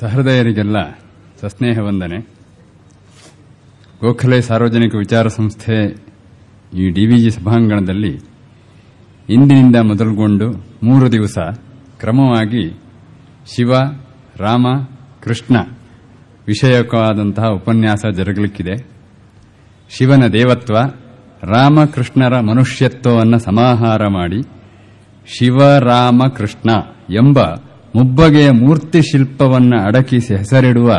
ಸಹೃದಯರಿಗೆಲ್ಲ ಸಸ್ನೇಹ ವಂದನೆ ಗೋಖಲೆ ಸಾರ್ವಜನಿಕ ವಿಚಾರ ಸಂಸ್ಥೆ ಈ ಡಿವಿಜಿ ಸಭಾಂಗಣದಲ್ಲಿ ಇಂದಿನಿಂದ ಮೊದಲುಗೊಂಡು ಮೂರು ದಿವಸ ಕ್ರಮವಾಗಿ ಶಿವ, ರಾಮ, ಕೃಷ್ಣ ವಿಷಯಕವಾದಂತಹ ಉಪನ್ಯಾಸ ಜರುಗಲಿಕ್ಕಿದೆ. ಶಿವನ ದೇವತ್ವ ರಾಮಕೃಷ್ಣರ ಮನುಷ್ಯತ್ವವನ್ನು ಸಮಾಹಾರ ಮಾಡಿ ಶಿವರಾಮ ಕೃಷ್ಣ ಎಂಬ ಮುಬ್ಬಗೆಯ ಮೂರ್ತಿ ಶಿಲ್ಪವನ್ನು ಅಡಕಿಸಿ ಹೆಸರಿಡುವ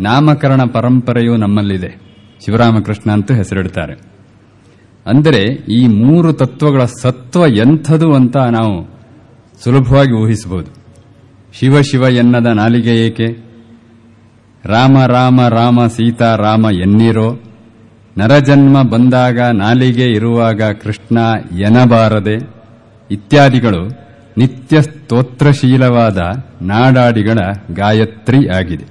ನಾಮಕರಣ ಪರಂಪರೆಯೂ ನಮ್ಮಲ್ಲಿದೆ. ಶಿವರಾಮಕೃಷ್ಣ ಅಂತೂ ಹೆಸರಿಡುತ್ತಾರೆ ಅಂದರೆ ಈ ಮೂರು ತತ್ವಗಳ ಸತ್ವ ಎಂಥದು ಅಂತ ನಾವು ಸುಲಭವಾಗಿ ಊಹಿಸಬಹುದು. ಶಿವ ಶಿವ ಎನ್ನದ ನಾಲಿಗೆ ಏಕೆ? ರಾಮ ರಾಮ ರಾಮ ಸೀತಾ ರಾಮ ಎನ್ನಿರೋ? ನರಜನ್ಮ ಬಂದಾಗ ನಾಲಿಗೆ ಇರುವಾಗ ಕೃಷ್ಣ ಎನಬಾರದೆ? ಇತ್ಯಾದಿಗಳು ನಿತ್ಯ ಸ್ತೋತ್ರಶೀಲವಾದ ನಾಡಾಡಿಗಳ ಗಾಯತ್ರಿ ಆಗಿದೆ.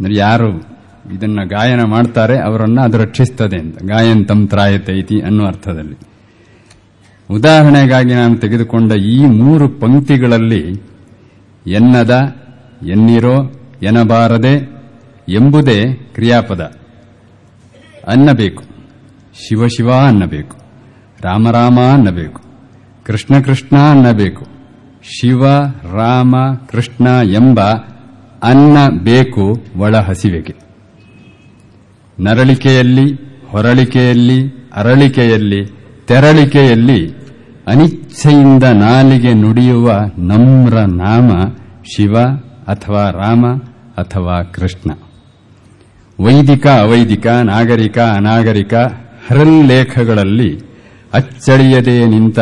ಅಂದರೆ ಯಾರು ಇದನ್ನು ಗಾಯನ ಮಾಡ್ತಾರೆ, ಅವರನ್ನು ಅದು ರಕ್ಷಿಸ್ತದೆ ಅಂತ. ಗಾಯಂತಂ ತಂತ್ರಾಯತೆ ಇತಿ ಅನ್ನೋ ಅರ್ಥದಲ್ಲಿ. ಉದಾಹರಣೆಗಾಗಿ ನಾನು ತೆಗೆದುಕೊಂಡ ಈ ಮೂರು ಪಂಕ್ತಿಗಳಲ್ಲಿ ಎನ್ನದ, ಎನ್ನಿರೋ ಎನಬಾರದೆ ಎಂಬುದೇ ಕ್ರಿಯಾಪದ. ಅನ್ನಬೇಕು. ಶಿವಶಿವ ಶಿವ ಅನ್ನಬೇಕು. ರಾಮರಾಮ ಅನ್ನಬೇಕು. ಕೃಷ್ಣ ಕೃಷ್ಣ ಅನ್ನಬೇಕು. ಶಿವ, ರಾಮ, ಕೃಷ್ಣ ಎಂಬ ಅನ್ನ ಬೇಕು ಒಳ ಹಸಿವೆಗೆ. ನರಳಿಕೆಯಲ್ಲಿ, ಹೊರಳಿಕೆಯಲ್ಲಿ, ಅರಳಿಕೆಯಲ್ಲಿ, ತೆರಳಿಕೆಯಲ್ಲಿ ಅನಿಚ್ಛೆಯಿಂದ ನಾಲಿಗೆ ನುಡಿಯುವ ನಮ್ರ ನಾಮ ಶಿವ ಅಥವಾ ರಾಮ ಅಥವಾ ಕೃಷ್ಣ. ವೈದಿಕ, ಅವೈದಿಕ, ನಾಗರಿಕ, ಅನಾಗರಿಕ ಹರಲ್ಲೇಖಗಳಲ್ಲಿ ಅಚ್ಚಳಿಯದೇ ನಿಂತ,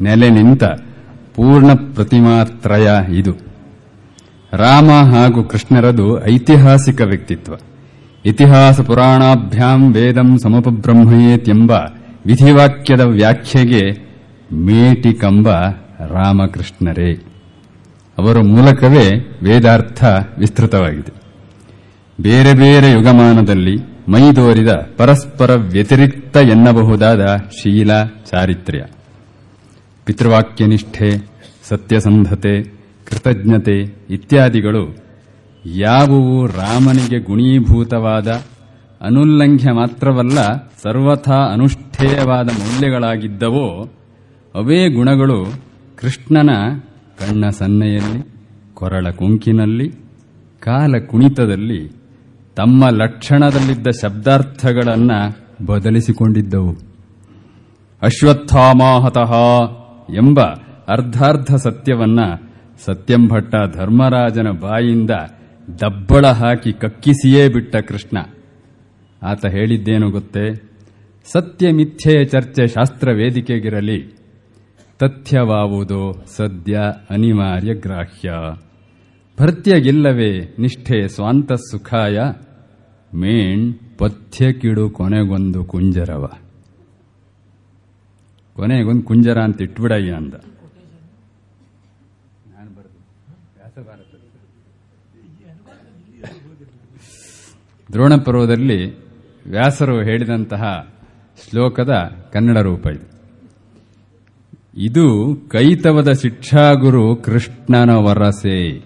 ನೆಲೆ ನಿಂತ ಪೂರ್ಣ ಪ್ರತಿಮಾತ್ರಯ ಇದು. ರಾಮ ಹಾಗೂ ಕೃಷ್ಣರದು ಐತಿಹಾಸಿಕ ವ್ಯಕ್ತಿತ್ವ. ಇತಿಹಾಸ ಪುರಾಣಾಭ್ಯಾಂ ವೇದಂ ಸಮಪಬ್ರಹ್ಮಯೇತೆಂಬ ವಿಧಿವಾಕ್ಯದ ವ್ಯಾಖ್ಯೆಗೆ ಮೇಟಿಕಂಬ ರಾಮಕೃಷ್ಣರೇ. ಅವರ ಮೂಲಕವೇ ವೇದಾರ್ಥ ವಿಸ್ತೃತವಾಗಿದೆ. ಬೇರೆ ಬೇರೆ ಯುಗಮಾನದಲ್ಲಿ ಮೈದೋರಿದ ಪರಸ್ಪರ ವ್ಯತಿರಿಕ್ತ ಎನ್ನಬಹುದಾದ ಶೀಲ, ಚಾರಿತ್ರ್ಯ. ಪಿತೃವಾಕ್ಯನಿಷ್ಠೆ, ಸತ್ಯಸಂಧತೆ, ಕೃತಜ್ಞತೆ ಇತ್ಯಾದಿಗಳು ಯಾವುವು ರಾಮನಿಗೆ ಗುಣೀಭೂತವಾದ, ಅನುಲ್ಲಂಘ್ಯ ಮಾತ್ರವಲ್ಲ, ಸರ್ವಥಾ ಅನುಷ್ಠೇಯವಾದ ಮೌಲ್ಯಗಳಾಗಿದ್ದವೋ, ಅವೇ ಗುಣಗಳು ಕೃಷ್ಣನ ಕಣ್ಣ ಸನ್ನೆಯಲ್ಲಿ ಕೊರಳ ಕುಂಕಿನಲ್ಲಿ, ಕಾಲ ಕುಣಿತದಲ್ಲಿ, ತಮ್ಮ ಲಕ್ಷಣದಲ್ಲಿದ್ದ ಶಬ್ದಾರ್ಥಗಳನ್ನು ಬದಲಿಸಿಕೊಂಡಿದ್ದವು. ಅಶ್ವತ್ಥಾಮಾಹತಃ ಎಂಬ ಅರ್ಧಾರ್ಧ ಸತ್ಯವನ್ನ ಸತ್ಯಂಭಟ್ಟ ಧರ್ಮರಾಜನ ಬಾಯಿಂದ ದಬ್ಬಳ ಹಾಕಿ ಕಕ್ಕಿಸಿಯೇ ಬಿಟ್ಟ ಕೃಷ್ಣ. ಆತ ಹೇಳಿದ್ದೇನು ಗೊತ್ತೇ? ಸತ್ಯ ಮಿಥ್ಯೆಯ ಚರ್ಚೆ ಶಾಸ್ತ್ರ ವೇದಿಕೆಗಿರಲಿ. ತಥ್ಯವಾವುದೋ ಸದ್ಯ ಅನಿವಾರ್ಯ ಗ್ರಾಹ್ಯ. ಭರ್ತ್ಯಗಿಲ್ಲವೇ ನಿಷ್ಠೆ ಸ್ವಾಂತ ಸುಖಾಯ. ಮೇಣ್ ಪಥ್ಯ ಕಿಡು ಕೊನೆಗೊಂದು ಕುಂಜರವ. ಕೊನೆಗೊಂದು ಕುಂಜರ ಅಂತ ಇಟ್ಬಿಡಯ್ಯ ಅಂದ. ದ್ರೋಣ ಪರ್ವದಲ್ಲಿ ವ್ಯಾಸರು ಹೇಳಿದಂತಹ ಶ್ಲೋಕದ ಕನ್ನಡ ರೂಪ ಇದು. ಇದು ಕೈತವದ ಶಿಕ್ಷಾಗುರು ಕೃಷ್ಣನ ವರಸೆ.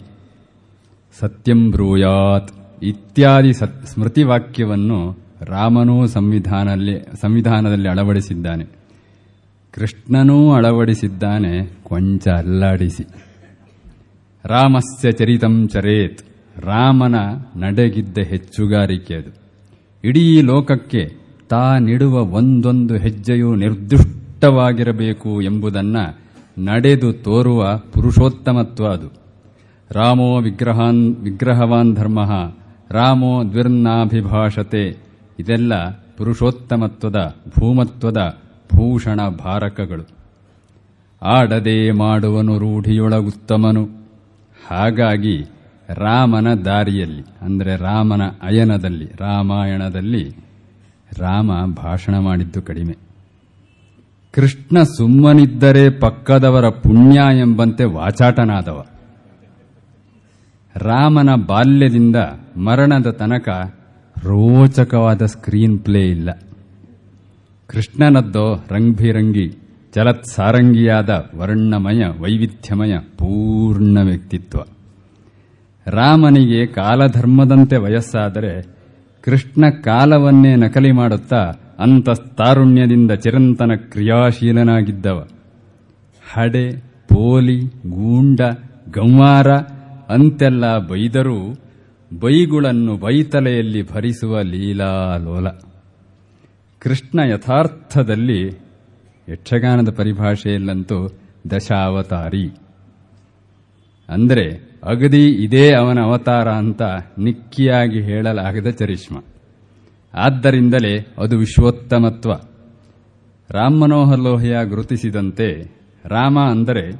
ಸತ್ಯಂ ಬ್ರೂಯಾತ್ ಇತ್ಯಾದಿ ಸ್ಮೃತಿ ವಾಕ್ಯವನ್ನು ರಾಮನೂ ಸಂವಿಧಾನದಲ್ಲಿ ಸಂವಿಧಾನದಲ್ಲಿ ಅಳವಡಿಸಿದ್ದಾನೆ. ಕೃಷ್ಣನೂ ಅಳವಡಿಸಿದ್ದಾನೆ, ಕೊಂಚ ಅಲ್ಲಾಡಿಸಿ. ರಾಮಸ್ಯ ಚರಿತಂ ಚರೇತ್, ರಾಮನ ನಡೆಗಿದ್ದ ಹೆಚ್ಚುಗಾರಿಕೆ ಅದು. ಇಡೀ ಲೋಕಕ್ಕೆ ತಾ ನೀಡುವ ಒಂದೊಂದು ಹೆಜ್ಜೆಯು ನಿರ್ದಿಷ್ಟವಾಗಿರಬೇಕು ಎಂಬುದನ್ನ ನಡೆದು ತೋರುವ ಪುರುಷೋತ್ತಮತ್ವ ಅದು. ರಾಮೋ ವಿಗ್ರಹಾನ್, ವಿಗ್ರಹವಾನ್ ಧರ್ಮ, ರಾಮೋ ದ್ವಿರ್ನಾಭಿಭಾಷತೆ, ಇದೆಲ್ಲ ಪುರುಷೋತ್ತಮತ್ವದ, ಭೂಮತ್ವದ ಭೂಷಣ ಭಾರಕಗಳು. ಆಡದೆ ಮಾಡುವನು ರೂಢಿಯೊಳಗುತ್ತಮನು. ಹಾಗಾಗಿ ರಾಮನ ದಾರಿಯಲ್ಲಿ, ಅಂದರೆ ರಾಮನ ಅಯನದಲ್ಲಿ, ರಾಮಾಯಣದಲ್ಲಿ ರಾಮ ಭಾಷಣ ಮಾಡಿದ್ದು ಕಡಿಮೆ. ಕೃಷ್ಣ ಸುಮ್ಮನಿದ್ದರೆ ಪಕ್ಕದವರ ಪುಣ್ಯ ಎಂಬಂತೆ ವಾಚಾಟನಾದವ. ರಾಮನ ಬಾಲ್ಯದಿಂದ ಮರಣದ ತನಕ ರೋಚಕವಾದ ಸ್ಕ್ರೀನ್ ಪ್ಲೇ ಇಲ್ಲ. ಕೃಷ್ಣನದ್ದೋ ರಂಗ್ಭಿರಂಗಿ ಚಲತ್ ಸಾರಂಗಿಯಾದ ವರ್ಣಮಯ, ವೈವಿಧ್ಯಮಯ, ಪೂರ್ಣ ವ್ಯಕ್ತಿತ್ವ. ರಾಮನಿಗೆ ಕಾಲಧರ್ಮದಂತೆ ವಯಸ್ಸಾದರೆ ಕೃಷ್ಣ ಕಾಲವನ್ನೇ ನಕಲಿ ಮಾಡುತ್ತಾ ಅಂತಸ್ತಾರುಣ್ಯದಿಂದ ಚಿರಂತನ ಕ್ರಿಯಾಶೀಲನಾಗಿದ್ದವ. ಹಡೆ, ಪೋಲಿ, ಗೂಂಡ, ಗಂವಾರ ಅಂತೆಲ್ಲ ಬೈದರೂ ಬೈಗುಳನ್ನು ಬೈತಲೆಯಲ್ಲಿ ಭರಿಸುವ ಲೀಲಾಲೋಲ. ಕೃಷ್ಣ ಯಥಾರ್ಥದಲ್ಲಿ ಯಕ್ಷಗಾನದ ಪರಿಭಾಷೆಯಲ್ಲಂತೂ ದಶಾವತಾರಿ. ಅಂದರೆ ಅಗದಿ ಇದೇ ಅವನ ಅವತಾರ ಅಂತ ನಿಕ್ಕಿಯಾಗಿ ಹೇಳಲಾಗದ ಚರಿಷ್ಮ. ಆದ್ದರಿಂದಲೇ ಅದು ವಿಶ್ವೋತ್ತಮತ್ವ. ರಾಮ್ ಮನೋಹರ್ ಲೋಹಯ ಗುರುತಿಸಿದಂತೆ ರಾಮ ಅಂದರೆ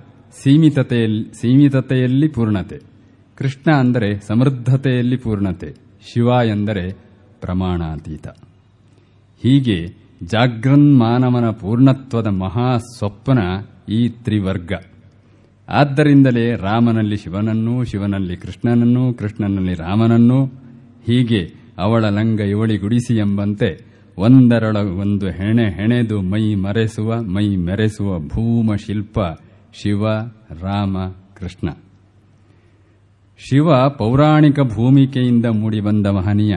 ಸೀಮಿತತೆಯಲ್ಲಿ ಸೀಮಿತತೆಯಲ್ಲಿ ಪೂರ್ಣತೆ. ಕೃಷ್ಣ ಅಂದರೆ ಸಮೃದ್ಧತೆಯಲ್ಲಿ ಪೂರ್ಣತೆ. ಶಿವ ಎಂದರೆ ಪ್ರಮಾಣಾತೀತ. ಹೀಗೆ ಜಾಗ್ರನ್ಮಾನವನ ಪೂರ್ಣತ್ವದ ಮಹಾ ಸ್ವಪ್ನ ಈ ತ್ರಿವರ್ಗ. ಆದ್ದರಿಂದಲೇ ರಾಮನಲ್ಲಿ ಶಿವನನ್ನೂ, ಶಿವನಲ್ಲಿ ಕೃಷ್ಣನನ್ನೂ, ಕೃಷ್ಣನಲ್ಲಿ ರಾಮನನ್ನೂ, ಹೀಗೆ ಅವಳ ಲಂಗ ಇವಳಿ ಗುಡಿಸಿ ಎಂಬಂತೆ ಒಂದರೊಳ ಒಂದು ಹೆಣೆ ಹೆಣೆದು ಮೈ ಮರೆಸುವ, ಮೈ ಮೆರೆಸುವ ಭೂಮ ಶಿಲ್ಪ ಶಿವ, ರಾಮ, ಕೃಷ್ಣ. ಶಿವ ಪೌರಾಣಿಕ ಭೂಮಿಕೆಯಿಂದ ಮೂಡಿಬಂದ ಮಹನೀಯ.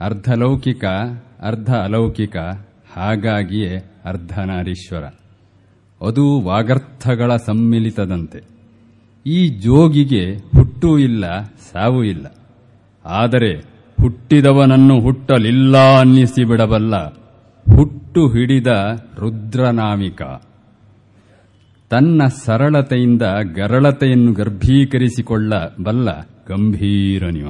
ಅರ್ಧಲೌಕಿಕ ಅರ್ಧ ಅಲೌಕಿಕ, ಹಾಗಾಗಿಯೇ ಅರ್ಧನಾರೀಶ್ವರ. ಅದು ವಾಗರ್ಥಗಳ ಸಮ್ಮಿಲಿತದಂತೆ. ಈ ಜೋಗಿಗೆ ಹುಟ್ಟೂ ಇಲ್ಲ, ಸಾವು ಇಲ್ಲ. ಆದರೆ ಹುಟ್ಟಿದವನನ್ನು ಹುಟ್ಟಲಿಲ್ಲ ಅನ್ನಿಸಿ ಬಿಡಬಲ್ಲ ಹುಟ್ಟು ಹಿಡಿದ ರುದ್ರನಾಮಿಕ. ತನ್ನ ಸರಳತೆಯಿಂದ ಗರಳತೆಯನ್ನು ಗರ್ಭೀಕರಿಸಿಕೊಳ್ಳಬಲ್ಲ ಗಂಭೀರನಿವ.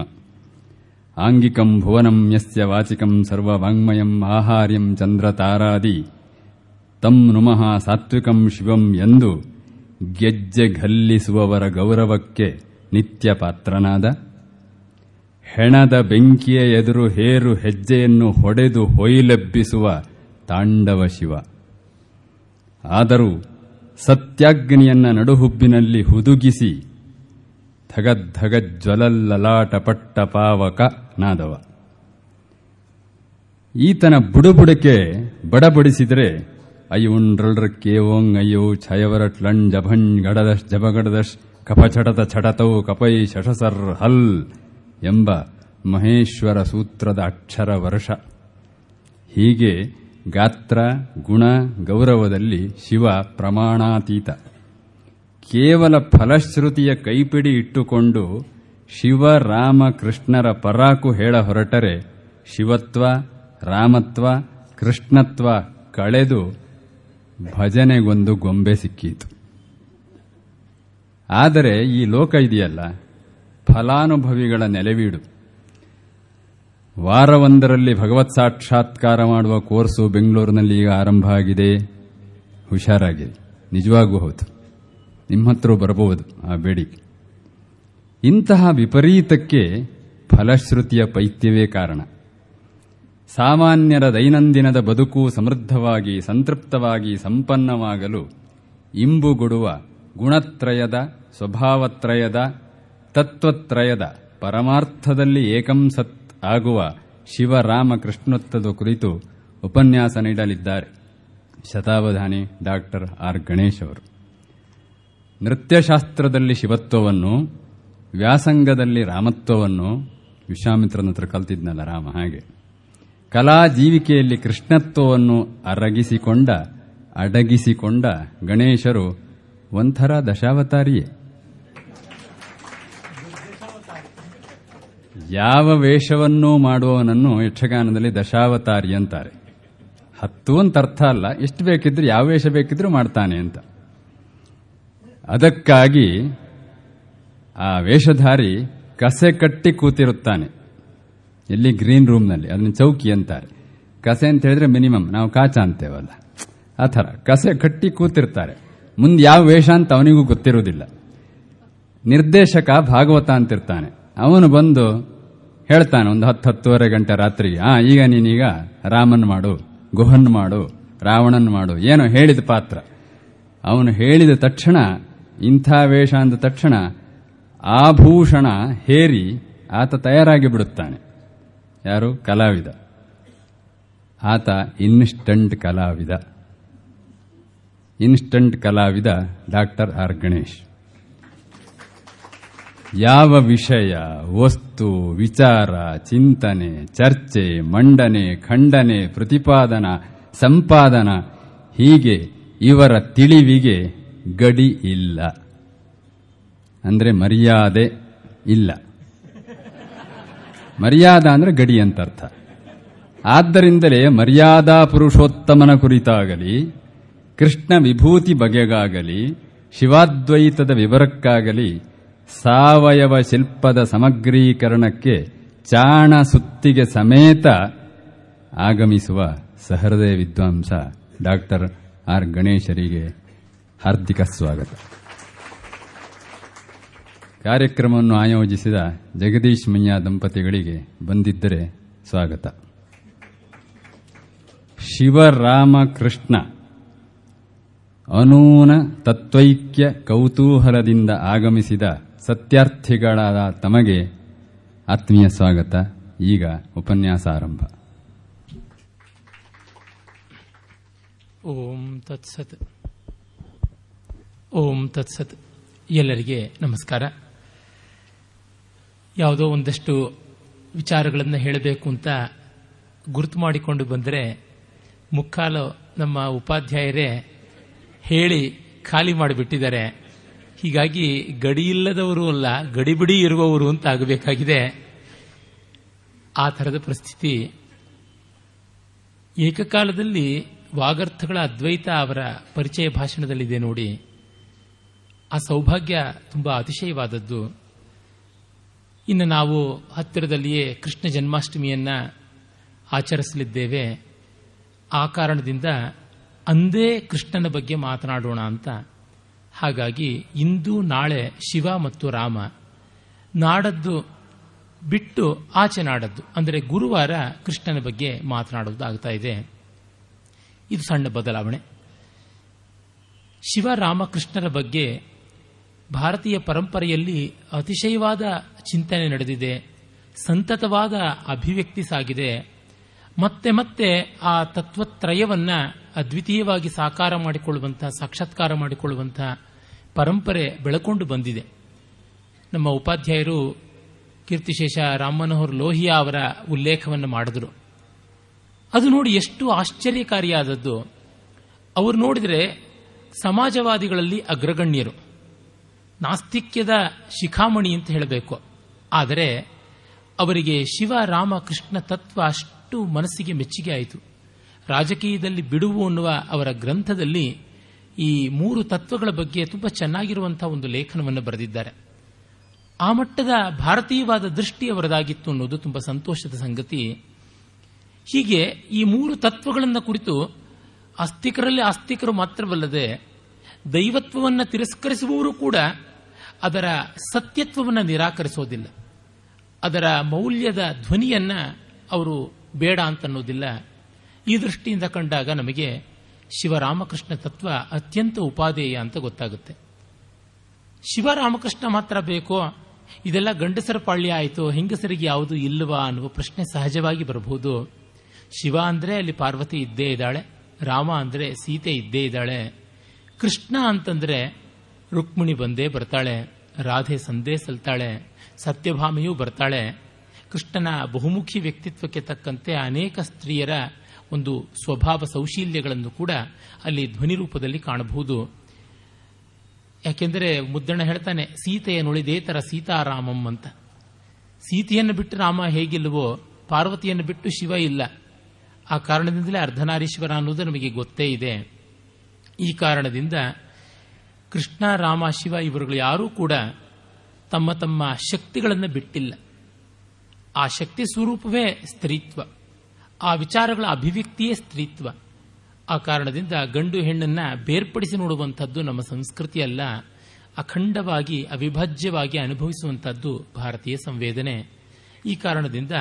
ಆಂಗಿಕಂ ಭುವನಂ ಯಸ್ಯ ವಾಚಿಕಂ ಸರ್ವವಾಂಗ್ಮಯಂ ಆಹಾರ್ಯಂ ಚಂದ್ರತಾರಾದಿ. ತಂ ನುಮಃ ಸಾತ್ವಿಕಂ ಶಿವಂ ಎಂದು ಗೆಜ್ಜೆ ಘಲ್ಲಿಸುವವರ ಗೌರವಕ್ಕೆ ನಿತ್ಯ ಪಾತ್ರನಾದ ಹೆಣದ ಬೆಂಕಿಯ ಎದುರು ಹೇರು ಹೆಜ್ಜೆಯನ್ನು ಹೊಡೆದು ಹೊಯ್ಲೆಬ್ಬಿಸುವ ತಾಂಡವ ಶಿವ. ಆದರೂ ಸತ್ಯಾಗ್ನಿಯನ್ನ ನಡುಹುಬ್ಬಿನಲ್ಲಿ ಹುದುಗಿಸಿ ಧಗಜ್ವಲಲ್ಲಲಾಟಪಟ್ಟ ಪಾವಕ ನಾದವ. ಈತನ ಬುಡುಬುಡಕೆ ಬಡಬಡಿಸಿದರೆ ಅಯ್ಯುಂಡ್ರಳ್ರ ಕೇವೋಂಗ್, ಅಯ್ಯೋ ಛಯವರಟ್ಲಣ್ ಜಭಣ್ ಗಡದಶ್ ಜಬಗಡದಶ್, ಕಪಚಡತ ಛಟತೌ ಕಪೈ ಶಶಸರ್ ಹಲ್ ಎಂಬ ಮಹೇಶ್ವರ ಸೂತ್ರದ ಅಕ್ಷರ ವರ್ಷ. ಹೀಗೆ ಗಾತ್ರ, ಗುಣ, ಗೌರವದಲ್ಲಿ ಶಿವ ಪ್ರಮಾಣಾತೀತ. ಕೇವಲ ಫಲಶ್ರುತಿಯ ಕೈಪಿಡಿ ಇಟ್ಟುಕೊಂಡು ಶಿವ, ರಾಮ, ಕೃಷ್ಣರ ಪರಾಕು ಹೇಳ ಹೊರಟರೆ ಶಿವತ್ವ, ರಾಮತ್ವ, ಕೃಷ್ಣತ್ವ ಕಳೆದು ಭಜನೆಗೊಂದು ಗೊಂಬೆ ಸಿಕ್ಕೀತು. ಆದರೆ ಈ ಲೋಕ ಇದೆಯಲ್ಲ, ಫಲಾನುಭವಿಗಳ ನೆಲೆವೀಡು. ವಾರವೊಂದರಲ್ಲಿ ಭಗವತ್ ಸಾಕ್ಷಾತ್ಕಾರ ಮಾಡುವ ಕೋರ್ಸು ಬೆಂಗಳೂರಿನಲ್ಲಿ ಈಗ ಆರಂಭ ಆಗಿದೆ. ಹುಷಾರಾಗಿದೆ ನಿಜವಾಗೂ ಹೌದು. ನಿಮ್ಮ ಹತ್ರ ಬರಬಹುದು, ಆ ಬೇಡಿಕೆ ಇಂತಹ ವಿಪರೀತಕ್ಕೆ ಫಲಶ್ರುತಿಯ ಪೈತ್ಯವೇ ಕಾರಣ. ಸಾಮಾನ್ಯರ ದೈನಂದಿನದ ಬದುಕು ಸಮೃದ್ಧವಾಗಿ, ಸಂತೃಪ್ತವಾಗಿ ಸಂಪನ್ನವಾಗಲು ಇಂಬುಗೊಡುವ ಗುಣತ್ರಯದ, ಸ್ವಭಾವತ್ರಯದ, ತತ್ವತ್ರಯದ ಪರಮಾರ್ಥದಲ್ಲಿ ಏಕಂ ಸತ್ ಆಗುವ ಶಿವರಾಮ ಕೃಷ್ಣೋತ್ತದ ಕುರಿತು ಉಪನ್ಯಾಸ ನೀಡಲಿದ್ದಾರೆ. ಶತಾವಧಾನಿ ಡಾಕ್ಟರ್ ಆರ್ ಗಣೇಶ್ ಅವರು. ನೃತ್ಯಶಾಸ್ತ್ರದಲ್ಲಿ ಶಿವತ್ವವನ್ನು, ವ್ಯಾಸಂಗದಲ್ಲಿ ರಾಮತ್ವವನ್ನು, ವಿಶ್ವಾಮಿತ್ರನ ಹತ್ರ ಕಲ್ತಿದ್ನಲ್ಲ ರಾಮ ಹಾಗೆ. ಕಲಾ ಜೀವಿಕೆಯಲ್ಲಿ ಕೃಷ್ಣತ್ವವನ್ನು ಅರಗಿಸಿಕೊಂಡ, ಅಡಗಿಸಿಕೊಂಡ ಗಣೇಶರು ಒಂಥರ ದಶಾವತಾರಿಯೇ. ಯಾವ ವೇಷವನ್ನೂ ಮಾಡುವವನನ್ನು ಯಕ್ಷಗಾನದಲ್ಲಿ ದಶಾವತಾರಿ ಅಂತಾರೆ. ಹತ್ತು ಅಂತ ಅರ್ಥ ಅಲ್ಲ, ಎಷ್ಟು ಬೇಕಿದ್ರೂ, ಯಾವ ವೇಷ ಬೇಕಿದ್ರೂ ಮಾಡ್ತಾನೆ ಅಂತ. ಅದಕ್ಕಾಗಿ ಆ ವೇಷಧಾರಿ ಕಸೆ ಕಟ್ಟಿ ಕೂತಿರುತ್ತಾನೆ. ಎಲ್ಲಿ ಗ್ರೀನ್ ರೂಮ್ನಲ್ಲಿ, ಅದನ್ನ ಚೌಕಿ ಅಂತಾರೆ. ಕಸೆ ಅಂತ ಹೇಳಿದ್ರೆ ಮಿನಿಮಮ್, ನಾವು ಕಾಚ ಅಂತೇವಲ್ಲ. ಆ ಥರ, ಕಸೆ ಕಟ್ಟಿ ಕೂತಿರ್ತಾರೆ. ಮುಂದೆ ಯಾವ ವೇಷ ಅಂತ ಅವನಿಗೂ ಗೊತ್ತಿರುವುದಿಲ್ಲ. ನಿರ್ದೇಶಕ ಭಾಗವತ ಅಂತಿರ್ತಾನೆ. ಅವನು ಬಂದು ಹೇಳ್ತಾನೆ, ಒಂದು ಹತ್ತು ಹತ್ತುವರೆ ಗಂಟೆ ರಾತ್ರಿಗೆ, ಆ, ಈಗ ನೀನೀಗ ರಾಮನ್ ಮಾಡು, ಗುಹನ್ ಮಾಡು, ರಾವಣನ್ ಮಾಡು, ಏನೋ ಹೇಳಿದ ಪಾತ್ರ. ಅವನು ಹೇಳಿದ ತಕ್ಷಣ ಇಂಥ ವೇಷ ಅಂದ ತಕ್ಷಣ ಆಭೂಷಣ ಹೇರಿ ಆತ ತಯಾರಾಗಿ ಬಿಡುತ್ತಾನೆ. ಯಾರು? ಕಲಾವಿದ. ಆತ ಇನ್ಸ್ಟಂಟ್ ಕಲಾವಿದ. ಇನ್ಸ್ಟಂಟ್ ಕಲಾವಿದ ಡಾಕ್ಟರ್ ಆರ್. ಗಣೇಶ್. ಯಾವ ವಿಷಯ, ವಸ್ತು, ವಿಚಾರ, ಚಿಂತನೆ, ಚರ್ಚೆ, ಮಂಡನೆ, ಖಂಡನೆ, ಪ್ರತಿಪಾದನ, ಸಂಪಾದನ ಹೀಗೆ ಇವರ ತಿಳಿವಿಗೆ ಗಡಿ ಇಲ್ಲ. ಅಂದ್ರೆ ಮರ್ಯಾದೆ ಇಲ್ಲ. ಮರ್ಯಾದ ಅಂದ್ರೆ ಗಡಿ ಅಂತ ಅರ್ಥ. ಆದ್ದರಿಂದಲೇ ಮರ್ಯಾದಾ ಪುರುಷೋತ್ತಮನ ಕುರಿತಾಗಲಿ, ಕೃಷ್ಣ ವಿಭೂತಿ ಬಗೆಗಾಗಲಿ, ಶಿವಾದ್ವೈತದ ವಿವರಕ್ಕಾಗಲಿ, ಸಾವಯವ ಶಿಲ್ಪದ ಸಮಗ್ರೀಕರಣಕ್ಕೆ ಚಾಣ ಸುತ್ತಿಗೆ ಸಮೇತ ಆಗಮಿಸುವ ಸಹೃದಯ ವಿದ್ವಾಂಸ ಡಾಕ್ಟರ್ ಆರ್ ಗಣೇಶರಿಗೆ ಹಾರ್ದಿಕ ಸ್ವಾಗತ. ಕಾರ್ಯಕ್ರಮವನ್ನು ಆಯೋಜಿಸಿದ ಜಗದೀಶ್ ಮಯ್ಯ ದಂಪತಿಗಳಿಗೆ ಬಂದಿದ್ದರೆ ಸ್ವಾಗತ. ಶಿವರಾಮಕೃಷ್ಣ ಅನೂನ ತತ್ವೈಕ್ಯ ಕೌತೂಹಲದಿಂದ ಆಗಮಿಸಿದ ಸತ್ಯಾರ್ಥಿಗಳಾದ ತಮಗೆ ಆತ್ಮೀಯ ಸ್ವಾಗತ. ಈಗ ಉಪನ್ಯಾಸ ಆರಂಭ. ಓಂ ತತ್ಸತ್. ಓಂ ತತ್ಸತ್ ಎಲ್ಲರಿಗೆ ನಮಸ್ಕಾರ. ಯಾವುದೋ ಒಂದಷ್ಟು ವಿಚಾರಗಳನ್ನು ಹೇಳಬೇಕು ಅಂತ ಗುರುತು ಮಾಡಿಕೊಂಡು ಬಂದರೆ ಮುಕ್ಕಾಲು ನಮ್ಮ ಉಪಾಧ್ಯಾಯರೇ ಹೇಳಿ ಖಾಲಿ ಮಾಡಿಬಿಟ್ಟಿದ್ದಾರೆ. ಹೀಗಾಗಿ ಗಡಿಯಿಲ್ಲದವರು ಅಲ್ಲ, ಗಡಿಬಿಡಿ ಇರುವವರು ಅಂತ ಆಗಬೇಕಾಗಿದೆ. ಆ ಥರದ ಪರಿಸ್ಥಿತಿ ಏಕಕಾಲದಲ್ಲಿ ವಾಗರ್ಥಗಳ ಅದ್ವೈತ ಅವರ ಪರಿಚಯ ಭಾಷಣದಲ್ಲಿದೆ ನೋಡಿ. ಆ ಸೌಭಾಗ್ಯ ತುಂಬ ಅತಿಶಯವಾದದ್ದು. ಇನ್ನು ನಾವು ಹತ್ತಿರದಲ್ಲಿಯೇ ಕೃಷ್ಣ ಜನ್ಮಾಷ್ಟಮಿಯನ್ನು ಆಚರಿಸಲಿದ್ದೇವೆ. ಆ ಕಾರಣದಿಂದ ಅಂದೇ ಕೃಷ್ಣನ ಬಗ್ಗೆ ಮಾತನಾಡೋಣ ಅಂತ. ಹಾಗಾಗಿ ಇಂದು ನಾಳೆ ಶಿವ ಮತ್ತು ರಾಮ ನಾಡದ್ದು ಬಿಟ್ಟು ಆಚೆ ನಾಡದ್ದು, ಅಂದರೆ ಗುರುವಾರ ಕೃಷ್ಣನ ಬಗ್ಗೆ ಮಾತನಾಡುವುದು ಆಗ್ತಾ ಇದೆ. ಇದು ಸಣ್ಣ ಬದಲಾವಣೆ. ಶಿವರಾಮಕೃಷ್ಣರ ಬಗ್ಗೆ ಭಾರತೀಯ ಪರಂಪರೆಯಲ್ಲಿ ಅತಿಶಯವಾದ ಚಿಂತನೆ ನಡೆದಿದೆ, ಸಂತತವಾದ ಅಭಿವ್ಯಕ್ತಿ ಸಾಗಿದೆ. ಮತ್ತೆ ಮತ್ತೆ ಆ ತತ್ವತ್ರಯವನ್ನ ಅದ್ವಿತೀಯವಾಗಿ ಸಾಕಾರ ಮಾಡಿಕೊಳ್ಳುವಂತಹ ಸಾಕ್ಷಾತ್ಕಾರ ಮಾಡಿಕೊಳ್ಳುವಂತಹ ಪರಂಪರೆ ಬೆಳಕೊಂಡು ಬಂದಿದೆ. ನಮ್ಮ ಉಪಾಧ್ಯಾಯರು ಕೀರ್ತಿಶೇಷ ರಾಮಮನೋಹರ್ ಲೋಹಿಯಾ ಅವರ ಉಲ್ಲೇಖವನ್ನು ಮಾಡಿದ್ರು. ಅದು ನೋಡಿ ಎಷ್ಟು ಆಶ್ಚರ್ಯಕಾರಿಯಾದದ್ದು. ಅವರು ನೋಡಿದರೆ ಸಮಾಜವಾದಿಗಳಲ್ಲಿ ಅಗ್ರಗಣ್ಯರು. ನಾಸ್ತಿಕ್ಯದ ಶಿಖಾಮಣಿ ಅಂತ ಹೇಳಬೇಕು. ಆದರೆ ಅವರಿಗೆ ಶಿವ ರಾಮ ಕೃಷ್ಣ ತತ್ವ ಅಷ್ಟು ಮನಸ್ಸಿಗೆ ಮೆಚ್ಚುಗೆ ಆಯಿತು. ರಾಜಕೀಯದಲ್ಲಿ ಬಿಡುವು ಅನ್ನುವ ಅವರ ಗ್ರಂಥದಲ್ಲಿ ಈ ಮೂರು ತತ್ವಗಳ ಬಗ್ಗೆ ತುಂಬಾ ಚೆನ್ನಾಗಿರುವಂತಹ ಒಂದು ಲೇಖನವನ್ನು ಬರೆದಿದ್ದಾರೆ. ಆ ಮಟ್ಟದ ಭಾರತೀಯವಾದ ದೃಷ್ಟಿ ಅವರದಾಗಿತ್ತು ಅನ್ನೋದು ತುಂಬಾ ಸಂತೋಷದ ಸಂಗತಿ. ಹೀಗೆ ಈ ಮೂರು ತತ್ವಗಳನ್ನು ಕುರಿತು ಅಸ್ತಿಕರಲ್ಲಿ ಆಸ್ತಿಕರು ಮಾತ್ರವಲ್ಲದೆ ದೈವತ್ವವನ್ನು ತಿರಸ್ಕರಿಸುವವರು ಕೂಡ ಅದರ ಸತ್ಯತ್ವವನ್ನು ನಿರಾಕರಿಸೋದಿಲ್ಲ. ಅದರ ಮೌಲ್ಯದ ಧ್ವನಿಯನ್ನು ಅವರು ಬೇಡ ಅಂತನ್ನೋದಿಲ್ಲ ಈ ದೃಷ್ಟಿಯಿಂದ ಕಂಡಾಗ ನಮಗೆ ಶಿವರಾಮಕೃಷ್ಣ ತತ್ವ ಅತ್ಯಂತ ಉಪಾದೇಯ ಅಂತ ಗೊತ್ತಾಗುತ್ತೆ. ಶಿವರಾಮಕೃಷ್ಣ ಮಾತ್ರ ಬೇಕೋ? ಇದೆಲ್ಲ ಗಂಡಸರ ಪಾಳ್ಯ ಆಯಿತು? ಹೆಂಗಸರಿಗೆ ಯಾವುದು ಇಲ್ಲವಾ ಅನ್ನುವ ಪ್ರಶ್ನೆ ಸಹಜವಾಗಿ ಬರಬಹುದು. ಶಿವ ಅಂದರೆ ಅಲ್ಲಿ ಪಾರ್ವತಿ ಇದ್ದೇ ಇದ್ದಾಳೆ, ರಾಮ ಅಂದರೆ ಸೀತೆ ಇದ್ದೇ ಇದ್ದಾಳೆ. ಕೃಷ್ಣ ಅಂತಂದ್ರೆ ರುಕ್ಮಿಣಿ ಬಂದೇ ಬರ್ತಾಳೆ, ರಾಧೆ ಸಂದೇ ಸಲ್ತಾಳೆ, ಸತ್ಯಭಾಮಿಯೂ ಬರ್ತಾಳೆ. ಕೃಷ್ಣನ ಬಹುಮುಖಿ ವ್ಯಕ್ತಿತ್ವಕ್ಕೆ ತಕ್ಕಂತೆ ಅನೇಕ ಸ್ತ್ರೀಯರ ಒಂದು ಸ್ವಭಾವ ಸೌಶೀಲ್ಯಗಳನ್ನು ಕೂಡ ಅಲ್ಲಿ ಧ್ವನಿ ರೂಪದಲ್ಲಿ ಕಾಣಬಹುದು. ಯಾಕೆಂದರೆ ಮುದ್ದಣ್ಣ ಹೇಳ್ತಾನೆ ಸೀತೆಯ ನುಳಿದೇತರ ಸೀತಾರಾಮಂ ಅಂತ. ಸೀತೆಯನ್ನು ಬಿಟ್ಟು ರಾಮ ಹೇಗಿಲ್ವೋ ಪಾರ್ವತಿಯನ್ನು ಬಿಟ್ಟು ಶಿವ ಇಲ್ಲ. ಆ ಕಾರಣದಿಂದಲೇ ಅರ್ಧನಾರೀಶ್ವರ ಅನ್ನೋದು ನಮಗೆ ಗೊತ್ತೇ ಇದೆ. ಈ ಕಾರಣದಿಂದ ಕೃಷ್ಣ, ರಾಮ, ಶಿವ ಇವರುಗಳು ಯಾರೂ ಕೂಡ ತಮ್ಮ ತಮ್ಮ ಶಕ್ತಿಗಳನ್ನು ಬಿಟ್ಟಿಲ್ಲ. ಆ ಶಕ್ತಿ ಸ್ವರೂಪವೇ ಸ್ತ್ರೀತ್ವ. ಆ ವಿಚಾರಗಳ ಅಭಿವ್ಯಕ್ತಿಯೇ ಸ್ತ್ರೀತ್ವ. ಆ ಕಾರಣದಿಂದ ಗಂಡು ಹೆಣ್ಣನ್ನ ಬೇರ್ಪಡಿಸಿ ನೋಡುವಂಥದ್ದು ನಮ್ಮ ಸಂಸ್ಕೃತಿಯಲ್ಲ ಅಖಂಡವಾಗಿ, ಅವಿಭಾಜ್ಯವಾಗಿ ಅನುಭವಿಸುವಂಥದ್ದು ಭಾರತೀಯ ಸಂವೇದನೆ. ಈ ಕಾರಣದಿಂದ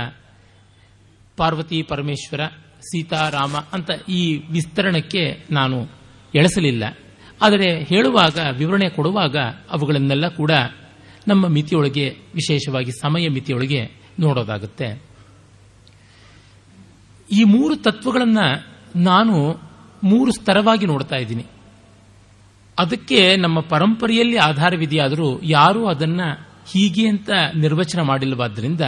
ಪಾರ್ವತಿ, ಪರಮೇಶ್ವರ ಸೀತಾರಾಮ ಅಂತ ಈ ವಿಸ್ತರಣಕ್ಕೆ ನಾನು ಎಳಸಲಿಲ್ಲ. ಆದರೆ ಹೇಳುವಾಗ, ವಿವರಣೆ ಕೊಡುವಾಗ ಅವುಗಳನ್ನೆಲ್ಲ ಕೂಡ ನಮ್ಮ ಮಿತಿಯೊಳಗೆ, ವಿಶೇಷವಾಗಿ ಸಮಯ ಮಿತಿಯೊಳಗೆ ನೋಡೋದಾಗುತ್ತೆ. ಈ ಮೂರು ತತ್ವಗಳನ್ನ ನಾನು ಮೂರು ಸ್ತರವಾಗಿ ನೋಡ್ತಾ ಇದ್ದೀನಿ. ಅದಕ್ಕೆ ನಮ್ಮ ಪರಂಪರೆಯಲ್ಲಿ ಆಧಾರವಿದೆಯಾದರೂ ಯಾರೂ ಅದನ್ನ ಹೀಗೆ ಅಂತ ನಿರ್ವಚನ ಮಾಡಿಲ್ಲವಾದ್ದರಿಂದ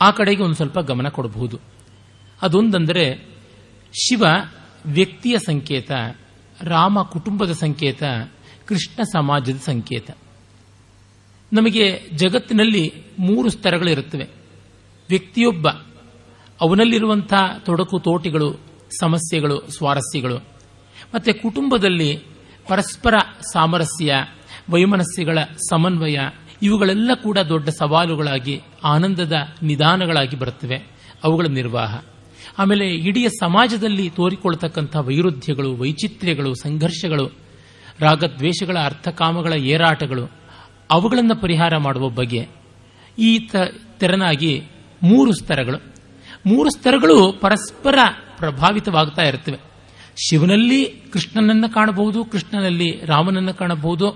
ಆ ಕಡೆಗೆ ಒಂದು ಸ್ವಲ್ಪ ಗಮನ ಕೊಡಬಹುದು. ಅದೊಂದಂದರೆ ಶಿವ ವ್ಯಕ್ತಿಯ ಸಂಕೇತ ರಾಮ ಕುಟುಂಬದ ಸಂಕೇತ, ಕೃಷ್ಣ ಸಮಾಜದ ಸಂಕೇತ. ನಮಗೆ ಜಗತ್ತಿನಲ್ಲಿ ಮೂರು ಸ್ತರಗಳಿರುತ್ತವೆ. ವ್ಯಕ್ತಿಯೊಬ್ಬ ಅವನಲ್ಲಿರುವಂತಹ ತೊಡಕು ತೋಟಿಗಳು, ಸಮಸ್ಯೆಗಳು, ಸ್ವಾರಸ್ಯಗಳು. ಮತ್ತೆ ಕುಟುಂಬದಲ್ಲಿ ಪರಸ್ಪರ ಸಾಮರಸ್ಯ, ವೈಮನಸ್ಯಗಳ ಸಮನ್ವಯ, ಇವುಗಳೆಲ್ಲ ಕೂಡ ದೊಡ್ಡ ಸವಾಲುಗಳಾಗಿ, ಆನಂದದ ನಿಧಾನಗಳಾಗಿ ಬರುತ್ತವೆ. ಅವುಗಳ ನಿರ್ವಾಹ. ಆಮೇಲೆ ಇಡೀ ಸಮಾಜದಲ್ಲಿ ತೋರಿಕೊಳ್ತಕ್ಕಂಥ ವೈರುಧ್ಯಗಳು, ವೈಚಿತ್ರ್ಯಗಳು, ಸಂಘರ್ಷಗಳು, ರಾಗದ್ವೇಷಗಳ, ಅರ್ಥಕಾಮಗಳ ಏರಾಟಗಳು, ಅವುಗಳನ್ನು ಪರಿಹಾರ ಮಾಡುವ ಬಗ್ಗೆ ಈ ತೆರನಾಗಿ ಮೂರು ಸ್ತರಗಳು. ಮೂರು ಸ್ತರಗಳು ಪರಸ್ಪರ ಪ್ರಭಾವಿತವಾಗ್ತಾ ಇರ್ತವೆ ಶಿವನಲ್ಲಿ ಕೃಷ್ಣನನ್ನು ಕಾಣಬಹುದು, ಕೃಷ್ಣನಲ್ಲಿ ರಾಮನನ್ನು ಕಾಣಬಹುದು,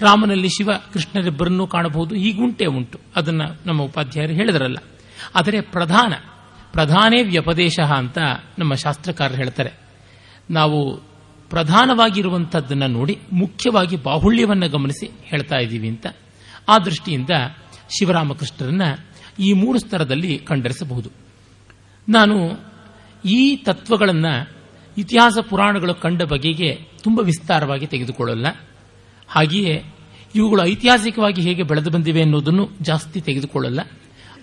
ರಾಮನಲ್ಲಿ ಶಿವ ಕೃಷ್ಣರಿಬ್ಬರನ್ನೂ ಕಾಣಬಹುದು ಹೀಗುಂಟೆ ಉಂಟು. ಅದನ್ನು ನಮ್ಮ ಉಪಾಧ್ಯಾಯರು ಹೇಳಿದರಲ್ಲ. ಆದರೆ ಪ್ರಧಾನ ಪ್ರಧಾನೇ ವ್ಯಪದೇಶ ಅಂತ ನಮ್ಮ ಶಾಸ್ತ್ರಕಾರರು ಹೇಳ್ತಾರೆ. ನಾವು ಪ್ರಧಾನವಾಗಿರುವಂಥದ್ದನ್ನು ನೋಡಿ ಮುಖ್ಯವಾಗಿ ಬಾಹುಳ್ಯವನ್ನು ಗಮನಿಸಿ ಹೇಳ್ತಾ ಇದ್ದೀವಿ ಅಂತ. ಆ ದೃಷ್ಟಿಯಿಂದ ಶಿವರಾಮಕೃಷ್ಣರನ್ನ ಈ ಮೂರು ಸ್ತರದಲ್ಲಿ ಕಂಡರಿಸಬಹುದು. ನಾನು ಈ ತತ್ವಗಳನ್ನು ಇತಿಹಾಸ ಪುರಾಣಗಳು ಕಂಡ ಬಗೆಗೆ ತುಂಬ ವಿಸ್ತಾರವಾಗಿ ತೆಗೆದುಕೊಳ್ಳಲ್ಲ. ಹಾಗೆಯೇ ಇವುಗಳು ಐತಿಹಾಸಿಕವಾಗಿ ಹೇಗೆ ಬೆಳೆದು ಬಂದಿವೆ ಅನ್ನೋದನ್ನು ಜಾಸ್ತಿ ತೆಗೆದುಕೊಳ್ಳಲ್ಲ.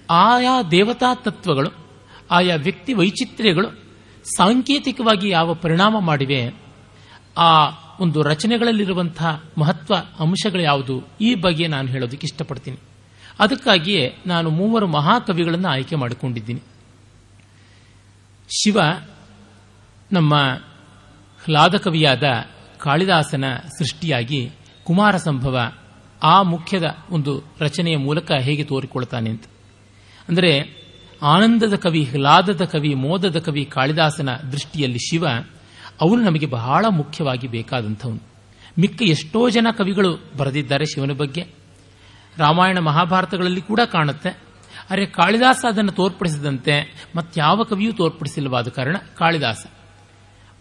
ಆಯಾ ದೇವತಾ ತತ್ವಗಳು ಆಯಾ ವ್ಯಕ್ತಿ ವೈಚಿತ್ರ್ಯಗಳು ಸಾಂಕೇತಿಕವಾಗಿ ಯಾವ ಪರಿಣಾಮ ಮಾಡಿವೆ, ಆ ಒಂದು ರಚನೆಗಳಲ್ಲಿರುವಂತಹ ಮಹತ್ವ ಅಂಶಗಳು ಯಾವುದು, ಈ ಬಗ್ಗೆ ನಾನು ಹೇಳೋದಕ್ಕೆ ಇಷ್ಟಪಡ್ತೀನಿ. ಅದಕ್ಕಾಗಿಯೇ ನಾನು ಮೂವರು ಮಹಾಕವಿಗಳನ್ನು ಆಯ್ಕೆ ಮಾಡಿಕೊಂಡಿದ್ದೀನಿ. ಶಿವ ನಮ್ಮ ಹ್ಲಾದ ಕವಿಯಾದ ಕಾಳಿದಾಸನ ಸೃಷ್ಟಿಯಾಗಿ ಕುಮಾರ ಸಂಭವ ಆ ಮುಖ್ಯದ ಒಂದು ರಚನೆಯ ಮೂಲಕ ಹೇಗೆ ತೋರಿಕೊಳ್ತಾನೆ ಅಂತ. ಅಂದರೆ ಆನಂದದ ಕವಿ ಹ್ಲಾದದ ಕವಿ, ಮೋದದ ಕವಿ ಕಾಳಿದಾಸನ ದೃಷ್ಟಿಯಲ್ಲಿ ಶಿವ, ಅವನು ನಮಗೆ ಬಹಳ ಮುಖ್ಯವಾಗಿ ಬೇಕಾದಂಥವನು. ಮಿಕ್ಕ ಎಷ್ಟೋ ಜನ ಕವಿಗಳು ಬರೆದಿದ್ದಾರೆ ಶಿವನ ಬಗ್ಗೆ. ರಾಮಾಯಣ ಮಹಾಭಾರತಗಳಲ್ಲಿ ಕೂಡ ಕಾಣುತ್ತೆ. ಆದರೆ ಕಾಳಿದಾಸ ಅದನ್ನು ತೋರ್ಪಡಿಸಿದಂತೆ ಮತ್ತಾವ ಕವಿಯೂ ತೋರ್ಪಡಿಸಿಲ್ಲವಾದ ಕಾರಣ ಕಾಳಿದಾಸ.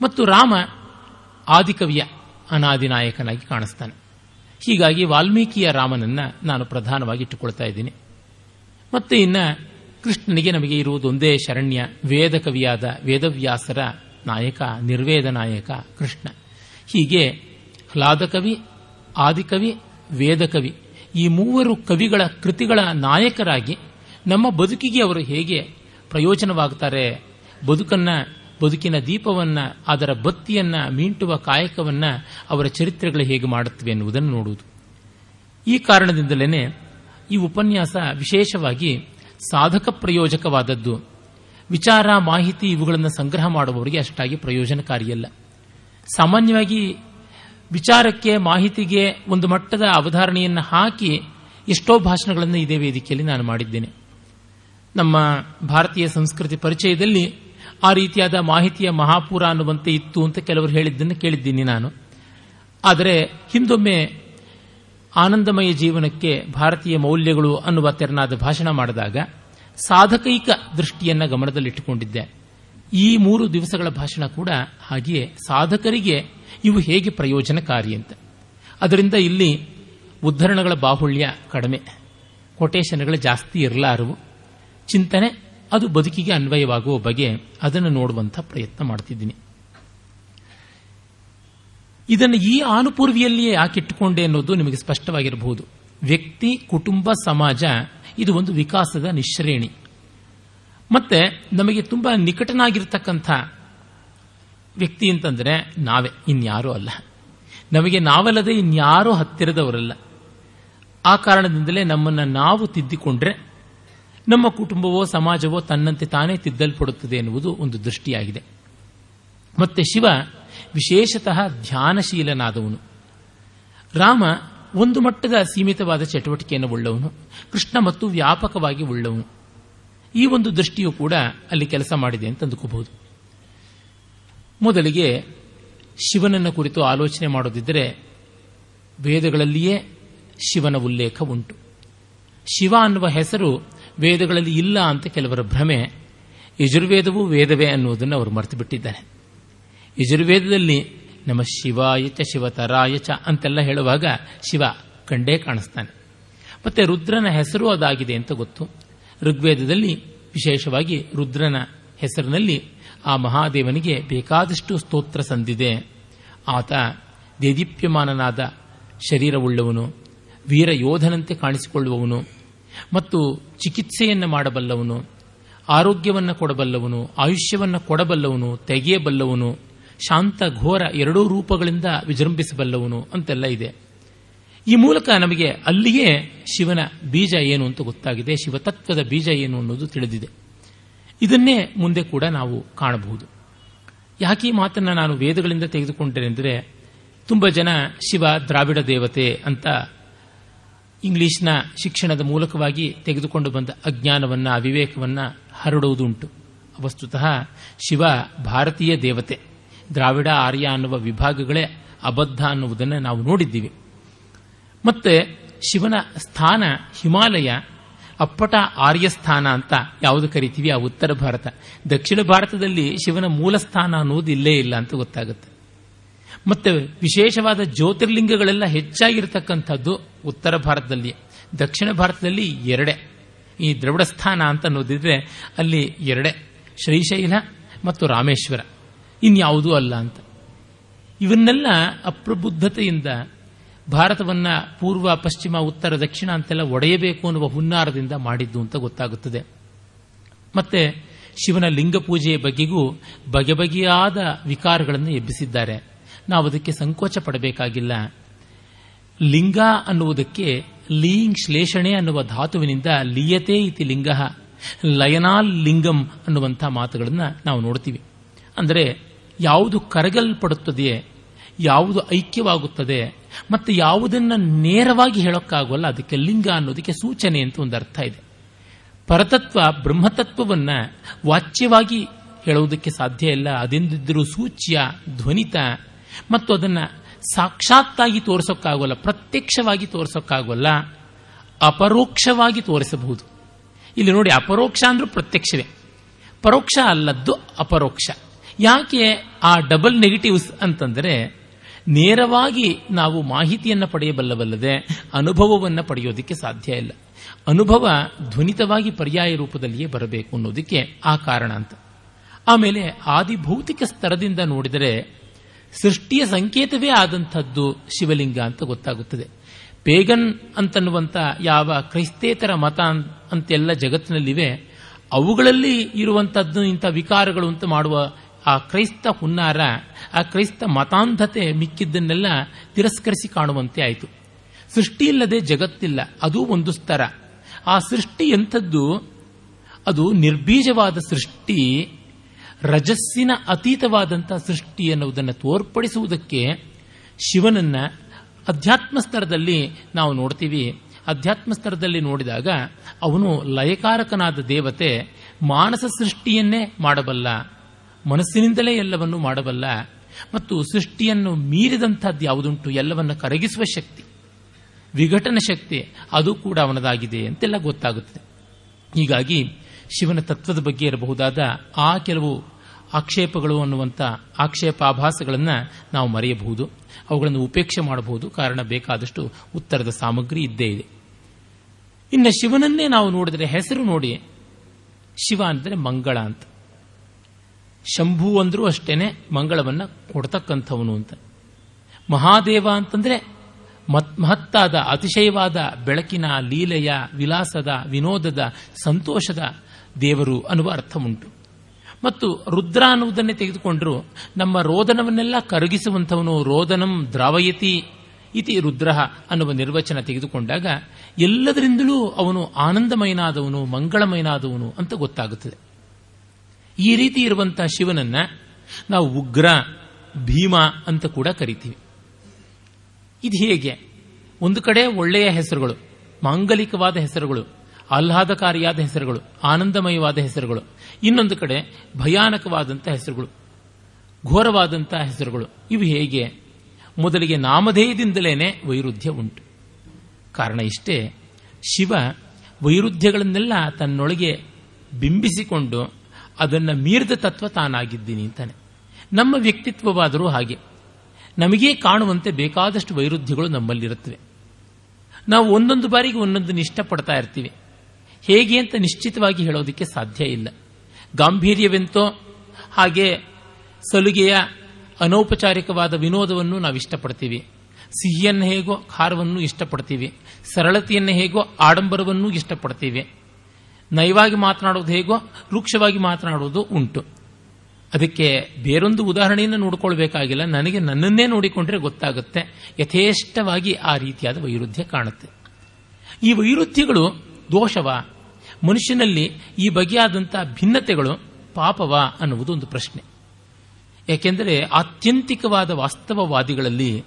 ಮತ್ತು ರಾಮ ಆದಿಕವಿಯ ಅನಾದಿನಾಯಕನಾಗಿ ಕಾಣಿಸ್ತಾನೆ. ಹೀಗಾಗಿ ವಾಲ್ಮೀಕಿಯ ರಾಮನನ್ನ ನಾನು ಪ್ರಧಾನವಾಗಿ ಇಟ್ಟುಕೊಳ್ತಾ ಇದ್ದೀನಿ. ಮತ್ತೆ ಇನ್ನ ಕೃಷ್ಣನಿಗೆ ನಮಗೆ ಇರುವುದೊಂದೇ ಶರಣ್ಯ, ವೇದ ಕವಿಯಾದ ವೇದವ್ಯಾಸರ ನಾಯಕ, ನಿರ್ವೇದ ನಾಯಕ ಕೃಷ್ಣ. ಹೀಗೆ ಹ್ಲಾದಕವಿ, ಆದಿಕವಿ, ವೇದಕವಿ ಈ ಮೂವರು ಕವಿಗಳ ಕೃತಿಗಳ ನಾಯಕರಾಗಿ ನಮ್ಮ ಬದುಕಿಗೆ ಅವರು ಹೇಗೆ ಪ್ರಯೋಜನವಾಗುತ್ತಾರೆ ಬದುಕನ್ನ, ಬದುಕಿನ ದೀಪವನ್ನ, ಅದರ ಬತ್ತಿಯನ್ನ ಮೀಂಟುವ ಕಾಯಕವನ್ನ ಅವರ ಚರಿತ್ರೆಗಳು ಹೇಗೆ ಮಾಡುತ್ತವೆ ಎನ್ನುವುದನ್ನು ನೋಡುವುದು. ಈ ಕಾರಣದಿಂದಲೇ ಈ ಉಪನ್ಯಾಸ ವಿಶೇಷವಾಗಿ ಸಾಧಕ ಪ್ರಯೋಜಕವಾದದ್ದು. ವಿಚಾರ, ಮಾಹಿತಿ ಇವುಗಳನ್ನು ಸಂಗ್ರಹ ಮಾಡುವವರಿಗೆ ಅಷ್ಟಾಗಿ ಪ್ರಯೋಜನಕಾರಿಯಲ್ಲ. ಸಾಮಾನ್ಯವಾಗಿ ವಿಚಾರಕ್ಕೆ, ಮಾಹಿತಿಗೆ ಒಂದು ಮಟ್ಟದ ಅವಧಾರಣೆಯನ್ನು ಹಾಕಿ ಎಷ್ಟೋ ಭಾಷಣಗಳನ್ನು ಇದೇ ವೇದಿಕೆಯಲ್ಲಿ ನಾನು ಮಾಡಿದ್ದೇನೆ. ನಮ್ಮ ಭಾರತೀಯ ಸಂಸ್ಕೃತಿ ಪರಿಚಯದಲ್ಲಿ ಆ ರೀತಿಯಾದ ಮಾಹಿತಿಯ ಮಹಾಪುರ ಅನ್ನುವಂತೆ ಇತ್ತು ಅಂತ ಕೆಲವರು ಹೇಳಿದ್ದನ್ನು ಕೇಳಿದ್ದೀನಿ ನಾನು. ಆದರೆ ಹಿಂದೊಮ್ಮೆ ಆನಂದಮಯ ಜೀವನಕ್ಕೆ ಭಾರತೀಯ ಮೌಲ್ಯಗಳು ಅನ್ನುವ ತೆರನಾದ ಭಾಷಣ ಮಾಡಿದಾಗ ಸಾಧಕೈಕ ದೃಷ್ಟಿಯನ್ನು ಗಮನದಲ್ಲಿಟ್ಟುಕೊಂಡಿದ್ದೆ. ಈ ಮೂರು ದಿವಸಗಳ ಭಾಷಣ ಕೂಡ ಹಾಗೆಯೇ ಸಾಧಕರಿಗೆ ಇವು ಹೇಗೆ ಪ್ರಯೋಜನಕಾರಿ ಅಂತ. ಅದರಿಂದ ಇಲ್ಲಿ ಉದ್ಧರಣಗಳ ಬಾಹುಳ್ಯ ಕಡಿಮೆ ಕೊಟೇಶನ್ಗಳು ಜಾಸ್ತಿ ಇರಲಾರವು. ಚಿಂತನೆ, ಅದು ಬದುಕಿಗೆ ಅನ್ವಯವಾಗುವ ಬಗೆ ಅದನ್ನು ನೋಡುವಂಥ ಪ್ರಯತ್ನ ಮಾಡ್ತಿದ್ದೀನಿ. ಇದನ್ನು ಈ ಆನುಪೂರ್ವಿಯಲ್ಲಿಯೇ ಯಾಕಿಟ್ಟುಕೊಂಡೆ ಅನ್ನೋದು ನಿಮಗೆ ಸ್ಪಷ್ಟವಾಗಿರಬಹುದು. ವ್ಯಕ್ತಿ, ಕುಟುಂಬ, ಸಮಾಜ, ಇದು ಒಂದು ವಿಕಾಸದ ನಿಶ್ರೇಣಿ. ಮತ್ತೆ ನಮಗೆ ತುಂಬಾ ನಿಕಟನಾಗಿರ್ತಕ್ಕಂಥ ವ್ಯಕ್ತಿ ಅಂತಂದರೆ ನಾವೇ, ಇನ್ಯಾರೂ ಅಲ್ಲ. ನಮಗೆ ನಾವಲ್ಲದೆ ಇನ್ಯಾರೂ ಹತ್ತಿರದವರಲ್ಲ. ಆ ಕಾರಣದಿಂದಲೇ ನಮ್ಮನ್ನು ನಾವು ತಿದ್ದಿಕೊಂಡ್ರೆ ನಮ್ಮ ಕುಟುಂಬವೋ, ಸಮಾಜವೋ ತನ್ನಂತೆ ತಾನೇ ತಿದ್ದಲ್ಪಡುತ್ತದೆ ಎನ್ನುವುದು ಒಂದು ದೃಷ್ಟಿಯಾಗಿದೆ. ಮತ್ತೆ ಶಿವ ವಿಶೇಷತಃ ಧ್ಯಾನಶೀಲನಾದವನು. ರಾಮ ಒಂದು ಮಟ್ಟದ ಸೀಮಿತವಾದ ಚಟುವಟಿಕೆಯನ್ನು ಉಳ್ಳವನು, ಕೃಷ್ಣ ಮತ್ತು ವ್ಯಾಪಕವಾಗಿ ಉಳ್ಳವನು. ಈ ಒಂದು ದೃಷ್ಟಿಯು ಕೂಡ ಅಲ್ಲಿ ಕೆಲಸ ಮಾಡಿದೆ ಅಂತ ಅಂದುಕೋಬಹುದು ಮೊದಲಿಗೆ ಶಿವನನ್ನು ಕುರಿತು ಆಲೋಚನೆ ಮಾಡೋದಿದ್ದರೆ ವೇದಗಳಲ್ಲಿಯೇ ಶಿವನ ಉಲ್ಲೇಖ ಉಂಟು. ಶಿವ ಅನ್ನುವ ಹೆಸರು ವೇದಗಳಲ್ಲಿ ಇಲ್ಲ ಅಂತ ಕೆಲವರ ಭ್ರಮೆ, ಯಜುರ್ವೇದವೂ ವೇದವೇ ಅನ್ನುವುದನ್ನು ಅವರು ಮರೆತು ಬಿಟ್ಟಿದ್ದಾರೆ ಯಜುರ್ವೇದದಲ್ಲಿ ನಮ್ಮ ಶಿವಾಯ ಚ ಶಿವತರಾಯ ಚ ಅಂತೆಲ್ಲ ಹೇಳುವಾಗ ಶಿವ ಕಂಡೇ ಕಾಣಿಸ್ತಾನೆ. ಮತ್ತೆ ರುದ್ರನ ಹೆಸರು ಅದಾಗಿದೆ ಅಂತ ಗೊತ್ತು. ಋಗ್ವೇದದಲ್ಲಿ ವಿಶೇಷವಾಗಿ ರುದ್ರನ ಹೆಸರಿನಲ್ಲಿ ಆ ಮಹಾದೇವನಿಗೆ ಬೇಕಾದಷ್ಟು ಸ್ತೋತ್ರ ಸಂದಿದೆ. ಆತ ದೇದೀಪ್ಯಮಾನನಾದ ಶರೀರವುಳ್ಳವನು ವೀರ ಯೋಧನಂತೆ ಕಾಣಿಸಿಕೊಳ್ಳುವವನು ಮತ್ತು ಚಿಕಿತ್ಸೆಯನ್ನು ಮಾಡಬಲ್ಲವನು, ಆರೋಗ್ಯವನ್ನು ಕೊಡಬಲ್ಲವನು, ಆಯುಷ್ಯವನ್ನು ಕೊಡಬಲ್ಲವನು, ತೆಗೆಯಬಲ್ಲವನು. ಶಾಂತ ಘೋರ ಎರಡೂ ರೂಪಗಳಿಂದ ವಿಜೃಂಭಿಸಬಲ್ಲವನು ಅಂತೆಲ್ಲ ಇದೆ. ಈ ಮೂಲಕ ನಮಗೆ ಅಲ್ಲಿಯೇ ಶಿವನ ಬೀಜ ಏನು ಅಂತ ಗೊತ್ತಾಗಿದೆ. ಶಿವತತ್ವದ ಬೀಜ ಏನು ಅನ್ನೋದು ತಿಳಿದಿದೆ. ಇದನ್ನೇ ಮುಂದೆ ಕೂಡ ನಾವು ಕಾಣಬಹುದು. ಯಾಕೆ ಈ ಮಾತನ್ನು ನಾನು ವೇದಗಳಿಂದ ತೆಗೆದುಕೊಂಡೆನೆಂದರೆ, ತುಂಬ ಜನ ಶಿವ ದ್ರಾವಿಡ ದೇವತೆ ಅಂತ ಇಂಗ್ಲಿಷ್ನ ಶಿಕ್ಷಣದ ಮೂಲಕವಾಗಿ ತೆಗೆದುಕೊಂಡು ಬಂದ ಅಜ್ಞಾನವನ್ನು, ಅವಿವೇಕವನ್ನು ಹರಡುವುದುಂಟು. ವಸ್ತುತಃ ಶಿವ ಭಾರತೀಯ ದೇವತೆ. ದ್ರಾವಿಡ, ಆರ್ಯ ಅನ್ನುವ ವಿಭಾಗಗಳೇ ಅಬದ್ಧ ಅನ್ನುವುದನ್ನು ನಾವು ನೋಡಿದ್ದೀವಿ. ಮತ್ತೆ ಶಿವನ ಸ್ಥಾನ ಹಿಮಾಲಯ, ಅಪ್ಪಟ ಆರ್ಯ ಸ್ಥಾನ ಅಂತ ಯಾವುದು ಕರಿತೀವಿ? ಆ ಉತ್ತರ ಭಾರತ. ದಕ್ಷಿಣ ಭಾರತದಲ್ಲಿ ಶಿವನ ಮೂಲ ಸ್ಥಾನ ಅನ್ನೋದು ಇಲ್ಲೇ ಇಲ್ಲ ಅಂತ ಗೊತ್ತಾಗುತ್ತೆ. ಮತ್ತೆ ವಿಶೇಷವಾದ ಜ್ಯೋತಿರ್ಲಿಂಗಗಳೆಲ್ಲ ಹೆಚ್ಚಾಗಿರ್ತಕ್ಕಂಥದ್ದು ಉತ್ತರ ಭಾರತದಲ್ಲಿ. ದಕ್ಷಿಣ ಭಾರತದಲ್ಲಿ ಎರಡೇ. ಈ ದ್ರವಿಡ ಸ್ಥಾನ ಅಂತ ಅನ್ನೋದಿದ್ರೆ ಅಲ್ಲಿ ಎರಡೇ. ಶ್ರೀಶೈಲ ಮತ್ತು ರಾಮೇಶ್ವರ. ಇನ್ಯಾವುದೂ ಅಲ್ಲ ಅಂತ. ಇವನ್ನೆಲ್ಲ ಅಪ್ರಬುದ್ಧತೆಯಿಂದ ಭಾರತವನ್ನ ಪೂರ್ವ, ಪಶ್ಚಿಮ, ಉತ್ತರ, ದಕ್ಷಿಣ ಅಂತೆಲ್ಲ ಒಡೆಯಬೇಕು ಅನ್ನುವ ಹುನ್ನಾರದಿಂದ ಮಾಡಿದ್ದು ಅಂತ ಗೊತ್ತಾಗುತ್ತದೆ. ಮತ್ತೆ ಶಿವನ ಲಿಂಗ ಪೂಜೆಯ ಬಗೆಗೂ ಬಗೆ ಬಗೆಯಾದ ವಿಕಾರಗಳನ್ನು ಎಬ್ಬಿಸಿದ್ದಾರೆ. ನಾವು ಅದಕ್ಕೆ ಸಂಕೋಚ ಪಡಬೇಕಾಗಿಲ್ಲ. ಲಿಂಗ ಅನ್ನುವುದಕ್ಕೆ ಲೀಂಗ್ ಶ್ಲೇಷಣೆ ಅನ್ನುವ ಧಾತುವಿನಿಂದ ಲೀಯತೆ ಇತಿ ಲಿಂಗ, ಲಯನಾಲ್ ಲಿಂಗಂ ಅನ್ನುವಂಥ ಮಾತುಗಳನ್ನು ನಾವು ನೋಡ್ತೀವಿ. ಅಂದರೆ ಯಾವುದು ಕರಗಲ್ಪಡುತ್ತದೆಯೇ, ಯಾವುದು ಐಕ್ಯವಾಗುತ್ತದೆ, ಮತ್ತು ಯಾವುದನ್ನು ನೇರವಾಗಿ ಹೇಳೋಕ್ಕಾಗೋಲ್ಲ, ಅದಕ್ಕೆ ಲಿಂಗ ಅನ್ನೋದಕ್ಕೆ ಸೂಚನೆ ಅಂತ ಒಂದು ಅರ್ಥ ಇದೆ. ಪರತತ್ವ, ಬ್ರಹ್ಮತತ್ವವನ್ನು ವಾಚ್ಯವಾಗಿ ಹೇಳುವುದಕ್ಕೆ ಸಾಧ್ಯ ಇಲ್ಲ, ಅದೆಂದಿದ್ದರೂ ಸೂಚ್ಯ, ಧ್ವನಿತ, ಮತ್ತು ಅದನ್ನು ಸಾಕ್ಷಾತ್ತಾಗಿ ತೋರಿಸೋಕ್ಕಾಗೋಲ್ಲ, ಪ್ರತ್ಯಕ್ಷವಾಗಿ ತೋರಿಸೋಕ್ಕಾಗೋಲ್ಲ, ಅಪರೋಕ್ಷವಾಗಿ ತೋರಿಸಬಹುದು. ಇಲ್ಲಿ ನೋಡಿ, ಅಪರೋಕ್ಷ ಅಂದರೂ ಪ್ರತ್ಯಕ್ಷವೇ, ಪರೋಕ್ಷ ಅಲ್ಲದ್ದು ಅಪರೋಕ್ಷ. ಯಾಕೆ ಆ ಡಬಲ್ ನೆಗೆಟಿವ್ಸ್ ಅಂತಂದರೆ ನೇರವಾಗಿ ನಾವು ಮಾಹಿತಿಯನ್ನು ಪಡೆಯಬಲ್ಲವಲ್ಲದೆ ಅನುಭವವನ್ನು ಪಡೆಯೋದಕ್ಕೆ ಸಾಧ್ಯ ಇಲ್ಲ. ಅನುಭವ ಧ್ವನಿತವಾಗಿ ಪರ್ಯಾಯ ರೂಪದಲ್ಲಿಯೇ ಬರಬೇಕು ಅನ್ನೋದಕ್ಕೆ ಆ ಕಾರಣ ಅಂತ. ಆಮೇಲೆ ಆದಿಭೌತಿಕ ಸ್ತರದಿಂದ ನೋಡಿದರೆ ಸೃಷ್ಟಿಯ ಸಂಕೇತವೇ ಆದಂಥದ್ದು ಶಿವಲಿಂಗ ಅಂತ ಗೊತ್ತಾಗುತ್ತದೆ. ಪೇಗನ್ ಅಂತನ್ನುವಂಥ ಯಾವ ಕ್ರೈಸ್ತೇತರ ಮತ ಅಂತೆಲ್ಲ ಜಗತ್ತಿನಲ್ಲಿವೆ. ಅವುಗಳಲ್ಲಿ ಇರುವಂಥದ್ದು ಇಂಥ ವಿಕಾರಗಳು ಅಂತ ಮಾಡುವ ಆ ಕ್ರೈಸ್ತ ಹುನ್ನಾರ, ಆ ಕ್ರೈಸ್ತ ಮತಾಂಧತೆ ಮಿಕ್ಕಿದ್ದನ್ನೆಲ್ಲ ತಿರಸ್ಕರಿಸಿ ಕಾಣುವಂತೆ ಆಯಿತು. ಸೃಷ್ಟಿ ಇಲ್ಲದೆ ಜಗತ್ತಿಲ್ಲ, ಅದು ಒಂದು ಸ್ತರ. ಆ ಸೃಷ್ಟಿ ಎಂಥದ್ದು? ಅದು ನಿರ್ಬೀಜವಾದ ಸೃಷ್ಟಿ, ರಜಸ್ಸಿನ ಅತೀತವಾದಂಥ ಸೃಷ್ಟಿ ಎನ್ನುವುದನ್ನು ತೋರ್ಪಡಿಸುವುದಕ್ಕೆ ಶಿವನನ್ನ ಅಧ್ಯಾತ್ಮ ಸ್ತರದಲ್ಲಿ ನಾವು ನೋಡ್ತೀವಿ. ಅಧ್ಯಾತ್ಮ ಸ್ತರದಲ್ಲಿ ನೋಡಿದಾಗ ಅವನು ಲಯಕಾರಕನಾದ ದೇವತೆ ಮಾನಸ ಸೃಷ್ಟಿಯನ್ನೇ ಮಾಡಬಲ್ಲ. ಮನಸ್ಸಿನಿಂದಲೇ ಎಲ್ಲವನ್ನು ಮಾಡಬಲ್ಲ ಮತ್ತು ಸೃಷ್ಟಿಯನ್ನು ಮೀರಿದಂಥದ್ದು ಯಾವುದುಂಟು ಎಲ್ಲವನ್ನು ಕರಗಿಸುವ ಶಕ್ತಿ, ವಿಘಟನ ಶಕ್ತಿ ಅದು ಕೂಡ ಅವನದಾಗಿದೆ ಅಂತೆಲ್ಲ ಗೊತ್ತಾಗುತ್ತದೆ. ಹೀಗಾಗಿ ಶಿವನ ತತ್ವದ ಬಗ್ಗೆ ಇರಬಹುದಾದ ಆ ಕೆಲವು ಆಕ್ಷೇಪಗಳು ಅನ್ನುವಂಥ ಆಕ್ಷೇಪಾಭಾಸಗಳನ್ನು ನಾವು ಮರೆಯಬಹುದು, ಅವುಗಳನ್ನು ಉಪೇಕ್ಷೆ ಮಾಡಬಹುದು. ಕಾರಣ ಬೇಕಾದಷ್ಟು ಉತ್ತರದ ಸಾಮಗ್ರಿ ಇದ್ದೇ ಇದೆ. ಇನ್ನು ಶಿವನನ್ನೇ ನಾವು ನೋಡಿದರೆ ಹೆಸರು ನೋಡಿ, ಶಿವ ಅಂದರೆ ಮಂಗಳ ಅಂತ. ಶಂಭು ಅಂದರೂ ಅಷ್ಟೇನೆ ಮಂಗಳವನ್ನು ಕೊಡ್ತಕ್ಕಂಥವನು ಅಂತ. ಮಹಾದೇವ ಅಂತಂದರೆ ಮತ್ ಮಹತ್ತಾದ, ಅತಿಶಯವಾದ, ಬೆಳಕಿನ, ಲೀಲೆಯ, ವಿಲಾಸದ, ವಿನೋದದ, ಸಂತೋಷದ ದೇವರು ಅನ್ನುವ ಅರ್ಥ ಉಂಟು ಮತ್ತು ರುದ್ರ ಅನ್ನುವುದನ್ನೇ ತೆಗೆದುಕೊಂಡ್ರು ನಮ್ಮ ರೋದನವನ್ನೆಲ್ಲ ಕರಗಿಸುವಂಥವನು ರೋದನಂ ದ್ರಾವಯತಿ ಇತಿ ರುದ್ರ ಅನ್ನುವ ನಿರ್ವಚನ ತೆಗೆದುಕೊಂಡಾಗ ಎಲ್ಲದರಿಂದಲೂ ಅವನು ಆನಂದಮಯನಾದವನು, ಮಂಗಳಮಯನಾದವನು ಅಂತ ಗೊತ್ತಾಗುತ್ತದೆ. ಈ ರೀತಿ ಇರುವಂತಹ ಶಿವನನ್ನ ನಾವು ಉಗ್ರ, ಭೀಮ ಅಂತ ಕೂಡ ಕರಿತೀವಿ. ಇದು ಹೇಗೆ? ಒಂದು ಕಡೆ ಒಳ್ಳೆಯ ಹೆಸರುಗಳು, ಮಾಂಗಲಿಕವಾದ ಹೆಸರುಗಳು, ಆಹ್ಲಾದಕಾರಿಯಾದ ಹೆಸರುಗಳು, ಆನಂದಮಯವಾದ ಹೆಸರುಗಳು, ಇನ್ನೊಂದು ಕಡೆ ಭಯಾನಕವಾದಂಥ ಹೆಸರುಗಳು ಘೋರವಾದಂಥ ಹೆಸರುಗಳು, ಇವು ಹೇಗೆ? ಮೊದಲಿಗೆ ನಾಮಧೇಯದಿಂದಲೇ ವೈರುಧ್ಯ ಉಂಟು. ಕಾರಣ ಇಷ್ಟೇ, ಶಿವ ವೈರುಧ್ಯಗಳನ್ನೆಲ್ಲ ತನ್ನೊಳಗೆ ಬಿಂಬಿಸಿಕೊಂಡು ಅದನ್ನು ಮೀರಿದ ತತ್ವ ತಾನಾಗಿದ್ದೀನಿ ಅಂತಾನೆ. ನಮ್ಮ ವ್ಯಕ್ತಿತ್ವವಾದರೂ ಹಾಗೆ. ನಮಗೇ ಕಾಣುವಂತೆ ಬೇಕಾದಷ್ಟು ವೈರುಧ್ಯಗಳು ನಮ್ಮಲ್ಲಿರುತ್ತವೆ. ನಾವು ಒಂದೊಂದು ಬಾರಿಗೆ ಒಂದೊಂದನ್ನು ಇಷ್ಟಪಡ್ತಾ ಇರ್ತೀವಿ. ಹೇಗೆ ಅಂತ ನಿಶ್ಚಿತವಾಗಿ ಹೇಳೋದಕ್ಕೆ ಸಾಧ್ಯ ಇಲ್ಲ. ಗಾಂಭೀರ್ಯವೆಂತೋ ಹಾಗೆ ಸಲುಗೆಯ ಅನೌಪಚಾರಿಕವಾದ ವಿನೋದವನ್ನು ನಾವು ಇಷ್ಟಪಡ್ತೀವಿ. ಸಿಹಿಯನ್ನು ಹೇಗೋ ಖಾರವನ್ನು ಇಷ್ಟಪಡ್ತೀವಿ. ಸರಳತೆಯನ್ನು ಹೇಗೋ ಆಡಂಬರವನ್ನು ಇಷ್ಟಪಡ್ತೀವಿ. ನಯವಾಗಿ ಮಾತನಾಡೋದು ಹೇಗೋ ರೂಕ್ಷವಾಗಿ ಮಾತನಾಡೋದು ಉಂಟು. ಅದಕ್ಕೆ ಬೇರೊಂದು ಉದಾಹರಣೆಯನ್ನು ನೋಡಿಕೊಳ್ಬೇಕಾಗಿಲ್ಲ ನನಗೆ ನನ್ನನ್ನೇ ನೋಡಿಕೊಂಡ್ರೆ ಗೊತ್ತಾಗುತ್ತೆ. ಯಥೇಷ್ಟವಾಗಿ ಆ ರೀತಿಯಾದ ವೈರುಧ್ಯ ಕಾಣುತ್ತೆ. ಈ ವೈರುಧ್ಯಗಳು ದೋಷವ. ಮನುಷ್ಯನಲ್ಲಿ ಈ ಬಗೆಯಾದಂಥ ಭಿನ್ನತೆಗಳು ಪಾಪವ ಅನ್ನುವುದು ಒಂದು ಪ್ರಶ್ನೆ. ಯಾಕೆಂದರೆ ಆತ್ಯಂತಿಕವಾದ ವಾಸ್ತವವಾದಿಗಳಲ್ಲಿ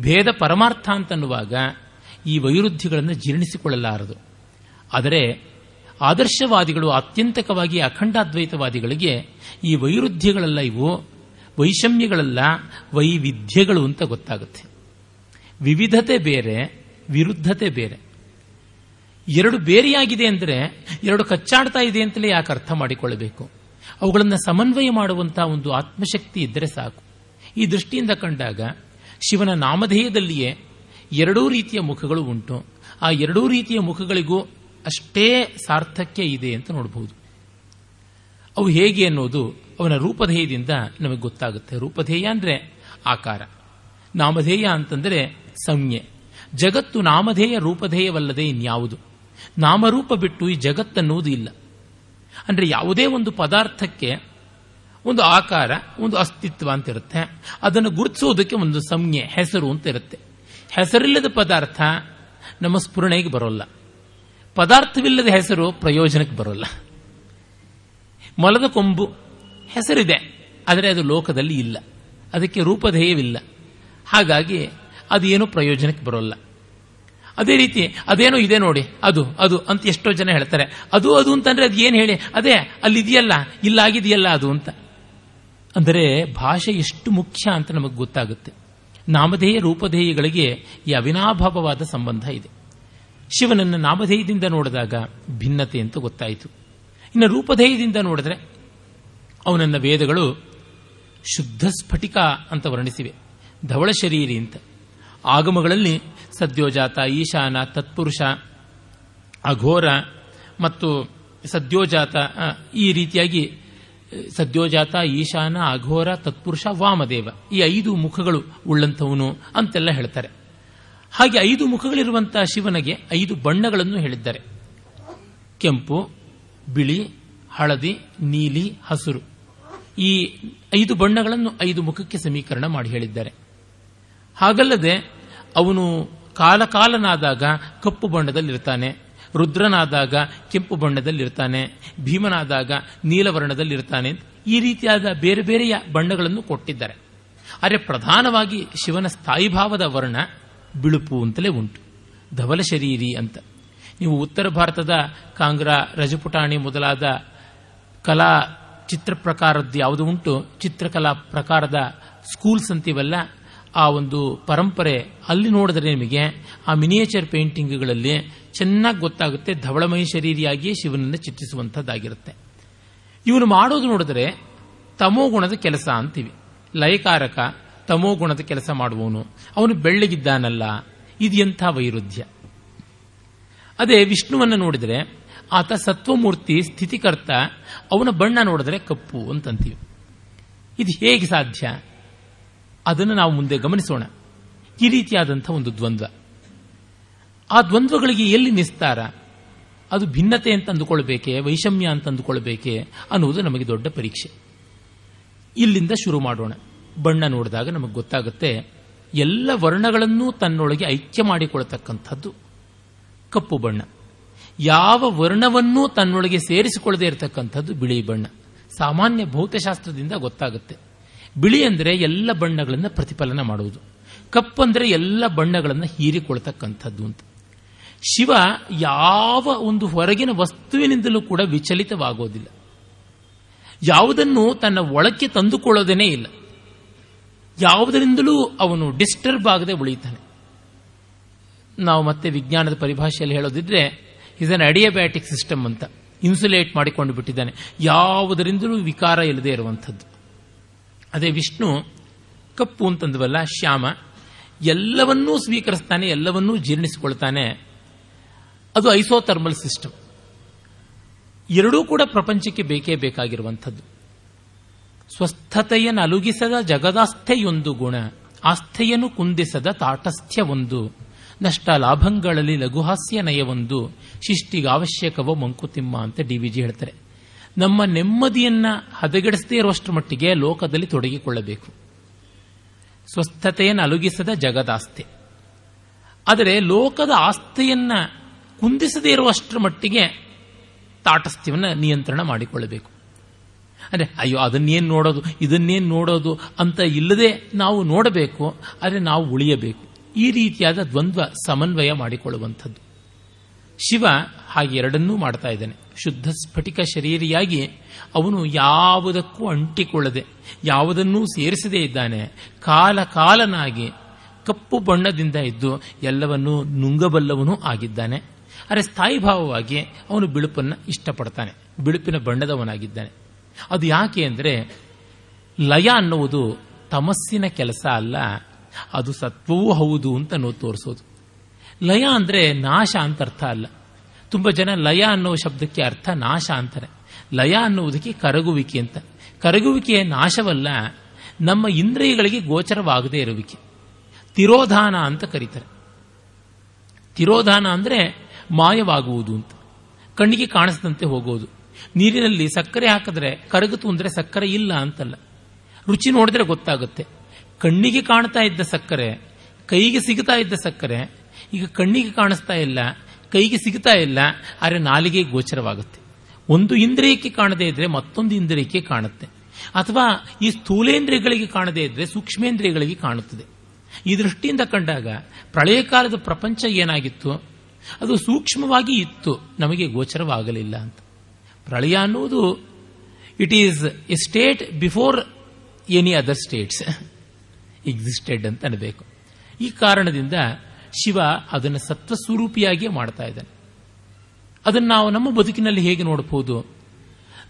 ಭೇದ ಪರಮಾರ್ಥ ಅಂತನ್ನುವಾಗ ಈ ವೈರುಧ್ಯಗಳನ್ನು ಜೀರ್ಣಿಸಿಕೊಳ್ಳಲಾರದು. ಆದರೆ ಆದರ್ಶವಾದಿಗಳು, ಆತ್ಯಂತಕವಾಗಿ ಅಖಂಡಾದ್ವೈತವಾದಿಗಳಿಗೆ ಈ ವೈರುಧ್ಯಗಳೆಲ್ಲ ಇವು ವೈಷಮ್ಯಗಳೆಲ್ಲ ವೈವಿಧ್ಯಗಳು ಅಂತ ಗೊತ್ತಾಗುತ್ತೆ. ವಿವಿಧತೆ ಬೇರೆ, ವಿರುದ್ಧತೆ ಬೇರೆ. ಎರಡು ಬೇರೆಯಾಗಿದೆ ಅಂದರೆ ಎರಡು ಕಚ್ಚಾಡ್ತಾ ಇದೆ ಅಂತಲೇ ಯಾಕೆ ಅರ್ಥ ಮಾಡಿಕೊಳ್ಳಬೇಕು? ಅವುಗಳನ್ನು ಸಮನ್ವಯ ಮಾಡುವಂತಹ ಒಂದು ಆತ್ಮಶಕ್ತಿ ಇದ್ದರೆ ಸಾಕು. ಈ ದೃಷ್ಟಿಯಿಂದ ಕಂಡಾಗ ಶಿವನ ನಾಮಧೇಯದಲ್ಲಿಯೇ ಎರಡೂ ರೀತಿಯ ಮುಖಗಳು ಉಂಟು. ಆ ಎರಡೂ ರೀತಿಯ ಮುಖಗಳಿಗೂ ಅಷ್ಟೇ ಸಾರ್ಥಕ್ಯ ಇದೆ ಅಂತ ನೋಡಬಹುದು ಅವು ಹೇಗೆ ಅನ್ನೋದು ಅವನ ರೂಪಧೇಯದಿಂದ ನಮಗೆ ಗೊತ್ತಾಗುತ್ತೆ. ರೂಪಧೇಯ ಅಂದರೆ ಆಕಾರ. ನಾಮಧೇಯ ಅಂತಂದರೆ ಸಂಜ್ಞೆ. ಜಗತ್ತು ನಾಮಧೇಯ ರೂಪಧೇಯವಲ್ಲದೆ ಇನ್ಯಾವುದು? ನಾಮರೂಪ ಬಿಟ್ಟು ಈ ಜಗತ್ತನ್ನುವುದು ಇಲ್ಲ. ಅಂದರೆ ಯಾವುದೇ ಒಂದು ಪದಾರ್ಥಕ್ಕೆ ಒಂದು ಆಕಾರ, ಒಂದು ಅಸ್ತಿತ್ವ ಅಂತ ಇರುತ್ತೆ. ಅದನ್ನು ಗುರುತಿಸೋದಕ್ಕೆ ಒಂದು ಸಂಜ್ಞೆ, ಹೆಸರು ಅಂತ ಇರುತ್ತೆ. ಹೆಸರಿಲ್ಲದ ಪದಾರ್ಥ ನಮ್ಮ ಸ್ಫುರಣೆಗೆ ಬರೋಲ್ಲ. ಪದಾರ್ಥವಿಲ್ಲದ ಹೆಸರು ಪ್ರಯೋಜನಕ್ಕೆ ಬರೋಲ್ಲ. ಮೊಲದ ಕೊಂಬು ಹೆಸರಿದೆ, ಆದರೆ ಅದು ಲೋಕದಲ್ಲಿ ಇಲ್ಲ. ಅದಕ್ಕೆ ರೂಪಧೇಯವಿಲ್ಲ. ಹಾಗಾಗಿ ಅದೇನು ಪ್ರಯೋಜನಕ್ಕೆ ಬರೋಲ್ಲ. ಅದೇ ರೀತಿ ಅದೇನೋ ಇದೆ ನೋಡಿ, ಅದು ಅದು ಅಂತ ಎಷ್ಟೋ ಜನ ಹೇಳ್ತಾರೆ. ಅದು ಅದು ಅಂತಂದ್ರೆ ಅದು ಏನು ಹೇಳಿ? ಅದೇ, ಅಲ್ಲಿದೆಯಲ್ಲ, ಇಲ್ಲಾಗಿದೆಯಲ್ಲ ಅದು ಅಂತ. ಅಂದರೆ ಭಾಷೆ ಎಷ್ಟು ಮುಖ್ಯ ಅಂತ ನಮಗೆ ಗೊತ್ತಾಗುತ್ತೆ. ನಾಮಧೇಯ ರೂಪಧೇಯಗಳಿಗೆ ಈ ಅವಿನಾಭಾವವಾದ ಸಂಬಂಧ ಇದೆ. ಶಿವನನ್ನು ನಾಮಧೇಯದಿಂದ ನೋಡಿದಾಗ ಭಿನ್ನತೆ ಅಂತ ಗೊತ್ತಾಯಿತು. ಇನ್ನು ರೂಪಧೇಯದಿಂದ ನೋಡಿದ್ರೆ ಅವನನ್ನ ವೇದಗಳು ಶುದ್ಧ ಸ್ಫಟಿಕ ಅಂತ ವರ್ಣಿಸಿವೆ. ಧವಳ ಶರೀರಿ ಅಂತ. ಆಗಮಗಳಲ್ಲಿ ಸದ್ಯೋಜಾತ, ಈಶಾನ, ತತ್ಪುರುಷ, ಅಘೋರ ಮತ್ತು ಸದ್ಯೋಜಾತ ಈ ರೀತಿಯಾಗಿ ಸದ್ಯೋಜಾತ, ಈಶಾನ, ಅಘೋರ, ತತ್ಪುರುಷ, ವಾಮದೇವ ಈ ಐದು ಮುಖಗಳು ಉಳ್ಳಂಥವನು ಅಂತೆಲ್ಲ ಹೇಳ್ತಾರೆ. ಹಾಗೆ ಐದು ಮುಖಗಳಿರುವಂತಹ ಶಿವನಿಗೆ ಐದು ಬಣ್ಣಗಳನ್ನು ಹೇಳಿದ್ದಾರೆ. ಕೆಂಪು, ಬಿಳಿ, ಹಳದಿ, ನೀಲಿ, ಹಸುರು. ಈ ಐದು ಬಣ್ಣಗಳನ್ನು ಐದು ಮುಖಕ್ಕೆ ಸಮೀಕರಣ ಮಾಡಿ ಹೇಳಿದ್ದಾರೆ. ಹಾಗಲ್ಲದೆ ಅವನು ಕಾಲಕಾಲನಾದಾಗ ಕಪ್ಪು ಬಣ್ಣದಲ್ಲಿರ್ತಾನೆ, ರುದ್ರನಾದಾಗ ಕೆಂಪು ಬಣ್ಣದಲ್ಲಿರ್ತಾನೆ, ಭೀಮನಾದಾಗ ನೀಲವರ್ಣದಲ್ಲಿರ್ತಾನೆ ಈ ರೀತಿಯಾದ ಬೇರೆ ಬೇರೆಯ ಬಣ್ಣಗಳನ್ನು ಕೊಟ್ಟಿದ್ದಾರೆ. ಆದರೆ ಪ್ರಧಾನವಾಗಿ ಶಿವನ ಸ್ಥಾಯಿಭಾವದ ವರ್ಣ ಬಿಳುಪು ಅಂತಲೇ ಉಂಟು. ಧವಲ ಶರೀರಿ ಅಂತ. ನೀವು ಉತ್ತರ ಭಾರತದ ಕಾಂಗ್ರಾ, ರಜಪುಟಾಣಿ ಮೊದಲಾದ ಕಲಾ ಚಿತ್ರ ಪ್ರಕಾರದ್ದು ಯಾವುದು ಉಂಟು? ಚಿತ್ರಕಲಾ ಪ್ರಕಾರದ ಸ್ಕೂಲ್ಸ್ ಅಂತೀವಲ್ಲ, ಆ ಒಂದು ಪರಂಪರೆ ಅಲ್ಲಿ ನೋಡಿದ್ರೆ ನಿಮಗೆ ಆ ಮಿನಿಯೇಚರ್ ಪೇಂಟಿಂಗ್ಗಳಲ್ಲಿ ಚೆನ್ನಾಗಿ ಗೊತ್ತಾಗುತ್ತೆ ಧವಳಮಯ ಶರೀರಿಯಾಗಿಯೇ ಶಿವನನ್ನು ಚಿತ್ರಿಸುವಂಥದ್ದಾಗಿರುತ್ತೆ. ಇವನು ಮಾಡೋದು ನೋಡಿದ್ರೆ ತಮೋಗುಣದ ಕೆಲಸ ಅಂತೀವಿ. ಲಯಕಾರಕ ತಮೋಗುಣದ ಕೆಲಸ ಮಾಡುವವನು. ಅವನು ಬೆಳ್ಳಗಿದ್ದಾನಲ್ಲ. ಇದು ಎಂಥ ವೈರುಧ್ಯ. ಅದೇ ವಿಷ್ಣುವನ್ನು ನೋಡಿದರೆ ಆತ ಸತ್ವಮೂರ್ತಿ, ಸ್ಥಿತಿಕರ್ತ, ಅವನ ಬಣ್ಣ ನೋಡಿದ್ರೆ ಕಪ್ಪು ಅಂತಂತೀವಿ. ಇದು ಹೇಗೆ ಸಾಧ್ಯ? ಅದನ್ನು ನಾವು ಮುಂದೆ ಗಮನಿಸೋಣ. ಈ ರೀತಿಯಾದಂಥ ಒಂದು ದ್ವಂದ್ವ. ಆ ದ್ವಂದ್ವಗಳಿಗೆ ಎಲ್ಲಿ ನಿಸ್ತಾರ? ಅದು ಭಿನ್ನತೆ ಅಂತ ಅಂದುಕೊಳ್ಬೇಕೆ, ವೈಷಮ್ಯ ಅಂತ ಅಂದುಕೊಳ್ಬೇಕೆ ಅನ್ನುವುದು ನಮಗೆ ದೊಡ್ಡ ಪರೀಕ್ಷೆ. ಇಲ್ಲಿಂದ ಶುರು ಮಾಡೋಣ. ಬಣ್ಣ ನೋಡಿದಾಗ ನಮಗೆ ಗೊತ್ತಾಗುತ್ತೆ ಎಲ್ಲ ವರ್ಣಗಳನ್ನೂ ತನ್ನೊಳಗೆ ಐಕ್ಯ ಮಾಡಿಕೊಳ್ತಕ್ಕಂಥದ್ದು ಕಪ್ಪು ಬಣ್ಣ. ಯಾವ ವರ್ಣವನ್ನೂ ತನ್ನೊಳಗೆ ಸೇರಿಸಿಕೊಳ್ಳದೆ ಇರತಕ್ಕಂಥದ್ದು ಬಿಳಿ ಬಣ್ಣ. ಸಾಮಾನ್ಯ ಭೌತಶಾಸ್ತ್ರದಿಂದ ಗೊತ್ತಾಗುತ್ತೆ. ಬಿಳಿ ಅಂದರೆ ಎಲ್ಲ ಬಣ್ಣಗಳನ್ನು ಪ್ರತಿಫಲನ ಮಾಡುವುದು. ಕಪ್ಪಂದರೆ ಎಲ್ಲ ಬಣ್ಣಗಳನ್ನು ಹೀರಿಕೊಳ್ತಕ್ಕಂಥದ್ದು ಅಂತ. ಶಿವ ಯಾವ ಒಂದು ಹೊರಗಿನ ವಸ್ತುವಿನಿಂದಲೂ ಕೂಡ ವಿಚಲಿತವಾಗೋದಿಲ್ಲ. ಯಾವುದನ್ನು ತನ್ನ ಒಳಕ್ಕೆ ತಂದುಕೊಳ್ಳೋದೇನೇ ಇಲ್ಲ. ಯಾವುದರಿಂದಲೂ ಅವನು ಡಿಸ್ಟರ್ಬ್ ಆಗದೆ ಉಳಿತಾನೆ ನಾವು ಮತ್ತೆ ವಿಜ್ಞಾನದ ಪರಿಭಾಷೆಯಲ್ಲಿ ಹೇಳೋದಿದ್ರೆ ಇಸ್ ಅನ್ ಅಡಿಯಬ್ಯಾಟಿಕ್ ಸಿಸ್ಟಮ್ ಅಂತ. ಇನ್ಸುಲೇಟ್ ಮಾಡಿಕೊಂಡು ಬಿಟ್ಟಿದ್ದಾನೆ. ಯಾವುದರಿಂದಲೂ ವಿಕಾರ ಇಲ್ಲದೆ ಇರುವಂಥದ್ದು. ಅದೇ ವಿಷ್ಣು, ಕಪ್ಪು ಅಂತಂದವಲ್ಲ, ಶ್ಯಾಮ, ಎಲ್ಲವನ್ನೂ ಸ್ವೀಕರಿಸ್ತಾನೆ, ಎಲ್ಲವನ್ನೂ ಜೀರ್ಣಿಸಿಕೊಳ್ತಾನೆ. ಅದು ಐಸೋಥರ್ಮಲ್ ಸಿಸ್ಟಮ್. ಎರಡೂ ಕೂಡ ಪ್ರಪಂಚಕ್ಕೆ ಬೇಕೇ ಬೇಕಾಗಿರುವಂಥದ್ದು. ಸ್ವಸ್ಥತೆಯನ್ನು ಅಲುಗಿಸದ ಜಗದಾಸ್ಥೆಯೊಂದು ಗುಣ, ಆಸ್ಥೆಯನ್ನು ಕುಂದಿಸದ ತಾಟಸ್ಥ್ಯವೊಂದು, ನಷ್ಟ ಲಾಭಗಳಲ್ಲಿ ಲಘುಹಾಸ್ಯ ನಯವೊಂದು ಶಿಷ್ಟಿಗಾವಶ್ಯಕವೋ ಮಂಕುತಿಮ್ಮ ಅಂತ ಡಿ ವಿಜಿ ಹೇಳ್ತಾರೆ. ನಮ್ಮ ನೆಮ್ಮದಿಯನ್ನ ಹದಗೆಡಿಸದೇ ಇರುವಷ್ಟರ ಮಟ್ಟಿಗೆ ಲೋಕದಲ್ಲಿ ತೊಡಗಿಕೊಳ್ಳಬೇಕು. ಸ್ವಸ್ಥತೆಯನ್ನು ಅಲುಗಿಸದ ಜಗದಾಸ್ತೆ ಆದರೆ ಲೋಕದ ಆಸ್ತೆಯನ್ನ ಕುಂದಿಸದೇ ಇರುವಷ್ಟರ ಮಟ್ಟಿಗೆ ತಾಟಸ್ಥ್ಯವನ್ನು ನಿಯಂತ್ರಣ ಮಾಡಿಕೊಳ್ಳಬೇಕು. ಅಂದರೆ ಅಯ್ಯೋ, ಅದನ್ನೇನು ನೋಡೋದು, ಇದನ್ನೇನು ನೋಡೋದು ಅಂತ ಇಲ್ಲದೆ ನಾವು ನೋಡಬೇಕು ಆದರೆ ನಾವು ಉಳಿಯಬೇಕು. ಈ ರೀತಿಯಾದ ದ್ವಂದ್ವ, ಸಮನ್ವಯ ಮಾಡಿಕೊಳ್ಳುವಂಥದ್ದು. ಶಿವ ಹಾಗೆ ಎರಡನ್ನೂ ಮಾಡ್ತಾ ಇದ್ದಾನೆ. ಶುದ್ಧ ಸ್ಫಟಿಕ ಶರೀರಿಯಾಗಿ ಅವನು ಯಾವುದಕ್ಕೂ ಅಂಟಿಕೊಳ್ಳದೆ, ಯಾವುದನ್ನೂ ಸೇರಿಸದೇ ಇದ್ದಾನೆ. ಕಾಲ ಕಾಲನಾಗಿ ಕಪ್ಪು ಬಣ್ಣದಿಂದ ಇದ್ದು ಎಲ್ಲವನ್ನೂ ನುಂಗಬಲ್ಲವನೂ ಆಗಿದ್ದಾನೆ. ಅರೆ ಸ್ಥಾಯಿಭಾವವಾಗಿ ಅವನು ಬಿಳುಪನ್ನು ಇಷ್ಟಪಡ್ತಾನೆ. ಬಿಳುಪಿನ ಬಣ್ಣದವನಾಗಿದ್ದಾನೆ. ಅದು ಯಾಕೆ ಅಂದರೆ ಲಯ ಅನ್ನುವುದು ತಮಸ್ಸಿನ ಕೆಲಸ ಅಲ್ಲ, ಅದು ಸತ್ವವೂ ಹೌದು ಅಂತ ನೋವು ತೋರಿಸೋದು. ಲಯ ಅಂದರೆ ನಾಶ ಅಂತ ಅರ್ಥ ಅಲ್ಲ. ತುಂಬ ಜನ ಲಯ ಅನ್ನೋ ಶಬ್ದಕ್ಕೆ ಅರ್ಥ ನಾಶ ಅಂತಾರೆ. ಲಯ ಅನ್ನುವುದಕ್ಕೆ ಕರಗುವಿಕೆ ಅಂತ. ಕರಗುವಿಕೆಯ ನಾಶವಲ್ಲ, ನಮ್ಮ ಇಂದ್ರಿಯಗಳಿಗೆ ಗೋಚರವಾಗದೇ ಇರುವಿಕೆ. ತಿರೋಧಾನ ಅಂತ ಕರೀತಾರೆ. ತಿರೋಧಾನ ಅಂದರೆ ಮಾಯವಾಗುವುದು ಅಂತ. ಕಣ್ಣಿಗೆ ಕಾಣಿಸದಂತೆ ಹೋಗೋದು. ನೀರಿನಲ್ಲಿ ಸಕ್ಕರೆ ಹಾಕಿದ್ರೆ ಕರಗಿತು ಅಂದರೆ ಸಕ್ಕರೆ ಇಲ್ಲ ಅಂತಲ್ಲ. ರುಚಿ ನೋಡಿದ್ರೆ ಗೊತ್ತಾಗುತ್ತೆ. ಕಣ್ಣಿಗೆ ಕಾಣ್ತಾ ಇದ್ದ ಸಕ್ಕರೆ, ಕೈಗೆ ಸಿಗ್ತಾ ಇದ್ದ ಸಕ್ಕರೆ, ಈಗ ಕಣ್ಣಿಗೆ ಕಾಣಿಸ್ತಾ ಇಲ್ಲ, ಕೈಗೆ ಸಿಗ್ತಾ ಇಲ್ಲ, ಆದರೆ ನಾಲಿಗೆ ಗೋಚರವಾಗುತ್ತೆ. ಒಂದು ಇಂದ್ರಿಯಕ್ಕೆ ಕಾಣದೇ ಇದ್ರೆ ಮತ್ತೊಂದು ಇಂದ್ರಿಯಕ್ಕೆ ಕಾಣುತ್ತೆ. ಅಥವಾ ಈ ಸ್ಥೂಲೇಂದ್ರಿಯಗಳಿಗೆ ಕಾಣದೇ ಇದ್ರೆ ಸೂಕ್ಷ್ಮೇಂದ್ರಿಯಗಳಿಗೆ ಕಾಣುತ್ತದೆ. ಈ ದೃಷ್ಟಿಯಿಂದ ಕಂಡಾಗ ಪ್ರಳಯ ಕಾಲದ ಪ್ರಪಂಚ ಏನಾಗಿತ್ತು? ಅದು ಸೂಕ್ಷ್ಮವಾಗಿ ಇತ್ತು, ನಮಗೆ ಗೋಚರವಾಗಲಿಲ್ಲ ಅಂತ. ಪ್ರಳಯ ಅನ್ನುವುದು it is a state before any other states existed ಅಂತ ಅನ್ನಬೇಕು ಈ ಕಾರಣದಿಂದ ಶಿವ ಅದನ್ನು ಸತ್ವಸ್ವರೂಪಿಯಾಗಿಯೇ ಮಾಡ್ತಾ ಇದ್ದಾನೆ. ಅದನ್ನು ನಾವು ನಮ್ಮ ಬದುಕಿನಲ್ಲಿ ಹೇಗೆ ನೋಡಬಹುದು?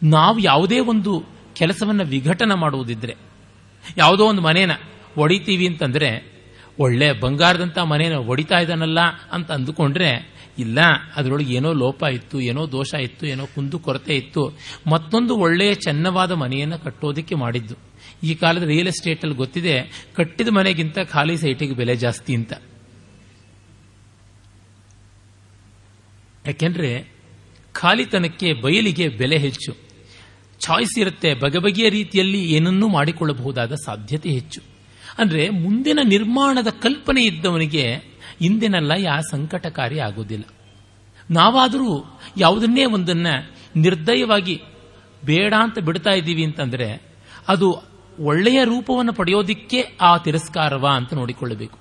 ನಾವು ಯಾವುದೇ ಒಂದು ಕೆಲಸವನ್ನು ವಿಘಟನೆ ಮಾಡುವುದಿದ್ರೆ, ಯಾವುದೋ ಒಂದು ಮನೇನ ಒಡಿತೀವಿ ಅಂತಂದ್ರೆ, ಒಳ್ಳೆ ಬಂಗಾರದಂತ ಮನೇನ ಒಡಿತಾ ಇದ್ದಾನಲ್ಲ ಅಂತ ಅಂದುಕೊಂಡ್ರೆ ಇಲ್ಲ, ಅದರೊಳಗೆ ಏನೋ ಲೋಪ ಇತ್ತು, ಏನೋ ದೋಷ ಇತ್ತು, ಏನೋ ಕುಂದು ಕೊರತೆ ಇತ್ತು. ಮತ್ತೊಂದು ಒಳ್ಳೆಯ ಚೆನ್ನವಾದ ಮನೆಯನ್ನು ಕಟ್ಟೋದಕ್ಕೆ ಮಾಡಿದ್ದು. ಈ ಕಾಲದ ರಿಯಲ್ ಎಸ್ಟೇಟ್ ಅಲ್ಲಿ ಗೊತ್ತಿದೆ, ಕಟ್ಟಿದ ಮನೆಗಿಂತ ಖಾಲಿ ಸೈಟಿಗೆ ಬೆಲೆ ಜಾಸ್ತಿ ಅಂತ. ಯಾಕೆಂದ್ರೆ, ಖಾಲಿತನಕ್ಕೆ ಬಯಲಿಗೆ ಬೆಲೆ ಹೆಚ್ಚು. ಚಾಯ್ಸ್ ಇರುತ್ತೆ ಬಗೆ ಬಗೆಯ ರೀತಿಯಲ್ಲಿ ಏನನ್ನೂ ಮಾಡಿಕೊಳ್ಳಬಹುದಾದ ಸಾಧ್ಯತೆ ಹೆಚ್ಚು. ಅಂದ್ರೆ, ಮುಂದಿನ ನಿರ್ಮಾಣದ ಕಲ್ಪನೆ ಇದ್ದವನಿಗೆ ಇಂದಿನ ಲಯ ಸಂಕಟಕಾರಿ ಆಗೋದಿಲ್ಲ ನಾವಾದರೂ ಯಾವುದನ್ನೇ ಒಂದನ್ನ ನಿರ್ದಯವಾಗಿ ಬೇಡ ಅಂತ ಬಿಡ್ತಾ ಇದ್ದೀವಿ ಅಂತಂದ್ರೆ ಅದು ಒಳ್ಳೆಯ ರೂಪವನ್ನು ಪಡೆಯೋದಿಕ್ಕೆ ಆ ತಿರಸ್ಕಾರವ ಅಂತ ನೋಡಿಕೊಳ್ಳಬೇಕು.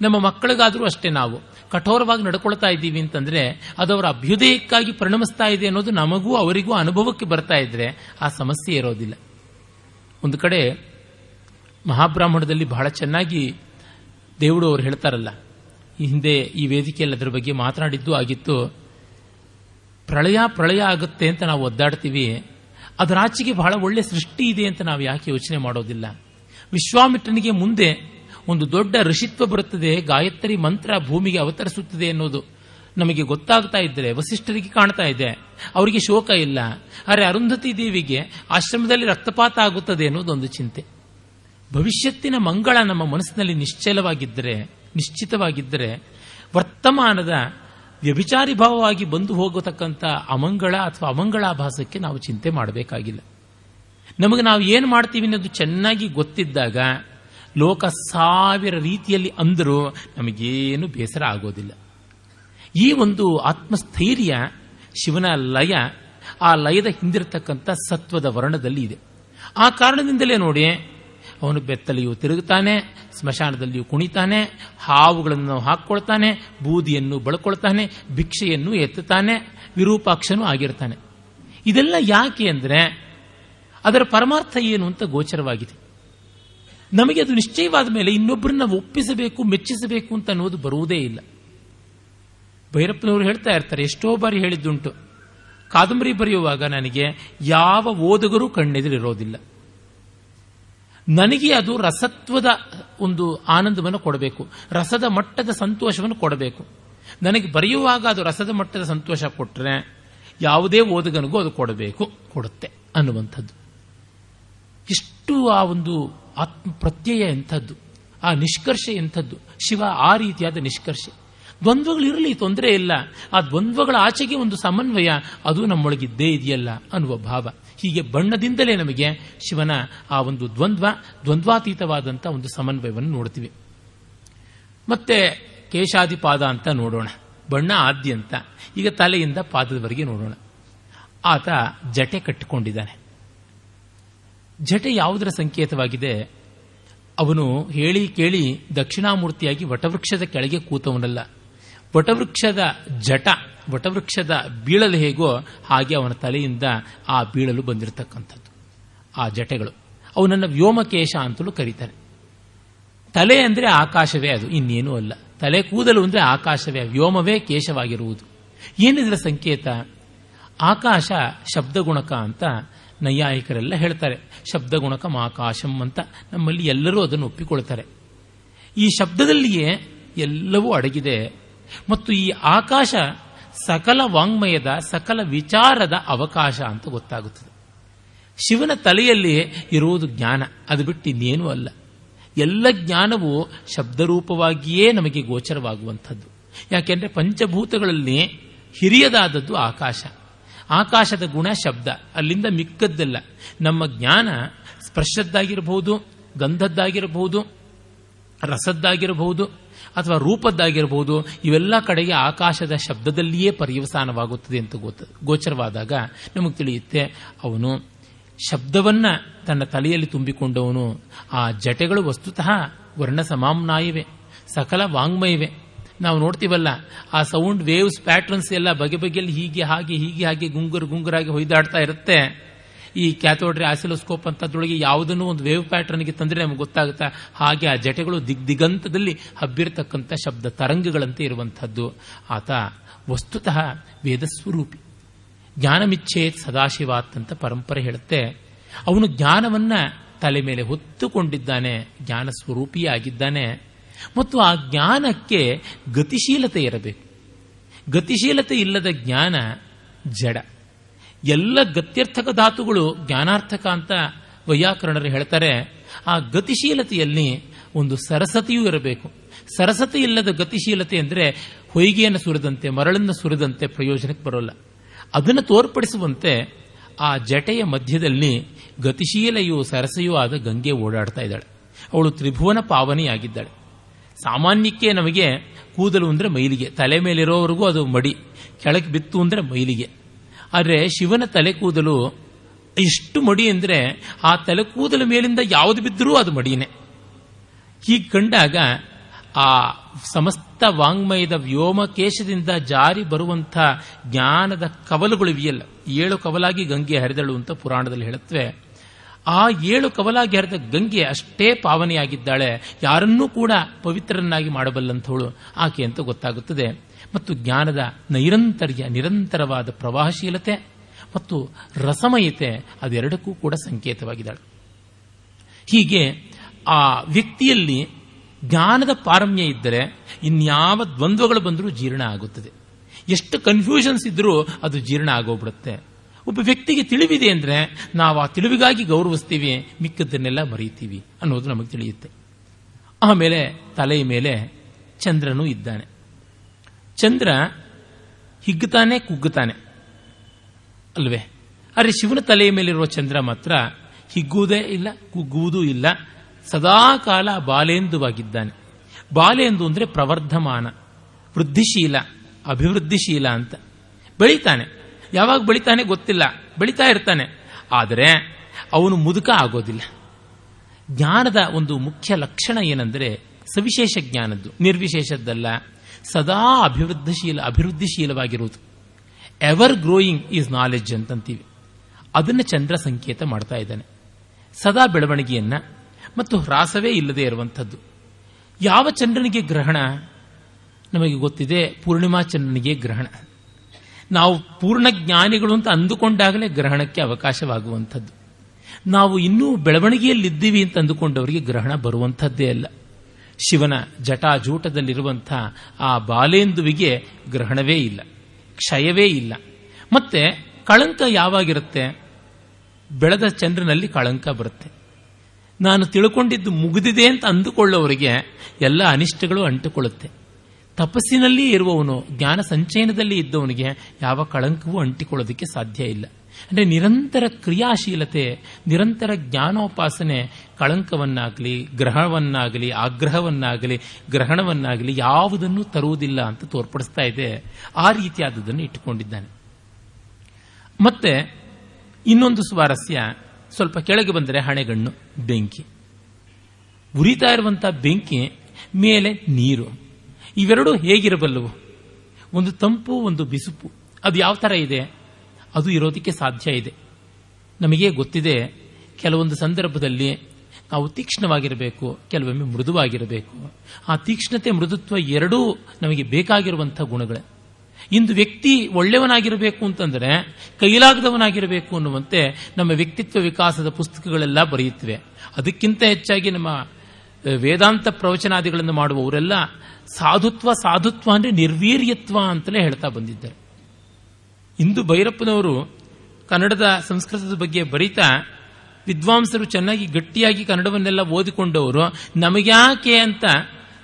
ನಮ್ಮ ಮಕ್ಕಳಿಗಾದರೂ ಅಷ್ಟೇ ನಾವು ಕಠೋರವಾಗಿ ನಡ್ಕೊಳ್ತಾ ಇದ್ದೀವಿ ಅಂತಂದ್ರೆ ಅದು ಅವರ ಅಭ್ಯುದಯಕ್ಕಾಗಿ ಪರಿಣಮಿಸ್ತಾ ಇದೆ ಅನ್ನೋದು ನಮಗೂ ಅವರಿಗೂ ಅನುಭವಕ್ಕೆ ಬರ್ತಾ ಇದ್ರೆ ಆ ಸಮಸ್ಯೆ ಇರೋದಿಲ್ಲ. ಒಂದು ಕಡೆ ಮಹಾಬ್ರಾಹ್ಮಣದಲ್ಲಿ ಬಹಳ ಚೆನ್ನಾಗಿ ದೇವುಡು ಅವರು ಹೇಳ್ತಾರಲ್ಲ ಈ ಹಿಂದೆ ಈ ವೇದಿಕೆಯಲ್ಲಿ ಅದರ ಬಗ್ಗೆ ಮಾತನಾಡಿದ್ದು ಆಗಿತ್ತು. ಪ್ರಳಯ ಪ್ರಳಯ ಆಗುತ್ತೆ ಅಂತ ನಾವು ಒದ್ದಾಡ್ತೀವಿ. ಅದರಾಚೆಗೆ ಬಹಳ ಒಳ್ಳೆ ಸೃಷ್ಟಿ ಇದೆ ಅಂತ ನಾವು ಯಾಕೆ ಯೋಚನೆ ಮಾಡೋದಿಲ್ಲ. ವಿಶ್ವಾಮಿತ್ರನಿಗೆ ಮುಂದೆ ಒಂದು ದೊಡ್ಡ ಋಷಿತ್ವ ಬರುತ್ತದೆ. ಗಾಯತ್ರಿ ಮಂತ್ರ ಭೂಮಿಗೆ ಅವತರಿಸುತ್ತದೆ ಅನ್ನೋದು ನಮಗೆ ಗೊತ್ತಾಗ್ತಾ ಇದ್ರೆ, ವಸಿಷ್ಠರಿಗೆ ಕಾಣ್ತಾ ಇದೆ. ಅವರಿಗೆ ಶೋಕ ಇಲ್ಲ. ಆದರೆ ಅರುಂಧತಿ ದೇವಿಗೆ ಆಶ್ರಮದಲ್ಲಿ ರಕ್ತಪಾತ ಆಗುತ್ತದೆ ಅನ್ನೋದೊಂದು ಚಿಂತೆ. ಭವಿಷ್ಯತ್ತಿನ ಮಂಗಳ ನಮ್ಮ ಮನಸ್ಸಿನಲ್ಲಿ ನಿಶ್ಚಲವಾಗಿದ್ದರೆ ನಿಶ್ಚಿತವಾಗಿದ್ದರೆ ವರ್ತಮಾನದ ವ್ಯಭಿಚಾರಿ ಭಾವವಾಗಿ ಬಂದು ಹೋಗತಕ್ಕಂಥ ಅಮಂಗಳ ಅಥವಾ ಅಮಂಗಳಾಭಾಸಕ್ಕೆ ನಾವು ಚಿಂತೆ ಮಾಡಬೇಕಾಗಿಲ್ಲ. ನಮಗೆ ನಾವು ಏನು ಮಾಡ್ತೀವಿ ಅನ್ನೋದು ಚೆನ್ನಾಗಿ ಗೊತ್ತಿದ್ದಾಗ ಲೋಕ ಸಾವಿರ ರೀತಿಯಲ್ಲಿ ಅಂದರೂ ನಮಗೇನು ಬೇಸರ ಆಗೋದಿಲ್ಲ. ಈ ಒಂದು ಆತ್ಮಸ್ಥೈರ್ಯ, ಶಿವನ ಲಯ, ಆ ಲಯದ ಹಿಂದಿರತಕ್ಕಂಥ ಸತ್ವದ ವರ್ಣದಲ್ಲಿ ಇದೆ. ಆ ಕಾರಣದಿಂದಲೇ ನೋಡಿ ಅವನು ಬೆತ್ತಲೆಯೂ ತಿರುಗುತ್ತಾನೆ, ಸ್ಮಶಾನದಲ್ಲಿಯೂ ಕುಣಿತಾನೆ, ಹಾವುಗಳನ್ನು ಹಾಕ್ಕೊಳ್ತಾನೆ, ಬೂದಿಯನ್ನು ಬಳಕೊಳ್ತಾನೆ, ಭಿಕ್ಷೆಯನ್ನು ಎತ್ತುತ್ತಾನೆ, ವಿರೂಪಾಕ್ಷನೂ ಆಗಿರ್ತಾನೆ. ಇದೆಲ್ಲ ಯಾಕೆ ಅಂದರೆ ಅದರ ಪರಮಾರ್ಥ ಏನು ಅಂತ ಗೋಚರವಾಗಿದೆ. ನಮಗೆ ಅದು ನಿಶ್ಚಯವಾದ ಮೇಲೆ ಇನ್ನೊಬ್ಬರನ್ನ ಒಪ್ಪಿಸಬೇಕು, ಮೆಚ್ಚಿಸಬೇಕು ಅಂತ ಅನ್ನೋದು ಬರುವುದೇ ಇಲ್ಲ. ಭೈರಪ್ಪನವರು ಹೇಳ್ತಾ ಇರ್ತಾರೆ, ಎಷ್ಟೋ ಬಾರಿ ಹೇಳಿದ್ದುಂಟು. ಕಾದಂಬರಿ ಬರೆಯುವಾಗ ನನಗೆ ಯಾವ ಓದುಗರೂ ಕಣ್ಣೆದುರಿರೋದಿಲ್ಲ. ನನಗೆ ಅದು ರಸತ್ವದ ಒಂದು ಆನಂದವನ್ನು ಕೊಡಬೇಕು. ರಸದ ಮಟ್ಟದ ಸಂತೋಷವನ್ನು ಕೊಡಬೇಕು. ನನಗೆ ಬರೆಯುವಾಗ ಅದು ರಸದ ಮಟ್ಟದ ಸಂತೋಷ ಕೊಟ್ಟರೆ ಯಾವುದೇ ಓದುಗನಿಗೂ ಅದು ಕೊಡಬೇಕು, ಕೊಡುತ್ತೆ ಅನ್ನುವಂಥದ್ದು. ಇಷ್ಟು ಆ ಒಂದು ಆತ್ಮ ಪ್ರತ್ಯಯ ಎಂಥದ್ದು, ಆ ನಿಷ್ಕರ್ಷೆ ಎಂಥದ್ದು, ಶಿವ ಆ ರೀತಿಯಾದ ನಿಷ್ಕರ್ಷೆ. ದ್ವಂದ್ವಗಳಿರಲಿ ತೊಂದರೆ ಇಲ್ಲ. ಆ ದ್ವಂದ್ವಗಳ ಆಚೆಗೆ ಒಂದು ಸಮನ್ವಯ, ಅದು ನಮ್ಮೊಳಗಿದ್ದೇ ಇದೆಯಲ್ಲ ಅನ್ನುವ ಭಾವ. ಹೀಗೆ ಬಣ್ಣದಿಂದಲೇ ನಮಗೆ ಶಿವನ ಆ ಒಂದು ದ್ವಂದ್ವ ದ್ವಂದ್ವಾತೀತವಾದಂಥ ಒಂದು ಸಮನ್ವಯವನ್ನು ನೋಡ್ತೀವಿ. ಮತ್ತೆ ಕೇಶಾದಿಪಾದ ಅಂತ ನೋಡೋಣ. ಬಣ್ಣ ಆದ್ಯಂತ. ಈಗ ತಲೆಯಿಂದ ಪಾದದವರೆಗೆ ನೋಡೋಣ. ಆತ ಜಟೆ ಕಟ್ಟಿಕೊಂಡಿದ್ದಾನೆ. ಜಟೆ ಯಾವುದರ ಸಂಕೇತವಾಗಿದೆ? ಅವನು ಹೇಳಿ ಕೇಳಿ ದಕ್ಷಿಣಾಮೂರ್ತಿಯಾಗಿ ವಟವೃಕ್ಷದ ಕೆಳಗೆ ಕೂತವನಲ್ಲ. ವಟವೃಕ್ಷದ ಜಟ, ವಟವೃಕ್ಷದ ಬೀಳಲು ಹೇಗೋ ಹಾಗೆ ಅವನ ತಲೆಯಿಂದ ಆ ಬೀಳಲು ಬಂದಿರತಕ್ಕಂಥದ್ದು. ಆ ಜಟೆಗಳು. ಅವನನ್ನು ವ್ಯೋಮಕೇಶ ಅಂತಲೂ ಕರೀತಾರೆ. ತಲೆ ಅಂದರೆ ಆಕಾಶವೇ ಅದು, ಇನ್ನೇನೂ ಅಲ್ಲ. ತಲೆ ಕೂದಲು ಅಂದರೆ ಆಕಾಶವೇ, ವ್ಯೋಮವೇ ಕೇಶವಾಗಿರುವುದು. ಏನಿದ್ರ ಸಂಕೇತ? ಆಕಾಶ ಶಬ್ದಗುಣಕ ಅಂತ ನೈಯಾಯಿಕರೆಲ್ಲ ಹೇಳ್ತಾರೆ. ಶಬ್ದಗುಣಕಂ ಆಕಾಶಂ ಅಂತ ನಮ್ಮಲ್ಲಿ ಎಲ್ಲರೂ ಅದನ್ನು ಒಪ್ಪಿಕೊಳ್ತಾರೆ. ಈ ಶಬ್ದದಲ್ಲಿಯೇ ಎಲ್ಲವೂ ಅಡಗಿದೆ. ಮತ್ತು ಈ ಆಕಾಶ ಸಕಲ ವಾಂಗ್ಮಯದ, ಸಕಲ ವಿಚಾರದ ಅವಕಾಶ ಅಂತ ಗೊತ್ತಾಗುತ್ತದೆ. ಶಿವನ ತಲೆಯಲ್ಲಿ ಇರುವುದು ಜ್ಞಾನ. ಅದು ಬಿಟ್ಟು ಇನ್ನೇನೂ ಅಲ್ಲ. ಎಲ್ಲ ಜ್ಞಾನವು ಶಬ್ದರೂಪವಾಗಿಯೇ ನಮಗೆ ಗೋಚರವಾಗುವಂಥದ್ದು. ಯಾಕೆಂದರೆ ಪಂಚಭೂತಗಳಲ್ಲಿ ಹಿರಿಯದಾದದ್ದು ಆಕಾಶ. ಆಕಾಶದ ಗುಣ ಶಬ್ದ, ಅಲ್ಲಿಂದ ಮಿಕ್ಕದ್ದಲ್ಲ. ನಮ್ಮ ಜ್ಞಾನ ಸ್ಪರ್ಶದ್ದಾಗಿರಬಹುದು, ಗಂಧದ್ದಾಗಿರಬಹುದು, ರಸದ್ದಾಗಿರಬಹುದು ಅಥವಾ ರೂಪದ್ದಾಗಿರಬಹುದು ಇವೆಲ್ಲ ಕಡೆಗೆ ಆಕಾಶದ ಶಬ್ದದಲ್ಲಿಯೇ ಪರ್ಯವಸಾನವಾಗುತ್ತದೆ ಅಂತ ಗೊತ್ತ, ಗೋಚರವಾದಾಗ ನಮಗೆ ತಿಳಿಯುತ್ತೆ, ಅವನು ಶಬ್ದವನ್ನು ತನ್ನ ತಲೆಯಲ್ಲಿ ತುಂಬಿಕೊಂಡವನು. ಆ ಜಟೆಗಳು ವಸ್ತುತಃ ವರ್ಣ ಸಮಾಮ್ನಾಯವೇ ಸಕಲ ವಾಂಗ್ಮಯವೇ. ನಾವು ನೋಡ್ತೀವಲ್ಲ, ಆ ಸೌಂಡ್ ವೇವ್ಸ್ ಪ್ಯಾಟ್ರನ್ಸ್ ಎಲ್ಲ ಬಗೆ ಬಗೆಯಲ್ಲಿ ಹೀಗೆ ಹಾಗೆ ಹೀಗೆ ಹಾಗೆ ಗುಂಗುರು ಗುಂಗುರಾಗಿ ಹೊಯ್ದಾಡ್ತಾ ಇರುತ್ತೆ. ಈ ಕ್ಯಾಥೋಡ್ರಿ ಆಸಿಲೋಸ್ಕೋಪ್ ಅಂತದ್ರೊಳಗೆ ಯಾವುದನ್ನು ಒಂದು ವೇವ್ ಪ್ಯಾಟರ್ನ್ಗೆ ತಂದ್ರೆ ನಮಗೆ ಗೊತ್ತಾಗುತ್ತೆ. ಹಾಗೆ ಆ ಜಟೆಗಳು ದಿಗ್ ದಿಗಂತದಲ್ಲಿ ಹಬ್ಬಿರತಕ್ಕಂಥ ಶಬ್ದ ತರಂಗಗಳಂತೆ ಇರುವಂಥದ್ದು. ಆತ ವಸ್ತುತಃ ವೇದಸ್ವರೂಪಿ. ಜ್ಞಾನಮಿಚ್ಛೇತ್ ಸದಾಶಿವಾತ್ ಅಂತ ಪರಂಪರೆ ಹೇಳುತ್ತೆ. ಅವನು ಜ್ಞಾನವನ್ನ ತಲೆ ಮೇಲೆ ಹೊತ್ತುಕೊಂಡಿದ್ದಾನೆ ಜ್ಞಾನ ಸ್ವರೂಪಿಯಾಗಿದ್ದಾನೆ ಮತ್ತು ಆ ಜ್ಞಾನಕ್ಕೆ ಗತಿಶೀಲತೆ ಇರಬೇಕು. ಗತಿಶೀಲತೆ ಇಲ್ಲದ ಜ್ಞಾನ ಜಡ. ಎಲ್ಲ ಗತ್ಯರ್ಥಕ ಧಾತುಗಳು ಜ್ಞಾನಾರ್ಥಕ ಅಂತ ವೈಯಾಕರಣರು ಹೇಳ್ತಾರೆ. ಆ ಗತಿಶೀಲತೆಯಲ್ಲಿ ಒಂದು ಸರಸತೆಯೂ ಇರಬೇಕು. ಸರಸತೆ ಇಲ್ಲದ ಗತಿಶೀಲತೆ ಅಂದರೆ ಹೊಯ್ಗೆಯನ್ನು ಸುರಿದಂತೆ, ಮರಳನ್ನು ಸುರಿದಂತೆ ಪ್ರಯೋಜನಕ್ಕೆ ಬರೋಲ್ಲ. ಅದನ್ನು ತೋರ್ಪಡಿಸುವಂತೆ ಆ ಜಟೆಯ ಮಧ್ಯದಲ್ಲಿ ಗತಿಶೀಲೆಯೂ ಸರಸೆಯೂ ಆದ ಗಂಗೆ ಓಡಾಡ್ತಾ ಇದ್ದಾಳೆ. ಅವಳು ತ್ರಿಭುವನ ಪಾವನೆಯಾಗಿದ್ದಾಳೆ. ಸಾಮಾನ್ಯಕ್ಕೆ ನಮಗೆ ಕೂದಲು ಅಂದರೆ ಮೈಲಿಗೆ, ತಲೆ ಮೇಲಿರೋವರೆಗೂ ಅದು ಮಡಿ, ಕೆಳಗೆ ಬಿತ್ತು ಅಂದರೆ ಮೈಲಿಗೆ. ಆದರೆ ಶಿವನ ತಲೆ ಕೂದಲು ಎಷ್ಟು ಮಡಿ ಅಂದರೆ ಆ ತಲೆ ಕೂದಲ ಮೇಲಿಂದ ಯಾವುದು ಬಿದ್ದರೂ ಅದು ಮಡಿನೇ. ಹೀಗೆ ಕಂಡಾಗ ಆ ಸಮಸ್ತ ವಾಂಗ್ಮಯದ ವ್ಯೋಮಕೇಶದಿಂದ ಜಾರಿ ಬರುವಂಥ ಜ್ಞಾನದ ಕವಲುಗಳಿವೆಯಲ್ಲ ಏಳು ಕವಲಾಗಿ ಗಂಗೆ ಹರಿದಳು ಅಂತ ಪುರಾಣದಲ್ಲಿ ಹೇಳುತ್ತವೆ. ಆ ಏಳು ಕವಲಾಗಿ ಹರಿದ ಗಂಗೆ ಅಷ್ಟೇ ಪಾವನೆಯಾಗಿದ್ದಾಳೆ. ಯಾರನ್ನೂ ಕೂಡ ಪವಿತ್ರರನ್ನಾಗಿ ಮಾಡಬಲ್ಲಂಥವಳು. ಆಕೆ ಅಂತ ಗೊತ್ತಾಗುತ್ತದೆ. ಮತ್ತು ಜ್ಞಾನದ ನೈರಂತರ್ಯ, ನಿರಂತರವಾದ ಪ್ರವಾಹಶೀಲತೆ ಮತ್ತು ರಸಮಯತೆ ಅದೆರಡಕ್ಕೂ ಕೂಡ ಸಂಕೇತವಾಗಿದ್ದಾಳೆ. ಹೀಗೆ ಆ ವ್ಯಕ್ತಿಯಲ್ಲಿ ಜ್ಞಾನದ ಪಾರಮ್ಯ ಇದ್ದರೆ ಇನ್ಯಾವ ದ್ವಂದ್ವಗಳು ಬಂದರೂ ಜೀರ್ಣ ಆಗುತ್ತದೆ. ಎಷ್ಟು ಕನ್ಫ್ಯೂಷನ್ಸ್ ಇದ್ದರೂ ಅದು ಜೀರ್ಣ ಆಗೋಗ್ಬಿಡುತ್ತೆ. ಒಬ್ಬ ವ್ಯಕ್ತಿಗೆ ತಿಳಿವಿದೆ ಅಂದರೆ ನಾವು ಆ ತಿಳಿವಿಗಾಗಿ ಗೌರವಿಸ್ತೀವಿ ಮಿಕ್ಕದ್ದನ್ನೆಲ್ಲ ಮರೆಯುತ್ತೀವಿ ಅನ್ನೋದು ನಮಗೆ ತಿಳಿಯುತ್ತೆ. ಆಮೇಲೆ ತಲೆಯ ಮೇಲೆ ಚಂದ್ರನೂ ಇದ್ದಾನೆ. ಚಂದ್ರ ಹಿಗ್ಗುತ್ತಾನೆ, ಕುಗ್ಗುತ್ತಾನೆ. ಅಲ್ವೇ? ಆದರೆ ಶಿವನ ತಲೆಯ ಮೇಲಿರುವ ಚಂದ್ರ ಮಾತ್ರ ಹಿಗ್ಗುವುದೇ ಇಲ್ಲ, ಕುಗ್ಗುವುದೂ ಇಲ್ಲ. ಸದಾ ಕಾಲ ಬಾಲೇಂದುವಾಗಿದ್ದಾನೆ. ಬಾಲೇಂದು ಅಂದರೆ ಪ್ರವರ್ಧಮಾನ, ವೃದ್ಧಿಶೀಲ, ಅಭಿವೃದ್ಧಿಶೀಲ ಅಂತ. ಬೆಳೀತಾನೆ. ಯಾವಾಗ ಬೆಳಿತಾನೆ ಗೊತ್ತಿಲ್ಲ. ಬೆಳಿತಾ ಇರ್ತಾನೆ. ಆದರೆ ಅವನು ಮುದುಕ ಆಗೋದಿಲ್ಲ. ಜ್ಞಾನದ ಒಂದು ಮುಖ್ಯ ಲಕ್ಷಣ ಏನಂದರೆ ಸವಿಶೇಷ ಜ್ಞಾನದ್ದು. ನಿರ್ವಿಶೇಷದ್ದಲ್ಲ. ಸದಾ ಅಭಿವೃದ್ಧಿಶೀಲ, ಅಭಿವೃದ್ಧಿಶೀಲವಾಗಿರುವುದು. ಎವರ್ ಗ್ರೋಯಿಂಗ್ ಈಸ್ ನಾಲೆಡ್ಜ್ ಅಂತಂತೀವಿ. ಅದನ್ನು ಚಂದ್ರ ಸಂಕೇತ ಮಾಡ್ತಾ ಇದ್ದಾನೆ. ಸದಾ ಬೆಳವಣಿಗೆಯನ್ನ ಮತ್ತು ಹ್ರಾಸವೇ ಇಲ್ಲದೆ ಇರುವಂಥದ್ದು. ಯಾವ ಚಂದ್ರನಿಗೆ ಗ್ರಹಣ? ನಮಗೆ ಗೊತ್ತಿದೆ, ಪೂರ್ಣಿಮಾ ಚಂದ್ರನಿಗೆ ಗ್ರಹಣ. ನಾವು ಪೂರ್ಣ ಜ್ಞಾನಿಗಳು ಅಂತ ಅಂದುಕೊಂಡಾಗಲೇ ಗ್ರಹಣಕ್ಕೆ ಅವಕಾಶವಾಗುವಂಥದ್ದು. ನಾವು ಇನ್ನೂ ಬೆಳವಣಿಗೆಯಲ್ಲಿದ್ದೀವಿ ಅಂತ ಅಂದುಕೊಂಡವರಿಗೆ ಗ್ರಹಣ ಬರುವಂಥದ್ದೇ ಅಲ್ಲ. ಶಿವನ ಜಟಾಜೂಟದಲ್ಲಿರುವಂಥ ಆ ಬಾಲೇಂದುವಿಗೆ ಗ್ರಹಣವೇ ಇಲ್ಲ, ಕ್ಷಯವೇ ಇಲ್ಲ. ಮತ್ತೆ ಕಳಂಕ ಯಾವಾಗಿರುತ್ತೆ? ಬೆಳೆದ ಚಂದ್ರನಲ್ಲಿ ಕಳಂಕ ಬರುತ್ತೆ. ನಾನು ತಿಳ್ಕೊಂಡಿದ್ದು ಮುಗಿದಿದೆ ಅಂತ ಅಂದುಕೊಳ್ಳೋವರಿಗೆ ಎಲ್ಲ ಅನಿಷ್ಟಗಳು ಅಂಟಿಕೊಳ್ಳುತ್ತೆ. ತಪಸ್ಸಿನಲ್ಲಿ ಇರುವವನು, ಜ್ಞಾನ ಸಂಚಯನದಲ್ಲಿ ಇದ್ದವನಿಗೆ ಯಾವ ಕಳಂಕವೂ ಅಂಟಿಕೊಳ್ಳೋದಕ್ಕೆ ಸಾಧ್ಯ ಇಲ್ಲ. ಅಂದರೆ ನಿರಂತರ ಕ್ರಿಯಾಶೀಲತೆ, ನಿರಂತರ ಜ್ಞಾನೋಪಾಸನೆ ಕಳಂಕವನ್ನಾಗಲಿ ಗ್ರಹವನ್ನಾಗಲಿ ಆಗ್ರಹವನ್ನಾಗಲಿ, ಗ್ರಹಣವನ್ನಾಗಲಿ ಯಾವುದನ್ನು ತರುವುದಿಲ್ಲ ಅಂತ ತೋರ್ಪಡಿಸ್ತಾ ಇದೆ. ಆ ರೀತಿಯಾದದನ್ನು ಇಟ್ಟುಕೊಂಡಿದ್ದಾನೆ. ಮತ್ತೆ ಇನ್ನೊಂದು ಸ್ವಾರಸ್ಯ, ಸ್ವಲ್ಪ ಕೆಳಗೆ ಬಂದರೆ ಹಣೆಗಣ್ಣು, ಬೆಂಕಿ. ಉರಿತಾ ಇರುವಂತಹ ಬೆಂಕಿ ಮೇಲೆ ನೀರು. ಇವೆರಡೂ ಹೇಗಿರಬಲ್ಲವು? ಒಂದು ತಂಪು, ಒಂದು ಬಿಸುಪು. ಅದು ಯಾವ ಥರ ಇದೆ? ಅದು ಇರೋದಕ್ಕೆ ಸಾಧ್ಯ ಇದೆ. ನಮಗೆ ಗೊತ್ತಿದೆ, ಕೆಲವೊಂದು ಸಂದರ್ಭದಲ್ಲಿ ನಾವು ತೀಕ್ಷ್ಣವಾಗಿರಬೇಕು, ಕೆಲವೊಮ್ಮೆ ಮೃದುವಾಗಿರಬೇಕು. ಆ ತೀಕ್ಷ್ಣತೆ, ಮೃದುತ್ವ ಎರಡೂ ನಮಗೆ ಬೇಕಾಗಿರುವಂಥ ಗುಣಗಳೇ. ಇಂದು ವ್ಯಕ್ತಿ ಒಳ್ಳೆಯವನಾಗಿರಬೇಕು ಅಂತಂದರೆ, ಕೈಲಾಗದವನಾಗಿರಬೇಕು ಅನ್ನುವಂತೆ ನಮ್ಮ ವ್ಯಕ್ತಿತ್ವ ವಿಕಾಸದ ಪುಸ್ತಕಗಳೆಲ್ಲ ಬರೆಯುತ್ತವೆ. ಅದಕ್ಕಿಂತ ಹೆಚ್ಚಾಗಿ ನಮ್ಮ ವೇದಾಂತ ಪ್ರವಚನಾದಿಗಳನ್ನು ಮಾಡುವವರೆಲ್ಲ ಸಾಧುತ್ವ ಸಾಧುತ್ವ ಅಂದರೆ ನಿರ್ವೀರ್ಯತ್ವ ಅಂತಲೇ ಹೇಳ್ತಾ ಬಂದಿದ್ದಾರೆ. ಇಂದು ಭೈರಪ್ಪನವರು ಕನ್ನಡದ ಸಂಸ್ಕೃತದ ಬಗ್ಗೆ ಬರೀತಾ ವಿದ್ವಾಂಸರು ಚೆನ್ನಾಗಿ ಗಟ್ಟಿಯಾಗಿ ಕನ್ನಡವನ್ನೆಲ್ಲ ಓದಿಕೊಂಡವರು, ನಮಗ್ಯಾಕೆ ಅಂತ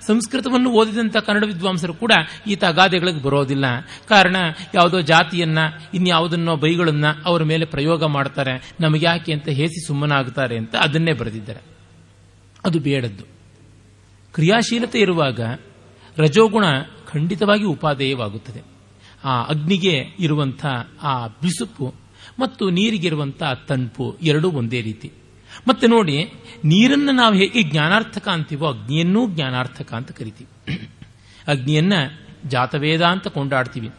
ಸಂಸ್ಕೃತವನ್ನು ಓದಿದಂಥ ಕನ್ನಡ ವಿದ್ವಾಂಸರು ಕೂಡ ಈ ತಗಾದೆಗಳಿಗೆ ಬರೋದಿಲ್ಲ. ಕಾರಣ ಯಾವುದೋ ಜಾತಿಯನ್ನ, ಇನ್ಯಾವುದನ್ನೋ ಬೈಗಳನ್ನ ಅವರ ಮೇಲೆ ಪ್ರಯೋಗ ಮಾಡ್ತಾರೆ. ನಮಗ್ಯಾಕೆ ಅಂತ ಹೇಸಿ ಸುಮ್ಮನಾಗ್ತಾರೆ ಅಂತ ಅದನ್ನೇ ಬರೆದಿದ್ದಾರೆ. ಅದು ಬೇಡದ್ದು. ಕ್ರಿಯಾಶೀಲತೆ ಇರುವಾಗ ರಜೋಗುಣ ಖಂಡಿತವಾಗಿ ಉಪಾದೇಯವಾಗುತ್ತದೆ. ಆ ಅಗ್ನಿಗೆ ಇರುವಂಥ ಆ ಬಿಸುಪು ಮತ್ತು ನೀರಿಗಿರುವಂಥ ತಂಪು ಎರಡೂ ಒಂದೇ ರೀತಿ. ಮತ್ತೆ ನೋಡಿ, ನೀರನ್ನು ನಾವು ಹೇಗೆ ಜ್ಞಾನಾರ್ಥಕ ಅಂತೀವೋ ಅಗ್ನಿಯನ್ನೂ ಜ್ಞಾನಾರ್ಥಕ ಅಂತ ಕರಿತೀವಿ. ಅಗ್ನಿಯನ್ನ ಜಾತವೇದ ಅಂತ ಕೊಂಡಾಡ್ತೀವಿ.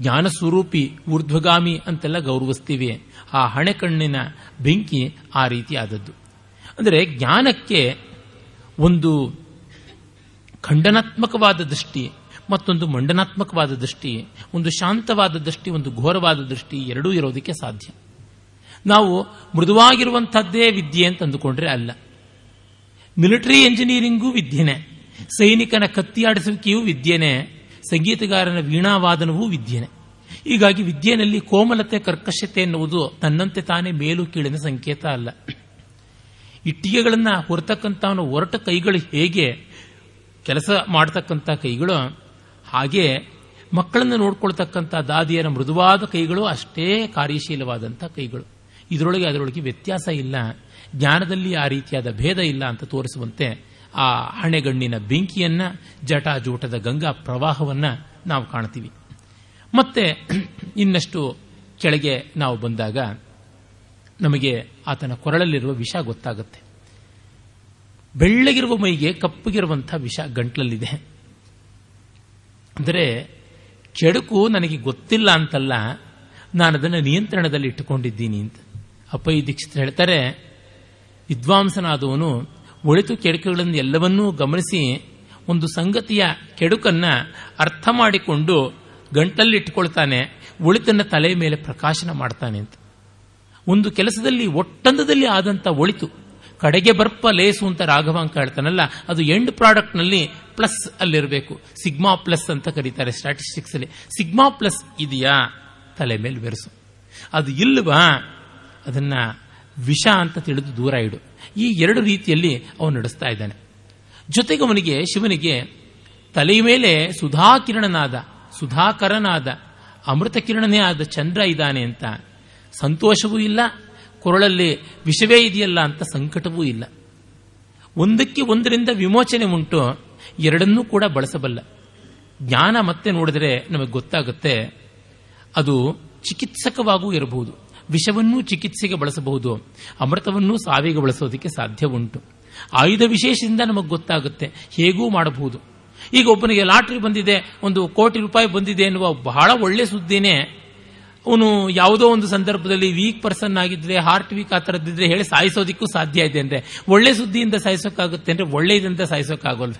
ಜ್ಞಾನ ಸ್ವರೂಪಿ ಊರ್ಧ್ವಗಾಮಿ ಅಂತೆಲ್ಲ ಗೌರವಿಸ್ತೀವಿ. ಆ ಹಣೆಕಣ್ಣಿನ ಬೆಂಕಿ ಆ ರೀತಿ ಆದದ್ದು. ಅಂದರೆ ಜ್ಞಾನಕ್ಕೆ ಒಂದು ಖಂಡನಾತ್ಮಕವಾದ ದೃಷ್ಟಿ ಮತ್ತೊಂದು ಮಂಡನಾತ್ಮಕವಾದ ದೃಷ್ಟಿ, ಒಂದು ಶಾಂತವಾದ ದೃಷ್ಟಿ, ಒಂದು ಘೋರವಾದ ದೃಷ್ಟಿ ಎರಡೂ ಇರೋದಕ್ಕೆ ಸಾಧ್ಯ. ನಾವು ಮೃದುವಾಗಿರುವಂಥದ್ದೇ ವಿದ್ಯೆ ಅಂತ ಅಂದುಕೊಂಡ್ರೆ ಅಲ್ಲ. ಮಿಲಿಟರಿ ಎಂಜಿನಿಯರಿಂಗೂ ವಿದ್ಯೆನೇ, ಸೈನಿಕನ ಕತ್ತಿಯಾಡಿಸುವಿಕೆಯೂ ವಿದ್ಯೆನೇ, ಸಂಗೀತಗಾರನ ವೀಣಾವಾದನವೂ ವಿದ್ಯೆನೇ. ಹೀಗಾಗಿ ವಿದ್ಯೆನಲ್ಲಿ ಕೋಮಲತೆ, ಕರ್ಕಶತೆ ಎನ್ನುವುದು ತನ್ನಂತೆ ತಾನೇ ಮೇಲು ಕೀಳಿನ ಸಂಕೇತ ಅಲ್ಲ. ಇಟ್ಟಿಗೆಗಳನ್ನು ಹೊರತಕ್ಕಂಥ ಒರಟ ಕೈಗಳು ಹೇಗೆ ಕೆಲಸ ಮಾಡತಕ್ಕಂಥ ಕೈಗಳು ಹಾಗೆ ಮಕ್ಕಳನ್ನು ನೋಡ್ಕೊಳ್ತಕ್ಕಂಥ ದಾದಿಯರ ಮೃದುವಾದ ಕೈಗಳು ಅಷ್ಟೇ ಕಾರ್ಯಶೀಲವಾದಂಥ ಕೈಗಳು. ಇದರೊಳಗೆ ಅದರೊಳಗೆ ವ್ಯತ್ಯಾಸ ಇಲ್ಲ. ಜ್ಞಾನದಲ್ಲಿ ಆ ರೀತಿಯಾದ ಭೇದ ಇಲ್ಲ ಅಂತ ತೋರಿಸುವಂತೆ ಆ ಹಣೆಗಣ್ಣಿನ ಬೆಂಕಿಯನ್ನ, ಜಟಾಜೂಟದ ಗಂಗಾ ಪ್ರವಾಹವನ್ನ ನಾವು ಕಾಣ್ತೀವಿ. ಮತ್ತೆ ಇನ್ನಷ್ಟು ಕೆಳಗೆ ನಾವು ಬಂದಾಗ ನಮಗೆ ಆತನ ಕೊರಳಲ್ಲಿರುವ ವಿಷ ಗೊತ್ತಾಗುತ್ತೆ. ಬೆಳ್ಳಗಿರುವ ಮೈಗೆ ಕಪ್ಪಗಿರುವಂಥ ವಿಷ ಗಂಟ್ಲಲ್ಲಿದೆ. ಅಂದರೆ ಕೆಡುಕು ನನಗೆ ಗೊತ್ತಿಲ್ಲ ಅಂತಲ್ಲ, ನಾನು ಅದನ್ನು ನಿಯಂತ್ರಣದಲ್ಲಿ ಇಟ್ಟುಕೊಂಡಿದ್ದೀನಿ ಅಂತ. ಅಪ್ಪಯ್ಯ ದೀಕ್ಷಿತ್ ಹೇಳ್ತಾರೆ, ವಿದ್ವಾಂಸನಾದವನು ಒಳಿತು ಕೆಡುಕುಗಳನ್ನು ಎಲ್ಲವನ್ನೂ ಗಮನಿಸಿ ಒಂದು ಸಂಗತಿಯ ಕೆಡುಕನ್ನು ಅರ್ಥ ಮಾಡಿಕೊಂಡು ಗಂಟಲ್ಲಿ ಒಳಿತನ್ನು ತಲೆಯ ತಲೆ ಮೇಲೆ ಪ್ರಕಾಶನ ಮಾಡ್ತಾನೆ ಅಂತ. ಒಂದು ಕೆಲಸದಲ್ಲಿ, ಒಟ್ಟಂದದಲ್ಲಿ ಆದಂಥ ಒಳಿತು ಕಡೆಗೆ ಬರ್ಪ ಲೇಸು ಅಂತ ರಾಘವಾಂಕ ಹೇಳ್ತಾನಲ್ಲ, ಅದು ಎಂಡ್ ಪ್ರಾಡಕ್ಟ್ನಲ್ಲಿ ಪ್ಲಸ್ ಅಲ್ಲಿರಬೇಕು. ಸಿಗ್ಮಾ ಪ್ಲಸ್ ಅಂತ ಕರೀತಾರೆ ಸ್ಟಾಟಿಸ್ಟಿಕ್ಸ್ ಅಲ್ಲಿ. ಸಿಗ್ಮಾ ಪ್ಲಸ್ ಇದೆಯಾ? ತಲೆ ಮೇಲೆ ಬೆರೆಸು. ಅದು ಇಲ್ವಾ? ಅದನ್ನ ವಿಷ ಅಂತ ತಿಳಿದು ದೂರ ಇಡು. ಈ ಎರಡು ರೀತಿಯಲ್ಲಿ ಅವನು ನಡೆಸ್ತಾ ಇದ್ದಾನೆ. ಜೊತೆಗೆ ಅವನಿಗೆ, ಶಿವನಿಗೆ ತಲೆಯ ಮೇಲೆ ಸುಧಾಕಿರಣನಾದ, ಸುಧಾಕರನಾದ ಅಮೃತ ಕಿರಣನೇ ಆದ ಚಂದ್ರ ಇದ್ದಾನೆ ಅಂತ ಸಂತೋಷವೂ ಇಲ್ಲ ಕೊರಳಲ್ಲಿ ವಿಷವೇ ಇದೆಯಲ್ಲ ಅಂತ ಸಂಕಟವೂ ಇಲ್ಲ. ಒಂದಕ್ಕೆ ಒಂದರಿಂದ ವಿಮೋಚನೆ ಉಂಟು, ಎರಡನ್ನೂ ಕೂಡ ಬಳಸಬಲ್ಲ. ಜ್ಞಾನ ಮತ್ತೆ ನೋಡಿದರೆ ನಮಗೆ ಗೊತ್ತಾಗುತ್ತೆ, ಅದು ಚಿಕಿತ್ಸಕವಾಗೂ ಇರಬಹುದು, ವಿಷವನ್ನೂ ಚಿಕಿತ್ಸೆಗೆ ಬಳಸಬಹುದು, ಅಮೃತವನ್ನೂ ಸಾವಿಗೆ ಬಳಸೋದಕ್ಕೆ ಸಾಧ್ಯ ಉಂಟು. ಆಯುಧ ವಿಶೇಷದಿಂದ ನಮಗೆ ಗೊತ್ತಾಗುತ್ತೆ, ಹೇಗೂ ಮಾಡಬಹುದು. ಈಗ ಒಬ್ಬನಿಗೆ ಲಾಟ್ರಿ ಬಂದಿದೆ, ಒಂದು ಕೋಟಿ ರೂಪಾಯಿ ಬಂದಿದೆ ಎನ್ನುವ ಬಹಳ ಒಳ್ಳೆ ಸುದ್ದಿನೇ ಅವನು ಯಾವುದೋ ಒಂದು ಸಂದರ್ಭದಲ್ಲಿ ವೀಕ್ ಪರ್ಸನ್ ಆಗಿದ್ರೆ ಹಾರ್ಟ್ ವೀಕ್ ಆ ಥರದ್ದಿದ್ರೆ ಹೇಳಿ ಸಾಯಿಸೋದಿಕ್ಕೂ ಸಾಧ್ಯ ಇದೆ ಅಂದರೆ, ಒಳ್ಳೆ ಸುದ್ದಿಯಿಂದ ಸಾಯಿಸೋಕ್ಕಾಗುತ್ತೆ ಅಂದ್ರೆ ಒಳ್ಳೆಯದಿಂದ ಸಾಯಿಸೋಕ್ಕಾಗೋಲ್ಲ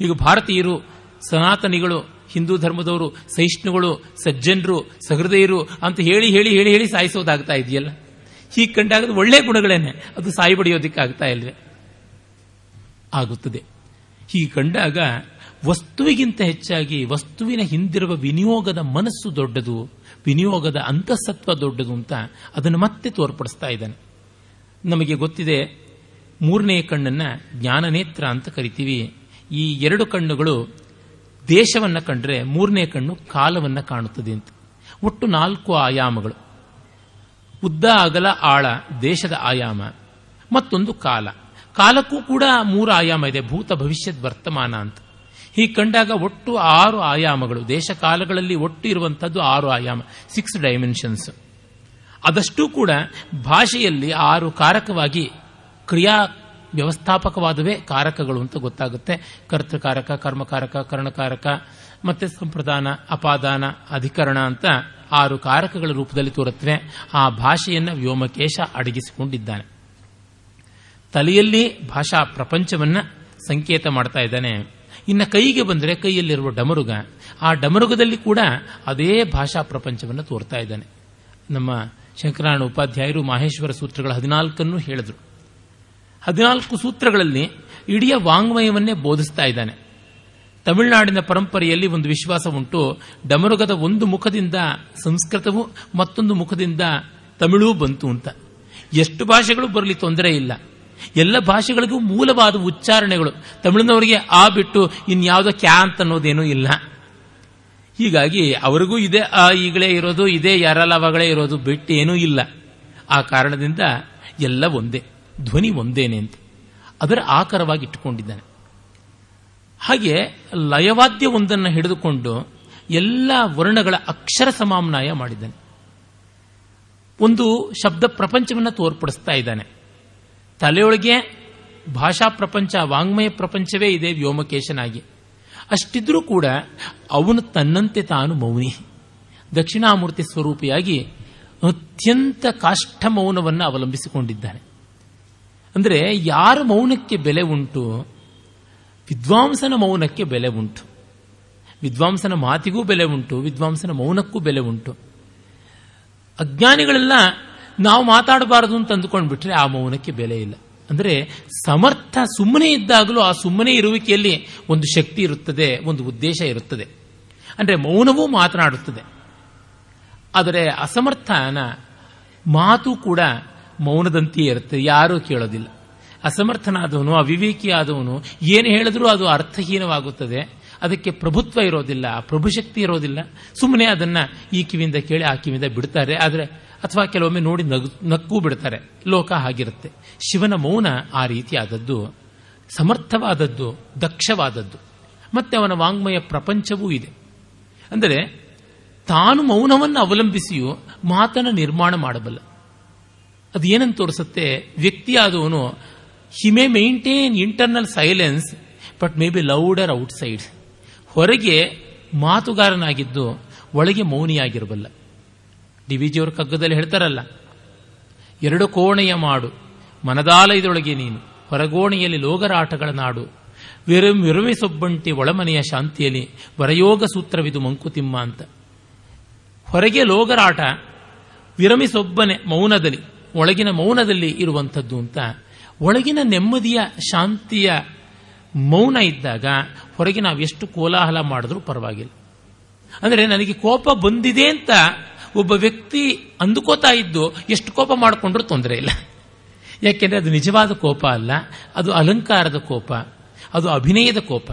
ಈಗ ಭಾರತೀಯರು, ಸನಾತನಿಗಳು, ಹಿಂದೂ ಧರ್ಮದವರು, ಸಹಿಷ್ಣುಗಳು, ಸಜ್ಜನರು, ಸಹೃದಯರು ಅಂತ ಹೇಳಿ ಹೇಳಿ ಹೇಳಿ ಹೇಳಿ ಸಾಯಿಸೋದಾಗ್ತಾ ಇದೆಯಲ್ಲ? ಹೀಗೆ ಕಂಡಾಗ ಅದು ಒಳ್ಳೆ ಗುಣಗಳೇನೆ, ಅದು ಸಾಯಿ ಬಡಿಯೋದಕ್ಕಾಗ್ತಾ ಇಲ್ವೇ? ಆಗುತ್ತದೆ. ಹೀಗೆ ಕಂಡಾಗ ವಸ್ತುವಿಗಿಂತ ಹೆಚ್ಚಾಗಿ, ವಸ್ತುವಿನ ಹಿಂದಿರುವ ವಿನಿಯೋಗದ ಮನಸ್ಸು ದೊಡ್ಡದು. ವಿನಿಯೋಗದ ಅಂತಸತ್ವ ದೊಡ್ಡದು ಅಂತ ಅದನ್ನು ಮತ್ತೆ ತೋರ್ಪಡಿಸ್ತಾ ಇದ್ದಾನೆ. ನಮಗೆ ಗೊತ್ತಿದೆ, ಮೂರನೇ ಕಣ್ಣನ್ನು ಜ್ಞಾನನೇತ್ರ ಅಂತ ಕರಿತೀವಿ. ಈ ಎರಡು ಕಣ್ಣುಗಳು ದೇಶವನ್ನು ಕಂಡ್ರೆ ಮೂರನೇ ಕಣ್ಣು ಕಾಲವನ್ನು ಕಾಣುತ್ತದೆ ಅಂತ. ಒಟ್ಟು ನಾಲ್ಕು ಆಯಾಮಗಳು. ಉದ್ದ, ಅಗಲ, ಆಳ, ದೇಶದ ಆಯಾಮ, ಮತ್ತೊಂದು ಕಾಲ. ಕಾಲಕ್ಕೂ ಕೂಡ ಮೂರು ಆಯಾಮ ಇದೆ, ಭೂತ ಭವಿಷ್ಯದ ವರ್ತಮಾನ ಅಂತ. ಹೀಗೆ ಕಂಡಾಗ ಒಟ್ಟು ಆರು ಆಯಾಮಗಳು. ದೇಶ ಕಾಲಗಳಲ್ಲಿ ಒಟ್ಟು ಇರುವಂಥದ್ದು ಆರು ಆಯಾಮ ಸಿಕ್ಸ್ ಡೈಮೆನ್ಷನ್ಸ್ ಅದಷ್ಟೂ ಕೂಡ ಭಾಷೆಯಲ್ಲಿ ಆರು ಕಾರಕವಾಗಿ ಕ್ರಿಯಾ ವ್ಯವಸ್ಥಾಪಕವಾದವೇ ಕಾರಕಗಳು ಅಂತ ಗೊತ್ತಾಗುತ್ತೆ. ಕರ್ತೃಕಾರಕ ಕರ್ಮಕಾರಕ ಕರ್ಣಕಾರಕ ಮತ್ತೆ ಸಂಪ್ರದಾನ, ಅಪಾದಾನ, ಅಧಿಕರಣ ಅಂತ ಆರು ಕಾರಕಗಳ ರೂಪದಲ್ಲಿ ತೋರುತ್ತವೆ. ಆ ಭಾಷೆಯನ್ನು ವ್ಯೋಮಕೇಶ ಅಡಗಿಸಿಕೊಂಡಿದ್ದಾನೆ. ತಲೆಯಲ್ಲಿ ಭಾಷಾ ಪ್ರಪಂಚವನ್ನ ಸಂಕೇತ ಮಾಡ್ತಾ ಇದ್ದಾನೆ. ಇನ್ನು ಕೈಗೆ ಬಂದರೆ ಕೈಯಲ್ಲಿರುವ ಡಮರುಗ, ಆ ಡಮರುಗದಲ್ಲಿ ಕೂಡ ಅದೇ ಭಾಷಾ ಪ್ರಪಂಚವನ್ನು ತೋರ್ತಾ ಇದ್ದಾನೆ. ನಮ್ಮ ಶಂಕರಾಯಣ ಉಪಾಧ್ಯಾಯರು ಮಾಹೇಶ್ವರ ಸೂತ್ರಗಳ ಹದಿನಾಲ್ಕನ್ನು ಹೇಳಿದ್ರು. ಹದಿನಾಲ್ಕು ಸೂತ್ರಗಳಲ್ಲಿ ಇಡೀ ವಾಂಗ್ಮಯವನ್ನೇ ಬೋಧಿಸ್ತಾ ಇದ್ದಾನೆ. ತಮಿಳುನಾಡಿನ ಪರಂಪರೆಯಲ್ಲಿ ಒಂದು ವಿಶ್ವಾಸ ಉಂಟು, ಡಮರುಗದ ಒಂದು ಮುಖದಿಂದ ಸಂಸ್ಕೃತವು ಮತ್ತೊಂದು ಮುಖದಿಂದ ತಮಿಳೂ ಬಂತು ಅಂತ. ಎಷ್ಟು ಭಾಷೆಗಳು ಬರಲಿ ತೊಂದರೆ ಇಲ್ಲ. ಎಲ್ಲ ಭಾಷೆಗಳಿಗೂ ಮೂಲವಾದ ಉಚ್ಚಾರಣೆಗಳು. ತಮಿಳಿನವರಿಗೆ ಆ ಬಿಟ್ಟು ಇನ್ಯಾವುದೋ ಕ್ಯಾ ಅಂತ ಅನ್ನೋದೇನೂ ಇಲ್ಲ. ಹೀಗಾಗಿ ಅವರಿಗೂ ಇದೇ, ಆ, ಈಗಲೇ ಇರೋದು, ಇದೇ ಯಾರಲ್ಲವಾಗಲೇ ಇರೋದು ಬಿಟ್ಟು ಏನೂ ಇಲ್ಲ. ಆ ಕಾರಣದಿಂದ ಎಲ್ಲ ಒಂದೇ, ಧ್ವನಿ ಒಂದೇನೆ ಅಂತ. ಅದರ ಆಕಾರವಾಗಿ ಇಟ್ಟುಕೊಂಡಿದ್ದಾನೆ. ಹಾಗೆ ಲಯವಾದ್ಯ ಒಂದನ್ನು ಹಿಡಿದುಕೊಂಡು ಎಲ್ಲ ವರ್ಣಗಳ ಅಕ್ಷರ ಸಮಾಮ್ನಾಯ ಮಾಡಿದ್ದಾನೆ. ಒಂದು ಶಬ್ದ ಪ್ರಪಂಚವನ್ನು ತೋರ್ಪಡಿಸ್ತಾ ಇದ್ದಾನೆ. ತಲೆಯೊಳಗೆ ಭಾಷಾ ಪ್ರಪಂಚ, ವಾಂಗ್ಮಯ ಪ್ರಪಂಚವೇ ಇದೆ ವ್ಯೋಮಕೇಶನಾಗಿ. ಅಷ್ಟಿದ್ರೂ ಕೂಡ ಅವನು ತನ್ನಂತೆ ತಾನು ಮೌನಿ. ದಕ್ಷಿಣಾಮೂರ್ತಿ ಸ್ವರೂಪಿಯಾಗಿ ಅತ್ಯಂತ ಕಾಷ್ಟ ಮೌನವನ್ನು ಅವಲಂಬಿಸಿಕೊಂಡಿದ್ದಾನೆ. ಅಂದರೆ ಯಾರ ಮೌನಕ್ಕೆ ಬೆಲೆ ಉಂಟು? ವಿದ್ವಾಂಸನ ಮೌನಕ್ಕೆ ಬೆಲೆ ಉಂಟು. ವಿದ್ವಾಂಸನ ಮಾತಿಗೂ ಬೆಲೆ ಉಂಟು, ವಿದ್ವಾಂಸನ ಮೌನಕ್ಕೂ ಬೆಲೆ ಉಂಟು. ಅಜ್ಞಾನಿಗಳೆಲ್ಲ ನಾವು ಮಾತಾಡಬಾರದು ಅಂತ ಅಂದುಕೊಂಡ್ಬಿಟ್ರೆ ಆ ಮೌನಕ್ಕೆ ಬೆಲೆ ಇಲ್ಲ. ಅಂದರೆ ಸಮರ್ಥ ಸುಮ್ಮನೆ ಇದ್ದಾಗಲೂ ಆ ಸುಮ್ಮನೆ ಇರುವಿಕೆಯಲ್ಲಿ ಒಂದು ಶಕ್ತಿ ಇರುತ್ತದೆ, ಒಂದು ಉದ್ದೇಶ ಇರುತ್ತದೆ. ಅಂದರೆ ಮೌನವೂ ಮಾತನಾಡುತ್ತದೆ. ಆದರೆ ಅಸಮರ್ಥನ ಮಾತು ಕೂಡ ಮೌನದಂತೆಯೇ ಇರುತ್ತೆ ಯಾರೂ ಕೇಳೋದಿಲ್ಲ. ಅಸಮರ್ಥನಾದವನು, ಅವಿವೇಕಿಯಾದವನು, ಏನು ಹೇಳಿದ್ರೂ ಅದು ಅರ್ಥಹೀನವಾಗುತ್ತದೆ. ಅದಕ್ಕೆ ಪ್ರಭುತ್ವ ಇರೋದಿಲ್ಲ, ಪ್ರಭುಶಕ್ತಿ ಇರೋದಿಲ್ಲ. ಸುಮ್ಮನೆ ಅದನ್ನು ಈ ಕಿವಿಯಿಂದ ಕೇಳಿ ಆ ಕಿವಿಯಿಂದ ಬಿಡ್ತಾರೆ. ಆದರೆ ಅಥವಾ ಕೆಲವೊಮ್ಮೆ ನೋಡಿ ನಗು, ನಕ್ಕೂ ಬಿಡ್ತಾರೆ. ಲೋಕ ಹಾಗಿರುತ್ತೆ. ಶಿವನ ಮೌನ ಆ ರೀತಿಯಾದದ್ದು, ಸಮರ್ಥವಾದದ್ದು, ದಕ್ಷವಾದದ್ದು. ಮತ್ತೆ ಅವನ ವಾಂಗ್ಮಯ ಪ್ರಪಂಚವೂ ಇದೆ. ಅಂದರೆ, ತಾನು ಮೌನವನ್ನು ಅವಲಂಬಿಸಿಯೂ ಮಾತನ್ನು ನಿರ್ಮಾಣ ಮಾಡಬಲ್ಲ. ಅದು ಏನಂತ ತೋರಿಸುತ್ತೆ? ವ್ಯಕ್ತಿಯಾದವನು he may maintain internal silence but may be louder outside ಹೊರಗೆ ಮಾತುಗಾರನಾಗಿದ್ದು, ಒಳಗೆ ಮೌನಿಯಾಗಿರಬಲ್ಲ. ಡಿ ವಿ ಜಿಯವರು ಕಗ್ಗದಲ್ಲಿ ಹೇಳ್ತಾರಲ್ಲ, ಎರಡು ಕೋಣೆಯ ಮಾಡು, ಮನದಾಲಯದೊಳಗೆ ನೀನು, ಹೊರಗೋಣೆಯಲ್ಲಿ ಲೋಗರಾಟಗಳ ನಾಡು, ವಿರಂ ವಿರಮಿಸೊಬ್ಬಂಟಿ ಒಳಮನೆಯ ಶಾಂತಿಯಲ್ಲಿ ವರಯೋಗ ಸೂತ್ರವಿದು ಮಂಕುತಿಮ್ಮ ಅಂತ. ಹೊರಗೆ ಲೋಗರಾಟ, ವಿರಮಿಸೊಬ್ಬನೆ ಮೌನದಲ್ಲಿ, ಒಳಗಿನ ಮೌನದಲ್ಲಿ ಇರುವಂಥದ್ದು ಅಂತ. ಒಳಗಿನ ನೆಮ್ಮದಿಯ, ಶಾಂತಿಯ ಮೌನ ಇದ್ದಾಗ ಹೊರಗೆ ನಾವು ಎಷ್ಟು ಕೋಲಾಹಲ ಮಾಡಿದ್ರೂ ಪರವಾಗಿಲ್ಲ. ಅಂದರೆ ನನಗೆ ಕೋಪ ಬಂದಿದೆ ಅಂತ ಒಬ್ಬ ವ್ಯಕ್ತಿ ಅಂದುಕೋತಾ ಇದ್ದು ಎಷ್ಟು ಕೋಪ ಮಾಡಿಕೊಂಡ್ರೂ ತೊಂದರೆ ಇಲ್ಲ. ಯಾಕೆಂದರೆ ಅದು ನಿಜವಾದ ಕೋಪ ಅಲ್ಲ, ಅದು ಅಲಂಕಾರದ ಕೋಪ, ಅದು ಅಭಿನಯದ ಕೋಪ.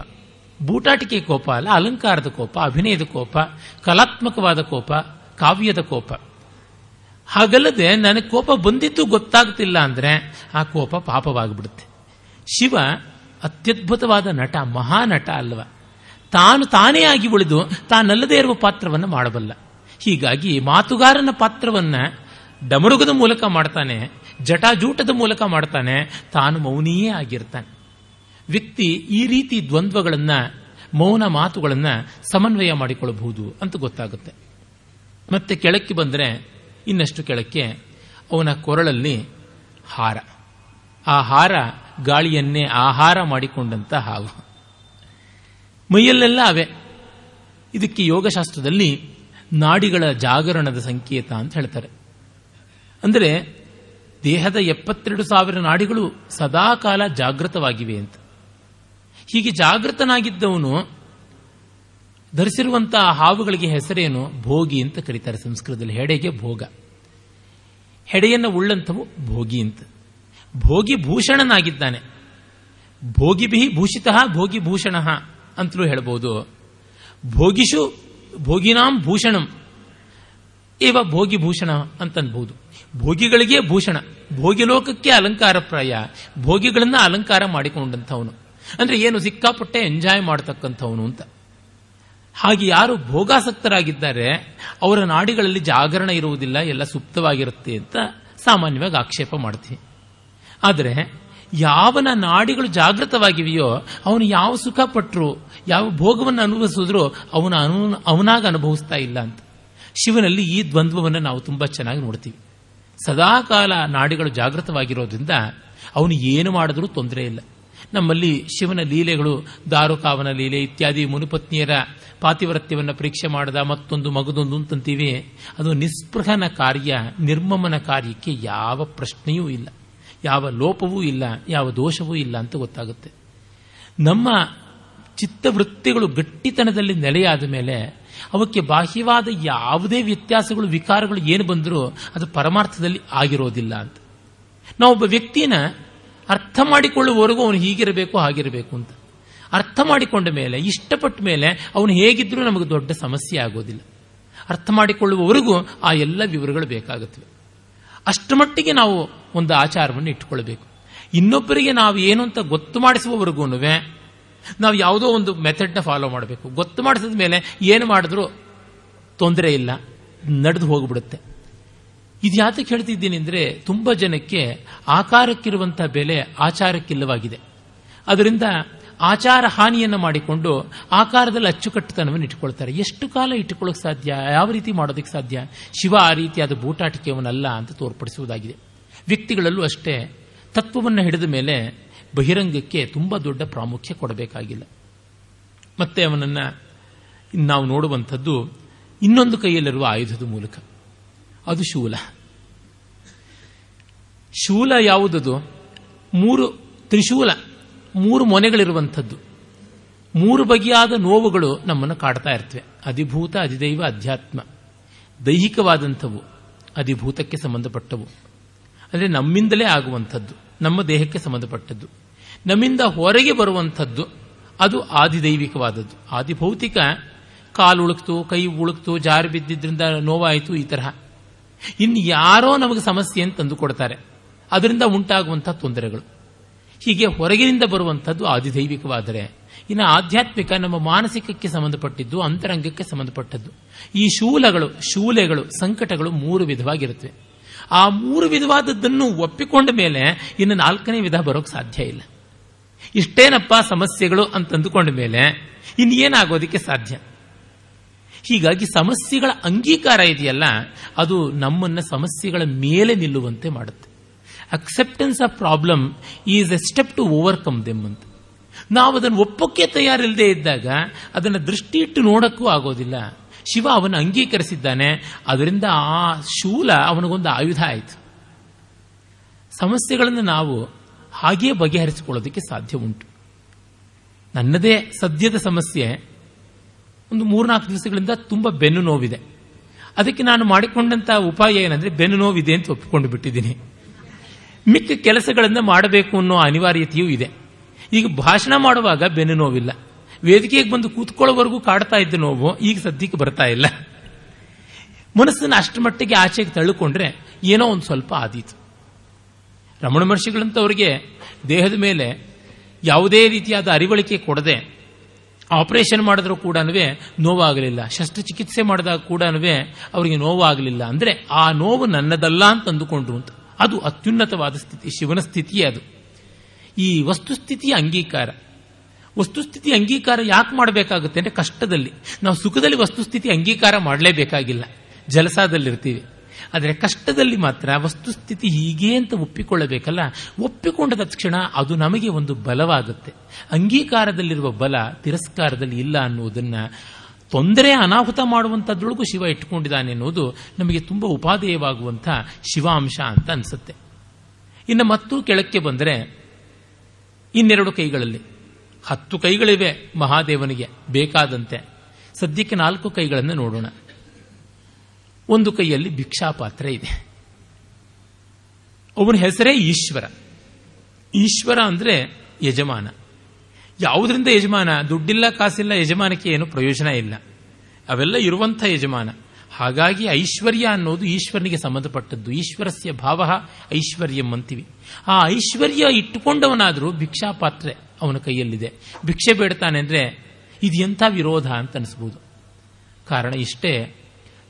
ಬೂಟಾಟಿಕೆ ಕೋಪ ಅಲ್ಲ, ಅಲಂಕಾರದ ಕೋಪ, ಅಭಿನಯದ ಕೋಪ, ಕಲಾತ್ಮಕವಾದ ಕೋಪ, ಕಾವ್ಯದ ಕೋಪ. ಹಾಗಲ್ಲದೆ ನನಗೆ ಕೋಪ ಬಂದಿದ್ದು ಗೊತ್ತಾಗ್ತಿಲ್ಲ ಅಂದರೆ ಆ ಕೋಪ ಪಾಪವಾಗಿಬಿಡುತ್ತೆ. ಶಿವ ಅತ್ಯದ್ಭುತವಾದ ನಟ, ಮಹಾನಟ ಅಲ್ವ. ತಾನು ತಾನೇ ಆಗಿ ಉಳಿದು ತಾನಲ್ಲದೇ ಇರುವ ಪಾತ್ರವನ್ನು ಮಾಡಬಲ್ಲ. ಹೀಗಾಗಿ ಮಾತುಗಾರನ ಪಾತ್ರವನ್ನ ಡಮರುಗದ ಮೂಲಕ ಮಾಡ್ತಾನೆ, ಜಟಾಜೂಟದ ಮೂಲಕ ಮಾಡ್ತಾನೆ, ತಾನು ಮೌನಿಯೇ ಆಗಿರ್ತಾನೆ. ವ್ಯಕ್ತಿ ಈ ರೀತಿ ದ್ವಂದ್ವಗಳನ್ನ, ಮೌನ ಮಾತುಗಳನ್ನ ಸಮನ್ವಯ ಮಾಡಿಕೊಳ್ಳಬಹುದು ಅಂತ ಗೊತ್ತಾಗುತ್ತೆ. ಮತ್ತೆ ಕೆಳಕ್ಕೆ ಬಂದರೆ ಇನ್ನಷ್ಟು ಕೆಳಕ್ಕೆ ಅವನ ಕೊರಳಲ್ಲಿ ಹಾರ. ಆ ಹಾರ ಗಾಳಿಯನ್ನೇ ಆಹಾರ ಮಾಡಿಕೊಂಡಂತ ಹಾವು. ಮೈಯಲ್ಲೆಲ್ಲ ಅವೆ. ಇದಕ್ಕೆ ಯೋಗಶಾಸ್ತ್ರದಲ್ಲಿ ನಾಡಿಗಳ ಜಾಗರಣದ ಸಂಕೇತ ಅಂತ ಹೇಳ್ತಾರೆ. ಅಂದರೆ ದೇಹದ ಎಪ್ಪತ್ತೆರಡು ಸಾವಿರ ನಾಡಿಗಳು ಸದಾಕಾಲ ಜಾಗೃತವಾಗಿವೆ ಅಂತ. ಹೀಗೆ ಜಾಗೃತನಾಗಿದ್ದವನು ಧರಿಸಿರುವಂತಹ ಹಾವುಗಳಿಗೆ ಹೆಸರೇನು? ಭೋಗಿ ಅಂತ ಕರೀತಾರೆ ಸಂಸ್ಕೃತದಲ್ಲಿ. ಹೆಡೆಗೆ ಭೋಗ. ಹೆಡೆಯನ್ನು ಉಳ್ಳಂಥವು ಭೋಗಿ ಅಂತ. ಭೋಗಿ ಭೂಷಣನಾಗಿದ್ದಾನೆ. ಭೋಗಿಭಿ ಭೂಷಿತ ಭೋಗಿ ಭೂಷಣ ಅಂತಲೂ ಹೇಳಬಹುದು ಭೋಗಿಷು ಭೋಗಿನಾಂ ಭೂಷಣಂ. ಇವ ಭೋಗಿ ಭೂಷಣ ಅಂತನ್ಬಹುದು ಭೋಗಿಗಳಿಗೆ ಭೂಷಣ ಭೋಗಿಲೋಕಕ್ಕೆ ಅಲಂಕಾರಪ್ರಾಯ ಭೋಗಿಗಳನ್ನ ಅಲಂಕಾರ ಮಾಡಿಕೊಂಡಂಥವನು. ಅಂದ್ರೆ ಏನು ಸಿಕ್ಕಾಪಟ್ಟೆ ಎಂಜಾಯ್ ಮಾಡತಕ್ಕಂಥವನು ಅಂತ. ಹಾಗೆ ಯಾರು ಭೋಗಾಸಕ್ತರಾಗಿದ್ದಾರೆ, ಅವರ ನಾಡಿಗಳಲ್ಲಿ ಜಾಗರಣ ಇರುವುದಿಲ್ಲ, ಎಲ್ಲ ಸುಪ್ತವಾಗಿರುತ್ತೆ ಅಂತ ಸಾಮಾನ್ಯವಾಗಿ ಆಕ್ಷೇಪ ಮಾಡ್ತೀವಿ. ಆದರೆ, ಯಾವನ ನಾಡಿಗಳು ಜಾಗೃತವಾಗಿವೆಯೋ, ಅವನು ಯಾವ ಸುಖ ಪಟ್ಟರು ಯಾವ ಭೋಗವನ್ನು ಅನುಭವಿಸಿದ್ರೂ ಅವನ ಅನು, ಅವನಾಗ ಅನುಭವಿಸ್ತಾ ಇಲ್ಲ ಅಂತ. ಶಿವನಲ್ಲಿ ಈ ದ್ವಂದ್ವವನ್ನು ನಾವು ತುಂಬ ಚೆನ್ನಾಗಿ ನೋಡ್ತೀವಿ. ಸದಾಕಾಲ ನಾಡಿಗಳು ಜಾಗೃತವಾಗಿರೋದ್ರಿಂದ ಅವನು ಏನು ಮಾಡಿದ್ರೂ ತೊಂದರೆ ಇಲ್ಲ. ನಮ್ಮಲ್ಲಿ ಶಿವನ ಲೀಲೆಗಳು, ದಾರುಕಾವನ ಲೀಲೆ ಇತ್ಯಾದಿ ಮುನಿಪತ್ನಿಯರ ಪಾತಿವ್ರತ್ಯವನ್ನು ಪರೀಕ್ಷೆ ಮಾಡದ ಮತ್ತೊಂದು ಮಗದೊಂದು ಅಂತಂತೀವಿ, ಅದು ನಿಸ್ಪೃಹನ ಕಾರ್ಯ, ನಿರ್ಮಮನ ಕಾರ್ಯಕ್ಕೆ ಯಾವ ಪ್ರಶ್ನೆಯೂ ಇಲ್ಲ. ಯಾವ ಲೋಪವೂ ಇಲ್ಲ, ಯಾವ ದೋಷವೂ ಇಲ್ಲ ಅಂತ ಗೊತ್ತಾಗುತ್ತೆ. ನಮ್ಮ ಚಿತ್ತವೃತ್ತಿಗಳು ಗಟ್ಟಿತನದಲ್ಲಿ ನೆಲೆಯಾದ ಮೇಲೆ ಅವಕ್ಕೆ ಬಾಹ್ಯವಾದ ಯಾವುದೇ ವ್ಯತ್ಯಾಸಗಳು, ವಿಕಾರಗಳು ಏನು ಬಂದರೂ ಅದು ಪರಮಾರ್ಥದಲ್ಲಿ ಆಗಿರೋದಿಲ್ಲ ಅಂತ. ನಾವೊಬ್ಬ ವ್ಯಕ್ತಿನ ಅರ್ಥ ಮಾಡಿಕೊಳ್ಳುವವರೆಗೂ ಅವನು ಹೀಗಿರಬೇಕು, ಹಾಗಿರಬೇಕು ಅಂತ. ಅರ್ಥ ಮಾಡಿಕೊಂಡ ಮೇಲೆ, ಇಷ್ಟಪಟ್ಟ ಮೇಲೆ ಅವನು ಹೇಗಿದ್ರೂ ನಮಗೆ ದೊಡ್ಡ ಸಮಸ್ಯೆ ಆಗೋದಿಲ್ಲ. ಅರ್ಥ ಮಾಡಿಕೊಳ್ಳುವವರೆಗೂ ಆ ಎಲ್ಲ ವಿವರಗಳು ಬೇಕಾಗುತ್ತವೆ. ಅಷ್ಟರ ಮಟ್ಟಿಗೆ ನಾವು ಒಂದು ಆಚಾರವನ್ನು ಇಟ್ಟುಕೊಳ್ಬೇಕು. ಇನ್ನೊಬ್ಬರಿಗೆ ನಾವು ಏನು ಅಂತ ಗೊತ್ತು ಮಾಡಿಸುವವರೆಗೂ ನಾವು ಯಾವುದೋ ಒಂದು ಮೆಥಡ್ನ ಫಾಲೋ ಮಾಡಬೇಕು. ಗೊತ್ತು ಮಾಡಿಸಿದ ಮೇಲೆ ಏನು ಮಾಡಿದ್ರೂ ತೊಂದರೆ ಇಲ್ಲ, ನಡೆದು ಹೋಗ್ಬಿಡುತ್ತೆ. ಇದು ಯಾತಕ್ಕೆ ಹೇಳ್ತಿದ್ದೀನಿ ಅಂದರೆ, ತುಂಬ ಜನಕ್ಕೆ ಆಕಾರಕ್ಕಿರುವಂಥ ಬೆಲೆ ಆಚಾರಕ್ಕಿಲ್ಲವಾಗಿದೆ. ಅದರಿಂದ ಆಚಾರ ಹಾನಿಯನ್ನು ಮಾಡಿಕೊಂಡು ಆಕಾರದಲ್ಲಿ ಅಚ್ಚುಕಟ್ಟುತನವನ್ನು ಇಟ್ಟುಕೊಳ್ತಾರೆ. ಎಷ್ಟು ಕಾಲ ಇಟ್ಟುಕೊಳ್ಳೋಕೆ ಸಾಧ್ಯ? ಯಾವ ರೀತಿ ಮಾಡೋದಕ್ಕೆ ಸಾಧ್ಯ? ಶಿವ ಆ ರೀತಿಯಾದ ಬೂಟಾಟಿಕೆಯವನಲ್ಲ ಅಂತ ತೋರ್ಪಡಿಸುವುದಾಗಿದೆ. ವ್ಯಕ್ತಿಗಳಲ್ಲೂ ಅಷ್ಟೇ, ತತ್ವವನ್ನು ಹಿಡಿದ ಮೇಲೆ ಬಹಿರಂಗಕ್ಕೆ ತುಂಬ ದೊಡ್ಡ ಪ್ರಾಮುಖ್ಯ ಕೊಡಬೇಕಾಗಿಲ್ಲ. ಮತ್ತೆ ಅವನನ್ನು ನಾವು ನೋಡುವಂಥದ್ದು ಇನ್ನೊಂದು ಕೈಯಲ್ಲಿರುವ ಆಯುಧದ ಮೂಲಕ. ಅದು ಶೂಲ. ಶೂಲ ಯಾವುದದು? ಮೂರು ತ್ರಿಶೂಲ, ಮೂರು ಮೊನೆಗಳಿರುವಂಥದ್ದು. ಮೂರು ಬಗೆಯಾದ ನೋವುಗಳು ನಮ್ಮನ್ನು ಕಾಡ್ತಾ ಇರ್ತವೆ. ಅಧಿಭೂತ, ಅಧಿದೈವ, ಅಧ್ಯಾತ್ಮ. ದೈಹಿಕವಾದಂಥವು ಅಧಿಭೂತಕ್ಕೆ ಸಂಬಂಧಪಟ್ಟವು. ಅಂದರೆ ನಮ್ಮಿಂದಲೇ ಆಗುವಂಥದ್ದು. ನಮ್ಮ ದೇಹಕ್ಕೆ ಸಂಬಂಧಪಟ್ಟದ್ದು. ನಮ್ಮಿಂದ ಹೊರಗೆ ಬರುವಂಥದ್ದು, ಅದು ಆದಿದೈವಿಕವಾದದ್ದು. ಆದಿಭೌತಿಕ, ಕಾಲು ಉಳುಕ್ತು, ಕೈ ಉಳುಕ್ತು, ಜಾರಿ ಬಿದ್ದಿದ್ದರಿಂದ ನೋವಾಯಿತು, ಈ ತರಹ. ಇನ್ನು ಯಾರೋ ನಮಗೆ ಸಮಸ್ಯೆ ಅಂತ ತಂದುಕೊಡ್ತಾರೆ. ಅದರಿಂದ ಉಂಟಾಗುವಂತಹ ತೊಂದರೆಗಳು. ಹೀಗೆ ಹೊರಗಿನಿಂದ ಬರುವಂಥದ್ದು ಆದಿದೈವಿಕವಾದರೆ, ಇನ್ನು ಆಧ್ಯಾತ್ಮಿಕ ನಮ್ಮ ಮಾನಸಿಕಕ್ಕೆ ಸಂಬಂಧಪಟ್ಟಿದ್ದು, ಅಂತರಂಗಕ್ಕೆ ಸಂಬಂಧಪಟ್ಟದ್ದು. ಈ ಶೂಲಗಳು, ಶೂಲೆಗಳು, ಸಂಕಟಗಳು ಮೂರು ವಿಧವಾಗಿರುತ್ತವೆ. ಆ ಮೂರು ವಿಧವಾದದ್ದನ್ನು ಒಪ್ಪಿಕೊಂಡ ಮೇಲೆ ಇನ್ನು ನಾಲ್ಕನೇ ವಿಧ ಬರೋಕ್ ಸಾಧ್ಯ ಇಲ್ಲ. ಇಷ್ಟೇನಪ್ಪ ಸಮಸ್ಯೆಗಳು ಅಂತ ಅಂದುಕೊಂಡ ಮೇಲೆ ಇನ್ನೇನಾಗೋದಕ್ಕೆ ಸಾಧ್ಯ? ಹೀಗಾಗಿ ಸಮಸ್ಯೆಗಳ ಅಂಗೀಕಾರ ಇದೆಯಲ್ಲ, ಅದು ನಮ್ಮನ್ನು ಸಮಸ್ಯೆಗಳ ಮೇಲೆ ನಿಲ್ಲುವಂತೆ ಮಾಡುತ್ತೆ. Acceptance of problem is a step to overcome them ಅಂತ. ನಾವು ಅದನ್ನು ಒಪ್ಪಕ್ಕೆ ತಯಾರಿಲ್ಲದೆ ಇದ್ದಾಗ ಅದನ್ನು ದೃಷ್ಟಿ ಇಟ್ಟು ನೋಡಕ್ಕೂ ಆಗೋದಿಲ್ಲ. ಶಿವ ಅವನ ಅಂಗೀಕರಿಸಿದ್ದಾನೆ. ಅದರಿಂದ ಆ ಶೂಲ ಅವನಿಗೊಂದು ಆಯುಧ ಆಯಿತು. ಸಮಸ್ಯೆಗಳನ್ನು ನಾವು ಹಾಗೇ ಬಗೆಹರಿಸಿಕೊಳ್ಳೋದಕ್ಕೆ ಸಾಧ್ಯ ಉಂಟು. ನನ್ನದೇ ಸದ್ಯದ ಸಮಸ್ಯೆ ಒಂದು ಮೂರ್ನಾಲ್ಕು ದಿವಸಗಳಿಂದ ತುಂಬ ಬೆನ್ನು ನೋವಿದೆ. ಅದಕ್ಕೆ ನಾನು ಮಾಡಿಕೊಂಡಂತ ಉಪಾಯ ಏನಂದ್ರೆ ಬೆನ್ನು ನೋವಿದೆ ಅಂತ ಒಪ್ಪಿಕೊಂಡು ಬಿಟ್ಟಿದ್ದೀನಿ. ಮಿಕ್ಕ ಕೆಲಸಗಳನ್ನು ಮಾಡಬೇಕು ಅನ್ನೋ ಅನಿವಾರ್ಯತೆಯೂ ಇದೆ. ಈಗ ಭಾಷಣ ಮಾಡುವಾಗ ಬೆನ್ನು ನೋವಿಲ್ಲ. ವೇದಿಕೆಗೆ ಬಂದು ಕೂತ್ಕೊಳ್ಳೋವರೆಗೂ ಕಾಡ್ತಾ ಇದ್ದ ನೋವು ಈಗ ಸದ್ಯಕ್ಕೆ ಬರ್ತಾ ಇಲ್ಲ. ಮನಸ್ಸನ್ನು ಅಷ್ಟು ಮಟ್ಟಿಗೆ ಆಚೆಗೆ ತಳ್ಳಿಕೊಂಡ್ರೆ ಏನೋ ಒಂದು ಸ್ವಲ್ಪ ಆದೀತು. ರಮಣ ಮಹರ್ಷಿಗಳಂತವರಿಗೆ ದೇಹದ ಮೇಲೆ ಯಾವುದೇ ರೀತಿಯಾದ ಅರಿವಳಿಕೆ ಕೊಡದೆ ಆಪರೇಷನ್ ಮಾಡಿದ್ರೂ ಕೂಡ ನೋವಾಗಲಿಲ್ಲ. ಶಸ್ತ್ರಚಿಕಿತ್ಸೆ ಮಾಡಿದಾಗ ಕೂಡ ಅವರಿಗೆ ನೋವಾಗಲಿಲ್ಲ. ಅಂದರೆ ಆ ನೋವು ನನ್ನದಲ್ಲ ಅಂತ ಅಂದುಕೊಂಡ್ರು ಅಂತ. ಅದು ಅತ್ಯುನ್ನತವಾದ ಸ್ಥಿತಿ, ಶಿವನ ಸ್ಥಿತಿಯೇ ಅದು. ಈ ವಸ್ತುಸ್ಥಿತಿಯ ಅಂಗೀಕಾರ. ವಸ್ತುಸ್ಥಿತಿ ಅಂಗೀಕಾರ ಯಾಕೆ ಮಾಡಬೇಕಾಗುತ್ತೆ ಅಂದರೆ ಕಷ್ಟದಲ್ಲಿ. ನಾವು ಸುಖದಲ್ಲಿ ವಸ್ತುಸ್ಥಿತಿ ಅಂಗೀಕಾರ ಮಾಡಲೇಬೇಕಾಗಿಲ್ಲ. ಜಲಸಾದಲ್ಲಿರ್ತೀವಿ. ಆದರೆ ಕಷ್ಟದಲ್ಲಿ ಮಾತ್ರ ವಸ್ತುಸ್ಥಿತಿ ಹೀಗೆ ಅಂತ ಒಪ್ಪಿಕೊಳ್ಳಬೇಕಲ್ಲ? ಒಪ್ಪಿಕೊಂಡ ತಕ್ಷಣ ಅದು ನಮಗೆ ಒಂದು ಬಲವಾಗುತ್ತೆ. ಅಂಗೀಕಾರದಲ್ಲಿರುವ ಬಲ ತಿರಸ್ಕಾರದಲ್ಲಿ ಇಲ್ಲ ಅನ್ನುವುದನ್ನ ತೊಂದರೆ ಅನಾಹುತ ಮಾಡುವಂಥದ್ರೊಳಗೂ ಶಿವ ಇಟ್ಟುಕೊಂಡಿದ್ದಾನೆ ಅನ್ನೋದು ನಮಗೆ ತುಂಬ ಉಪಾದೇಯವಾಗುವಂಥ ಶಿವಾಂಶ ಅಂತ ಅನಿಸುತ್ತೆ. ಇನ್ನು ಮತ್ತೂ ಕೆಳಕ್ಕೆ ಬಂದರೆ ಇನ್ನೆರಡು ಕೈಗಳಲ್ಲಿ. ಹತ್ತು ಕೈಗಳಿವೆ ಮಹಾದೇವನಿಗೆ, ಬೇಕಾದಂತೆ. ಸದ್ಯಕ್ಕೆ ನಾಲ್ಕು ಕೈಗಳನ್ನು ನೋಡೋಣ. ಒಂದು ಕೈಯಲ್ಲಿ ಭಿಕ್ಷಾ ಪಾತ್ರ ಇದೆ. ಅವನ ಹೆಸರೇ ಈಶ್ವರ. ಈಶ್ವರ ಅಂದರೆ ಯಜಮಾನ. ಯಾವುದರಿಂದ ಯಜಮಾನ? ದುಡ್ಡಿಲ್ಲ, ಕಾಸಿಲ್ಲ, ಯಜಮಾನಕ್ಕೆ ಏನು ಪ್ರಯೋಜನ ಇಲ್ಲ. ಅವೆಲ್ಲ ಇರುವಂಥ ಯಜಮಾನ. ಹಾಗಾಗಿ ಐಶ್ವರ್ಯ ಅನ್ನೋದು ಈಶ್ವರನಿಗೆ ಸಂಬಂಧಪಟ್ಟದ್ದು. ಈಶ್ವರಸ್ಯ ಭಾವ ಐಶ್ವರ್ಯಂ ಅಂತೀವಿ. ಆ ಐಶ್ವರ್ಯ ಇಟ್ಟುಕೊಂಡವನಾದರೂ ಭಿಕ್ಷಾ ಪಾತ್ರೆ ಅವನ ಕೈಯಲ್ಲಿದೆ. ಭಿಕ್ಷೆ ಬೇಡ್ತಾನೆ ಅಂದರೆ ಇದು ಎಂಥ ವಿರೋಧ ಅಂತ ಅನಿಸ್ಬೋದು. ಕಾರಣ ಇಷ್ಟೇ,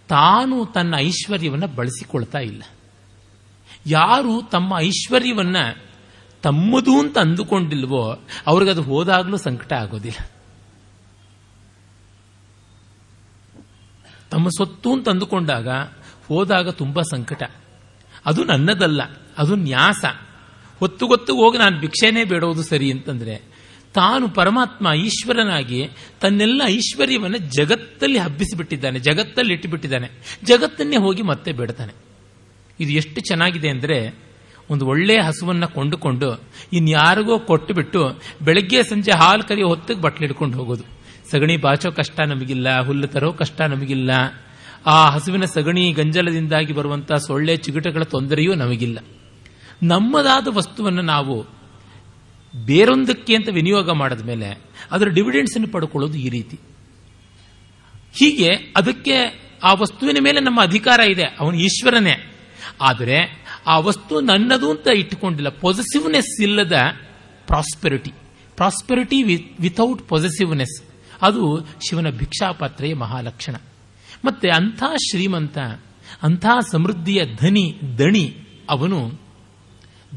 ತಾನು ತನ್ನ ಐಶ್ವರ್ಯವನ್ನು ಬಳಸಿಕೊಳ್ತಾ ಇಲ್ಲ. ಯಾರು ತಮ್ಮ ಐಶ್ವರ್ಯವನ್ನು ತಮ್ಮದು ಅಂತ ಅಂದುಕೊಂಡಿಲ್ವೋ ಅವ್ರಿಗದು ಹೋದಾಗಲೂ ಸಂಕಟ ಆಗೋದಿಲ್ಲ. ತಮ್ಮ ಸೊತ್ತು ಅಂತ ಅಂದುಕೊಂಡಾಗ ಹೋದಾಗ ತುಂಬ ಸಂಕಟ. ಅದು ನನ್ನದಲ್ಲ, ಅದು ನ್ಯಾಸ. ಹೊತ್ತು ಗೊತ್ತು ಹೋಗಿ ನಾನು ಭಿಕ್ಷೆನೇ ಬೇಡೋದು ಸರಿ ಅಂತಂದ್ರೆ ತಾನು ಪರಮಾತ್ಮ ಈಶ್ವರನಾಗಿ ತನ್ನೆಲ್ಲ ಐಶ್ವರ್ಯವನ್ನು ಜಗತ್ತಲ್ಲಿ ಹಬ್ಬಿಸಿಬಿಟ್ಟಿದ್ದಾನೆ, ಜಗತ್ತಲ್ಲಿ ಇಟ್ಟುಬಿಟ್ಟಿದ್ದಾನೆ, ಜಗತ್ತನ್ನೇ ಹೋಗಿ ಮತ್ತೆ ಬೇಡ್ತಾನೆ. ಇದು ಎಷ್ಟು ಚೆನ್ನಾಗಿದೆ ಅಂದರೆ ಒಂದು ಒಳ್ಳೆಯ ಹಸುವನ್ನು ಕೊಂಡುಕೊಂಡು ಇನ್ಯಾರಿಗೋ ಕೊಟ್ಟುಬಿಟ್ಟು ಬೆಳಗ್ಗೆ ಸಂಜೆ ಹಾಲು ಕರಿಯೋ ಹೊತ್ತಿಗೆ ಬಟ್ಲು ಹಿಡ್ಕೊಂಡು ಹೋಗೋದು. ಸಗಣಿ ಬಾಚೋ ಕಷ್ಟ ನಮಗಿಲ್ಲ, ಹುಲ್ಲು ತರೋ ಕಷ್ಟ ನಮಗಿಲ್ಲ, ಆ ಹಸುವಿನ ಸಗಣಿ ಗಂಜಲದಿಂದಾಗಿ ಬರುವಂತಹ ಸೊಳ್ಳೆ ಚಿಗುಟಗಳ ತೊಂದರೆಯೂ ನಮಗಿಲ್ಲ. ನಮ್ಮದಾದ ವಸ್ತುವನ್ನು ನಾವು ಬೇರೊಂದಕ್ಕೆ ಅಂತ ವಿನಿಯೋಗ ಮಾಡಿದ ಮೇಲೆ ಅದರ ಡಿವಿಡೆಂಡ್ಸನ್ನು ಪಡ್ಕೊಳ್ಳೋದು ಈ ರೀತಿ. ಹೀಗೆ ಅದಕ್ಕೆ ಆ ವಸ್ತುವಿನ ಮೇಲೆ ನಮ್ಮ ಅಧಿಕಾರ ಇದೆ, ಅವನು ಈಶ್ವರನೇ. ಆದರೆ ಆ ವಸ್ತು ನನ್ನದು ಅಂತ ಇಟ್ಟುಕೊಂಡಿಲ್ಲ ಪೊಸೆಸಿವ್ನೆಸ್ ಇಲ್ಲದ ಪ್ರಾಸ್ಪೆರಿಟಿ ಪ್ರಾಸ್ಪೆರಿಟಿ ವಿಥೌಟ್ ಪೊಸೆಸಿವ್ನೆಸ್ ಅದು ಶಿವನ ಭಿಕ್ಷಾಪಾತ್ರೆಯ ಮಹಾಲಕ್ಷಣ. ಮತ್ತೆ ಅಂಥ ಶ್ರೀಮಂತ, ಅಂಥ ಸಮೃದ್ಧಿಯ ಧನಿ, ದಣಿ, ಅವನು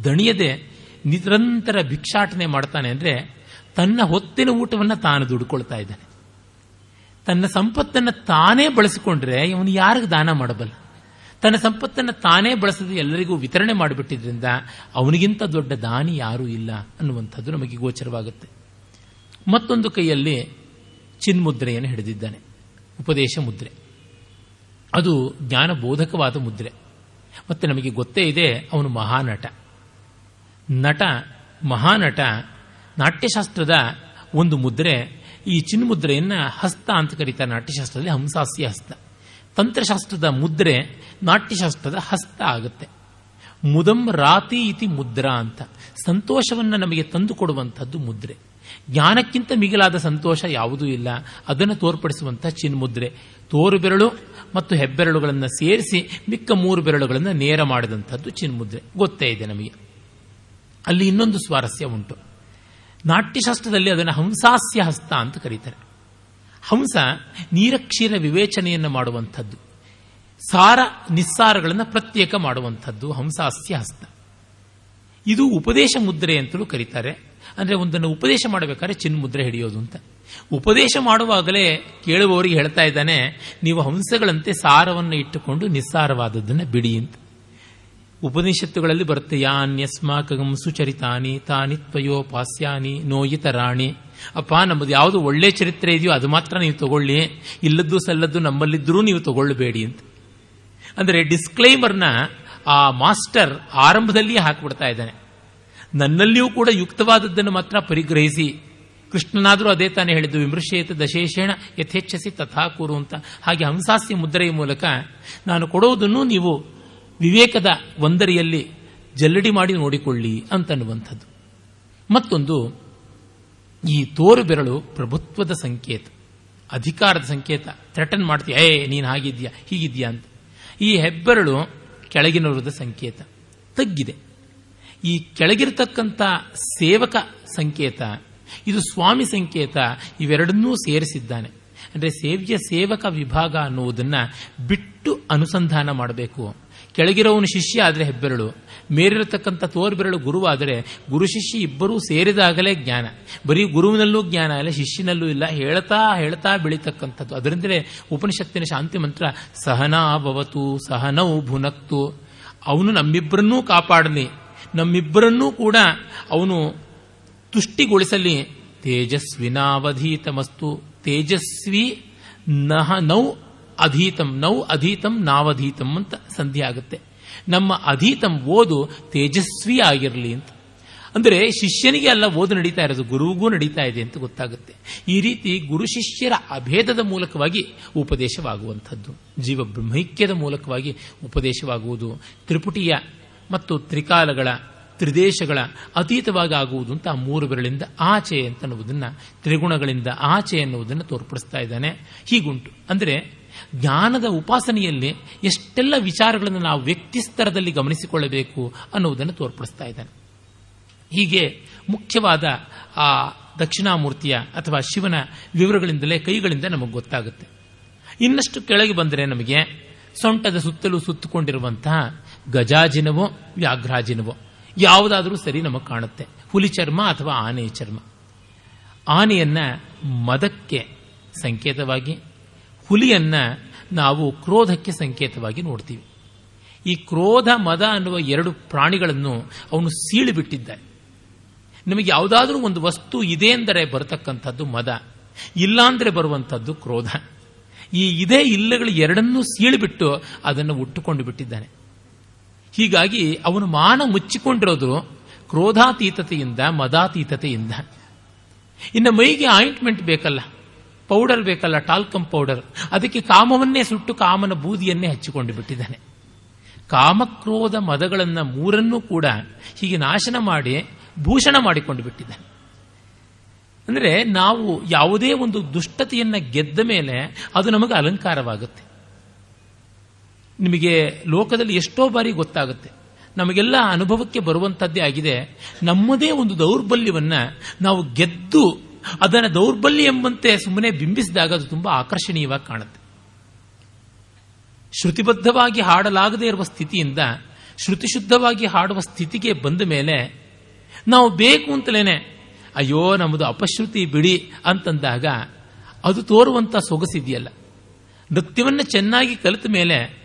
ದಣಿಯದೆ ನಿರಂತರ ಭಿಕ್ಷಾಟನೆ ಮಾಡ್ತಾನೆ ಅಂದ್ರೆ ತನ್ನ ಹೊತ್ತಿನ ಊಟವನ್ನು ತಾನು ದುಡ್ಕೊಳ್ತಾ ಇದ್ದಾನೆ. ತನ್ನ ಸಂಪತ್ತನ್ನು ತಾನೇ ಬಳಸಿಕೊಂಡ್ರೆ ಇವನು ಯಾರಿಗೆ ದಾನ ಮಾಡಬಲ್ಲ. ತನ್ನ ಸಂಪತ್ತನ್ನು ತಾನೇ ಬಳಸದೆ ಎಲ್ಲರಿಗೂ ವಿತರಣೆ ಮಾಡಿಬಿಟ್ಟಿದ್ರಿಂದ ಅವನಿಗಿಂತ ದೊಡ್ಡ ದಾನಿ ಯಾರೂ ಇಲ್ಲ ಅನ್ನುವಂಥದ್ದು ನಮಗೆ ಗೋಚರವಾಗುತ್ತೆ. ಮತ್ತೊಂದು ಕೈಯಲ್ಲಿ ಚಿನ್ಮುದ್ರೆಯನ್ನು ಹಿಡಿದಿದ್ದಾನೆ. ಉಪದೇಶ ಮುದ್ರೆ. ಅದು ಜ್ಞಾನಬೋಧಕವಾದ ಮುದ್ರೆ. ಮತ್ತೆ ನಮಗೆ ಗೊತ್ತೇ ಇದೆ ಅವನು ಮಹಾನಟ. ನಟ, ಮಹಾನಟ, ನಾಟ್ಯಶಾಸ್ತ್ರದ ಒಂದು ಮುದ್ರೆ, ಈ ಚಿನ್ಮುದ್ರೆಯನ್ನು ಹಸ್ತ ಅಂತ ಕರೀತಾರೆ ನಾಟ್ಯಶಾಸ್ತ್ರದಲ್ಲಿ, ಹಂಸಾಸ್ಯ ಹಸ್ತ. ತಂತ್ರಶಾಸ್ತ್ರದ ಮುದ್ರೆ ನಾಟ್ಯಶಾಸ್ತ್ರದ ಹಸ್ತ ಆಗುತ್ತೆ. ಮುದಂ ರಾತಿ ಇತಿ ಮುದ್ರಾ ಅಂತ. ಸಂತೋಷವನ್ನು ನಮಗೆ ತಂದು ಕೊಡುವಂಥದ್ದು ಮುದ್ರೆ. ಜ್ಞಾನಕ್ಕಿಂತ ಮಿಗಿಲಾದ ಸಂತೋಷ ಯಾವುದೂ ಇಲ್ಲ. ಅದನ್ನು ತೋರ್ಪಡಿಸುವಂಥ ಚಿನ್ಮುದ್ರೆ. ತೋರು ಬೆರಳು ಮತ್ತು ಹೆಬ್ಬೆರಳುಗಳನ್ನು ಸೇರಿಸಿ ಮಿಕ್ಕ ಮೂರು ಬೆರಳುಗಳನ್ನು ನೇರ ಮಾಡಿದಂಥದ್ದು ಚಿನ್ಮುದ್ರೆ. ಗೊತ್ತೇ ಇದೆ ನಮಗೆ. ಅಲ್ಲಿ ಇನ್ನೊಂದು ಸ್ವಾರಸ್ಯ ಉಂಟು. ನಾಟ್ಯಶಾಸ್ತ್ರದಲ್ಲಿ ಅದನ್ನು ಹಂಸಾಸ್ಯ ಹಸ್ತ ಅಂತ ಕರೀತಾರೆ. ಹಂಸ ನೀರಕ್ಷೀರ ವಿವೇಚನೆಯನ್ನು ಮಾಡುವಂಥದ್ದು. ಸಾರ ನಿಸ್ಸಾರಗಳನ್ನು ಪ್ರತ್ಯೇಕ ಮಾಡುವಂಥದ್ದು, ಹಂಸಾಸ್ಯ ಹಸ್ತ. ಇದು ಉಪದೇಶ ಮುದ್ರೆ ಅಂತಲೂ ಕರೀತಾರೆ. ಅಂದರೆ ಒಂದನ್ನು ಉಪದೇಶ ಮಾಡಬೇಕಾದ್ರೆ ಚಿನ್ಮುದ್ರೆ ಹಿಡಿಯೋದು ಅಂತ. ಉಪದೇಶ ಮಾಡುವಾಗಲೇ ಕೇಳುವವರಿಗೆ ಹೇಳ್ತಾ ಇದ್ದಾನೆ, ನೀವು ಹಂಸಗಳಂತೆ ಸಾರವನ್ನು ಇಟ್ಟುಕೊಂಡು ನಿಸ್ಸಾರವಾದದ್ದನ್ನು ಬಿಡಿ ಅಂತ. ಉಪನಿಷತ್ತುಗಳಲ್ಲಿ ಬರುತ್ತೆ, ಯಾನ್ಯಸ್ಮಾಕಗಂ ಸುಚರಿತಾನಿ, ತಾನಿ ತ್ವಯೋಪಾಸ್ಯಾನಿ ನೋಯಿತರಾಣಿ. ಅಪ್ಪ, ನಮ್ಮದು ಯಾವುದು ಒಳ್ಳೆ ಚರಿತ್ರೆ ಇದೆಯೋ ಅದು ಮಾತ್ರ ನೀವು ತಗೊಳ್ಳಿ. ಇಲ್ಲದ್ದು ಸಲ್ಲದ್ದು ನಮ್ಮಲ್ಲಿದ್ದರೂ ನೀವು ತಗೊಳ್ಳಬೇಡಿ ಅಂತ. ಅಂದರೆ ಡಿಸ್ಕ್ಲೈಮರ್ನ ಆ ಮಾಸ್ಟರ್ ಆರಂಭದಲ್ಲಿಯೇ ಹಾಕಿಬಿಡ್ತಾ ಇದ್ದಾನೆ. ನನ್ನಲ್ಲಿಯೂ ಕೂಡ ಯುಕ್ತವಾದದ್ದನ್ನು ಮಾತ್ರ ಪರಿಗ್ರಹಿಸಿ. ಕೃಷ್ಣನಾದರೂ ಅದೇ ತಾನೇ ಹೇಳಿದ್ದು, ವಿಮೃಶೇತ ದಶೇಷೇಣ ಯಥೇಚ್ಛಸಿ ತಥಾಕೂರು ಅಂತ. ಹಾಗೆ ಹಂಸಾಸ್ಯ ಮುದ್ರೆಯ ಮೂಲಕ ನಾನು ಕೊಡೋದನ್ನು ನೀವು ವಿವೇಕದ ಒಂದರಿಯಲ್ಲಿ ಜಲ್ಲಡಿ ಮಾಡಿ ನೋಡಿಕೊಳ್ಳಿ ಅಂತನ್ನುವಂಥದ್ದು. ಮತ್ತೊಂದು, ಈ ತೋರು ಬೆರಳು ಪ್ರಭುತ್ವದ ಸಂಕೇತ, ಅಧಿಕಾರದ ಸಂಕೇತ. ಥ್ರೆಟನ್ ಮಾಡ್ತೀಯ, ಏ, ನೀನು ಹಾಗಿದ್ಯಾ, ಹೀಗಿದ್ಯಾ ಅಂತ. ಈ ಹೆಬ್ಬೆರಳು ಕೆಳಗಿನವ್ರದ ಸಂಕೇತ. ತಗ್ಗಿದೆ. ಈ ಕೆಳಗಿರತಕ್ಕಂಥ ಸೇವಕ ಸಂಕೇತ, ಇದು ಸ್ವಾಮಿ ಸಂಕೇತ, ಇವೆರಡನ್ನೂ ಸೇರಿಸಿದ್ದಾನೆ. ಅಂದರೆ ಸೇವ್ಯ ಸೇವಕ ವಿಭಾಗ ಅನ್ನುವುದನ್ನು ಬಿಟ್ಟು ಅನುಸಂಧಾನ ಮಾಡಬೇಕು. ಕೆಳಗಿರೋವನು ಶಿಷ್ಯ ಆದರೆ ಹೆಬ್ಬೆರಳು. ಮೇಲಿರತಕ್ಕಂಥ ತೋರ್ಬೆರಳು ಗುರುವಾದರೆ ಗುರು ಶಿಷ್ಯ ಇಬ್ಬರೂ ಸೇರಿದಾಗಲೇ ಜ್ಞಾನ. ಬರೀ ಗುರುವಿನಲ್ಲೂ ಜ್ಞಾನ ಇಲ್ಲ ಶಿಷ್ಯನಲ್ಲೂ ಇಲ್ಲ. ಹೇಳ್ತಾ ಹೇಳ್ತಾ ಬೆಳೀತಕ್ಕಂಥದ್ದು. ಅದರಿಂದಲೇ ಉಪನಿಷತ್ತಿನ ಶಾಂತಿ ಮಂತ್ರ, ಸಹನಾ ಭವತು, ಸಹನೌ ಭುನಕ್ತು. ಅವನು ನಮ್ಮಿಬ್ಬರನ್ನೂ ಕಾಪಾಡಲಿ. ನಮ್ಮಿಬ್ಬರನ್ನೂ ಕೂಡ ಅವನು ತುಷ್ಟಿಗೊಳಿಸಲಿ. ತೇಜಸ್ವಿನಾವಧೀತಮಸ್ತು. ತೇಜಸ್ವಿ ನಹ ನೌ ಅಧೀತಂ ನೌ ಅಧೀತಂ ನಾವಧೀತಂ ಅಂತ ಸಂಧಿ ಆಗುತ್ತೆ. ನಮ್ಮ ಅಧೀತಂ ಓದು ತೇಜಸ್ವಿ ಆಗಿರಲಿ ಅಂತ. ಅಂದರೆ ಶಿಷ್ಯನಿಗೆ ಅಲ್ಲ, ಓದು ನಡೀತಾ ಇರೋದು ಗುರುವಿಗೂ ನಡೀತಾ ಇದೆ ಅಂತ ಗೊತ್ತಾಗುತ್ತೆ. ಈ ರೀತಿ ಗುರು ಶಿಷ್ಯರ ಅಭೇದದ ಮೂಲಕವಾಗಿ ಉಪದೇಶವಾಗುವಂಥದ್ದು. ಜೀವ ಬ್ರಹ್ಮೈಕ್ಯದ ಮೂಲಕವಾಗಿ ಉಪದೇಶವಾಗುವುದು. ತ್ರಿಪುಟಿಯ ಮತ್ತು ತ್ರಿಕಾಲಗಳ, ತ್ರಿದೇಶಗಳ ಅತೀತವಾಗಿ ಆಗುವುದು ಅಂತ ಮೂರು ಬೆರಳಿಂದ ಆಚೆ ಅಂತ ಅನ್ನುವುದನ್ನು, ತ್ರಿಗುಣಗಳಿಂದ ಆಚೆ ಅನ್ನುವುದನ್ನು ತೋರ್ಪಡಿಸ್ತಾ ಇದ್ದಾನೆ. ಹೀಗುಂಟು. ಅಂದರೆ ಜ್ಞಾನದ ಉಪಾಸನೆಯಲ್ಲಿ ಎಷ್ಟೆಲ್ಲ ವಿಚಾರಗಳನ್ನು ನಾವು ವ್ಯಕ್ತಿ ಸ್ತರದಲ್ಲಿ ಗಮನಿಸಿಕೊಳ್ಳಬೇಕು ಅನ್ನುವುದನ್ನು ತೋರ್ಪಡಿಸ್ತಾ ಇದ್ದಾನೆ. ಹೀಗೆ ಮುಖ್ಯವಾದ ಆ ದಕ್ಷಿಣಾಮೂರ್ತಿಯ ಅಥವಾ ಶಿವನ ವಿವರಗಳಿಂದಲೇ ಕೈಗಳಿಂದ ನಮಗೆ ಗೊತ್ತಾಗುತ್ತೆ. ಇನ್ನಷ್ಟು ಕೆಳಗೆ ಬಂದರೆ ನಮಗೆ ಸೊಂಟದ ಸುತ್ತಲೂ ಸುತ್ತುಕೊಂಡಿರುವಂತಹ ಗಜಾಜಿನವೋ ವ್ಯಾಘ್ರಾಜಿನವೋ ಯಾವುದಾದರೂ ಸರಿ ನಮಗೆ ಕಾಣುತ್ತೆ. ಹುಲಿ ಚರ್ಮ ಅಥವಾ ಆನೆಯ ಚರ್ಮ. ಆನೆಯನ್ನ ಮದಕ್ಕೆ ಸಂಕೇತವಾಗಿ ಹುಲಿಯನ್ನ ನಾವು ಕ್ರೋಧಕ್ಕೆ ಸಂಕೇತವಾಗಿ ನೋಡ್ತೀವಿ. ಈ ಕ್ರೋಧ, ಮದ ಅನ್ನುವ ಎರಡು ಪ್ರಾಣಿಗಳನ್ನು ಅವನು ಸೀಳಿಬಿಟ್ಟಿದ್ದ ನಿಮಗೆ ಯಾವುದಾದ್ರೂ ಒಂದು ವಸ್ತು ಇದೆ ಎಂದರೆ ಬರತಕ್ಕಂಥದ್ದು ಮದ, ಇಲ್ಲಾಂದರೆ ಬರುವಂಥದ್ದು ಕ್ರೋಧ. ಈ ಇದೇ ಇಲ್ಲಗಳು ಎರಡನ್ನೂ ಸೀಳಿಬಿಟ್ಟು ಅದನ್ನು ಉಟ್ಟುಕೊಂಡು ಬಿಟ್ಟಿದ್ದಾನೆ. ಹೀಗಾಗಿ ಅವನು ಮಾನ ಮುಚ್ಚಿಕೊಂಡಿರೋದು ಕ್ರೋಧಾತೀತತೆಯಿಂದ ಮದಾತೀತತೆಯಿಂದ. ಇನ್ನು ಮೈಗೆ ಆಯಿಂಟ್ಮೆಂಟ್ ಬೇಕಲ್ಲ. ಪೌಡರ್ ಬೇಕಲ್ಲ ಟಾಲ್ಕಮ್ ಪೌಡರ್ ಅದಕ್ಕೆ ಕಾಮವನ್ನೇ ಸುಟ್ಟು ಕಾಮನ ಬೂದಿಯನ್ನೇ ಹಚ್ಚಿಕೊಂಡು ಬಿಟ್ಟಿದ್ದಾನೆ. ಕಾಮಕ್ರೋಧ ಮದಗಳನ್ನ ಮೂರನ್ನೂ ಕೂಡ ಹೀಗೆ ನಾಶನ ಮಾಡಿ, ಭೂಷಣ ಮಾಡಿಕೊಂಡು ಬಿಟ್ಟಿದ್ದಾನೆ. ಅಂದರೆ ನಾವು ಯಾವುದೇ ಒಂದು ದುಷ್ಟತೆಯನ್ನು ಗೆದ್ದ ಮೇಲೆ ಅದು ನಮಗೆ ಅಲಂಕಾರವಾಗುತ್ತೆ. ನಿಮಗೆ ಲೋಕದಲ್ಲಿ ಎಷ್ಟೋ ಬಾರಿ ಗೊತ್ತಾಗುತ್ತೆ. ನಮಗೆಲ್ಲ ಅನುಭವಕ್ಕೆ ಬರುವಂಥದ್ದೇ ಆಗಿದೆ. ನಮ್ಮದೇ ಒಂದು ದೌರ್ಬಲ್ಯವನ್ನು ನಾವು ಗೆದ್ದು ಅದನ್ನು ದೌರ್ಬಲ್ಯ ಎಂಬಂತೆ ಸುಮ್ಮನೆ ಬಿಂಬಿಸಿದಾಗ ಅದು ತುಂಬಾ ಆಕರ್ಷಣೀಯವಾಗಿ ಕಾಣುತ್ತೆ. ಶ್ರುತಿಬದ್ಧವಾಗಿ ಹಾಡಲಾಗದೇ ಇರುವ ಸ್ಥಿತಿಯಿಂದ ಶ್ರುತಿಶುದ್ಧವಾಗಿ ಹಾಡುವ ಸ್ಥಿತಿಗೆ ಬಂದ ಮೇಲೆ ನಾವು ಬೇಕು ಅಂತಲೇನೆ, ಅಯ್ಯೋ ನಮ್ಮದು ಅಪಶ್ರುತಿ ಬಿಡಿ ಅಂತಂದಾಗ ಅದು ತೋರುವಂತ ಸೊಗಸಿದೆಯಲ್ಲ. ನೃತ್ಯವನ್ನು ಚೆನ್ನಾಗಿ ಕಲಿತ ಮೇಲೆ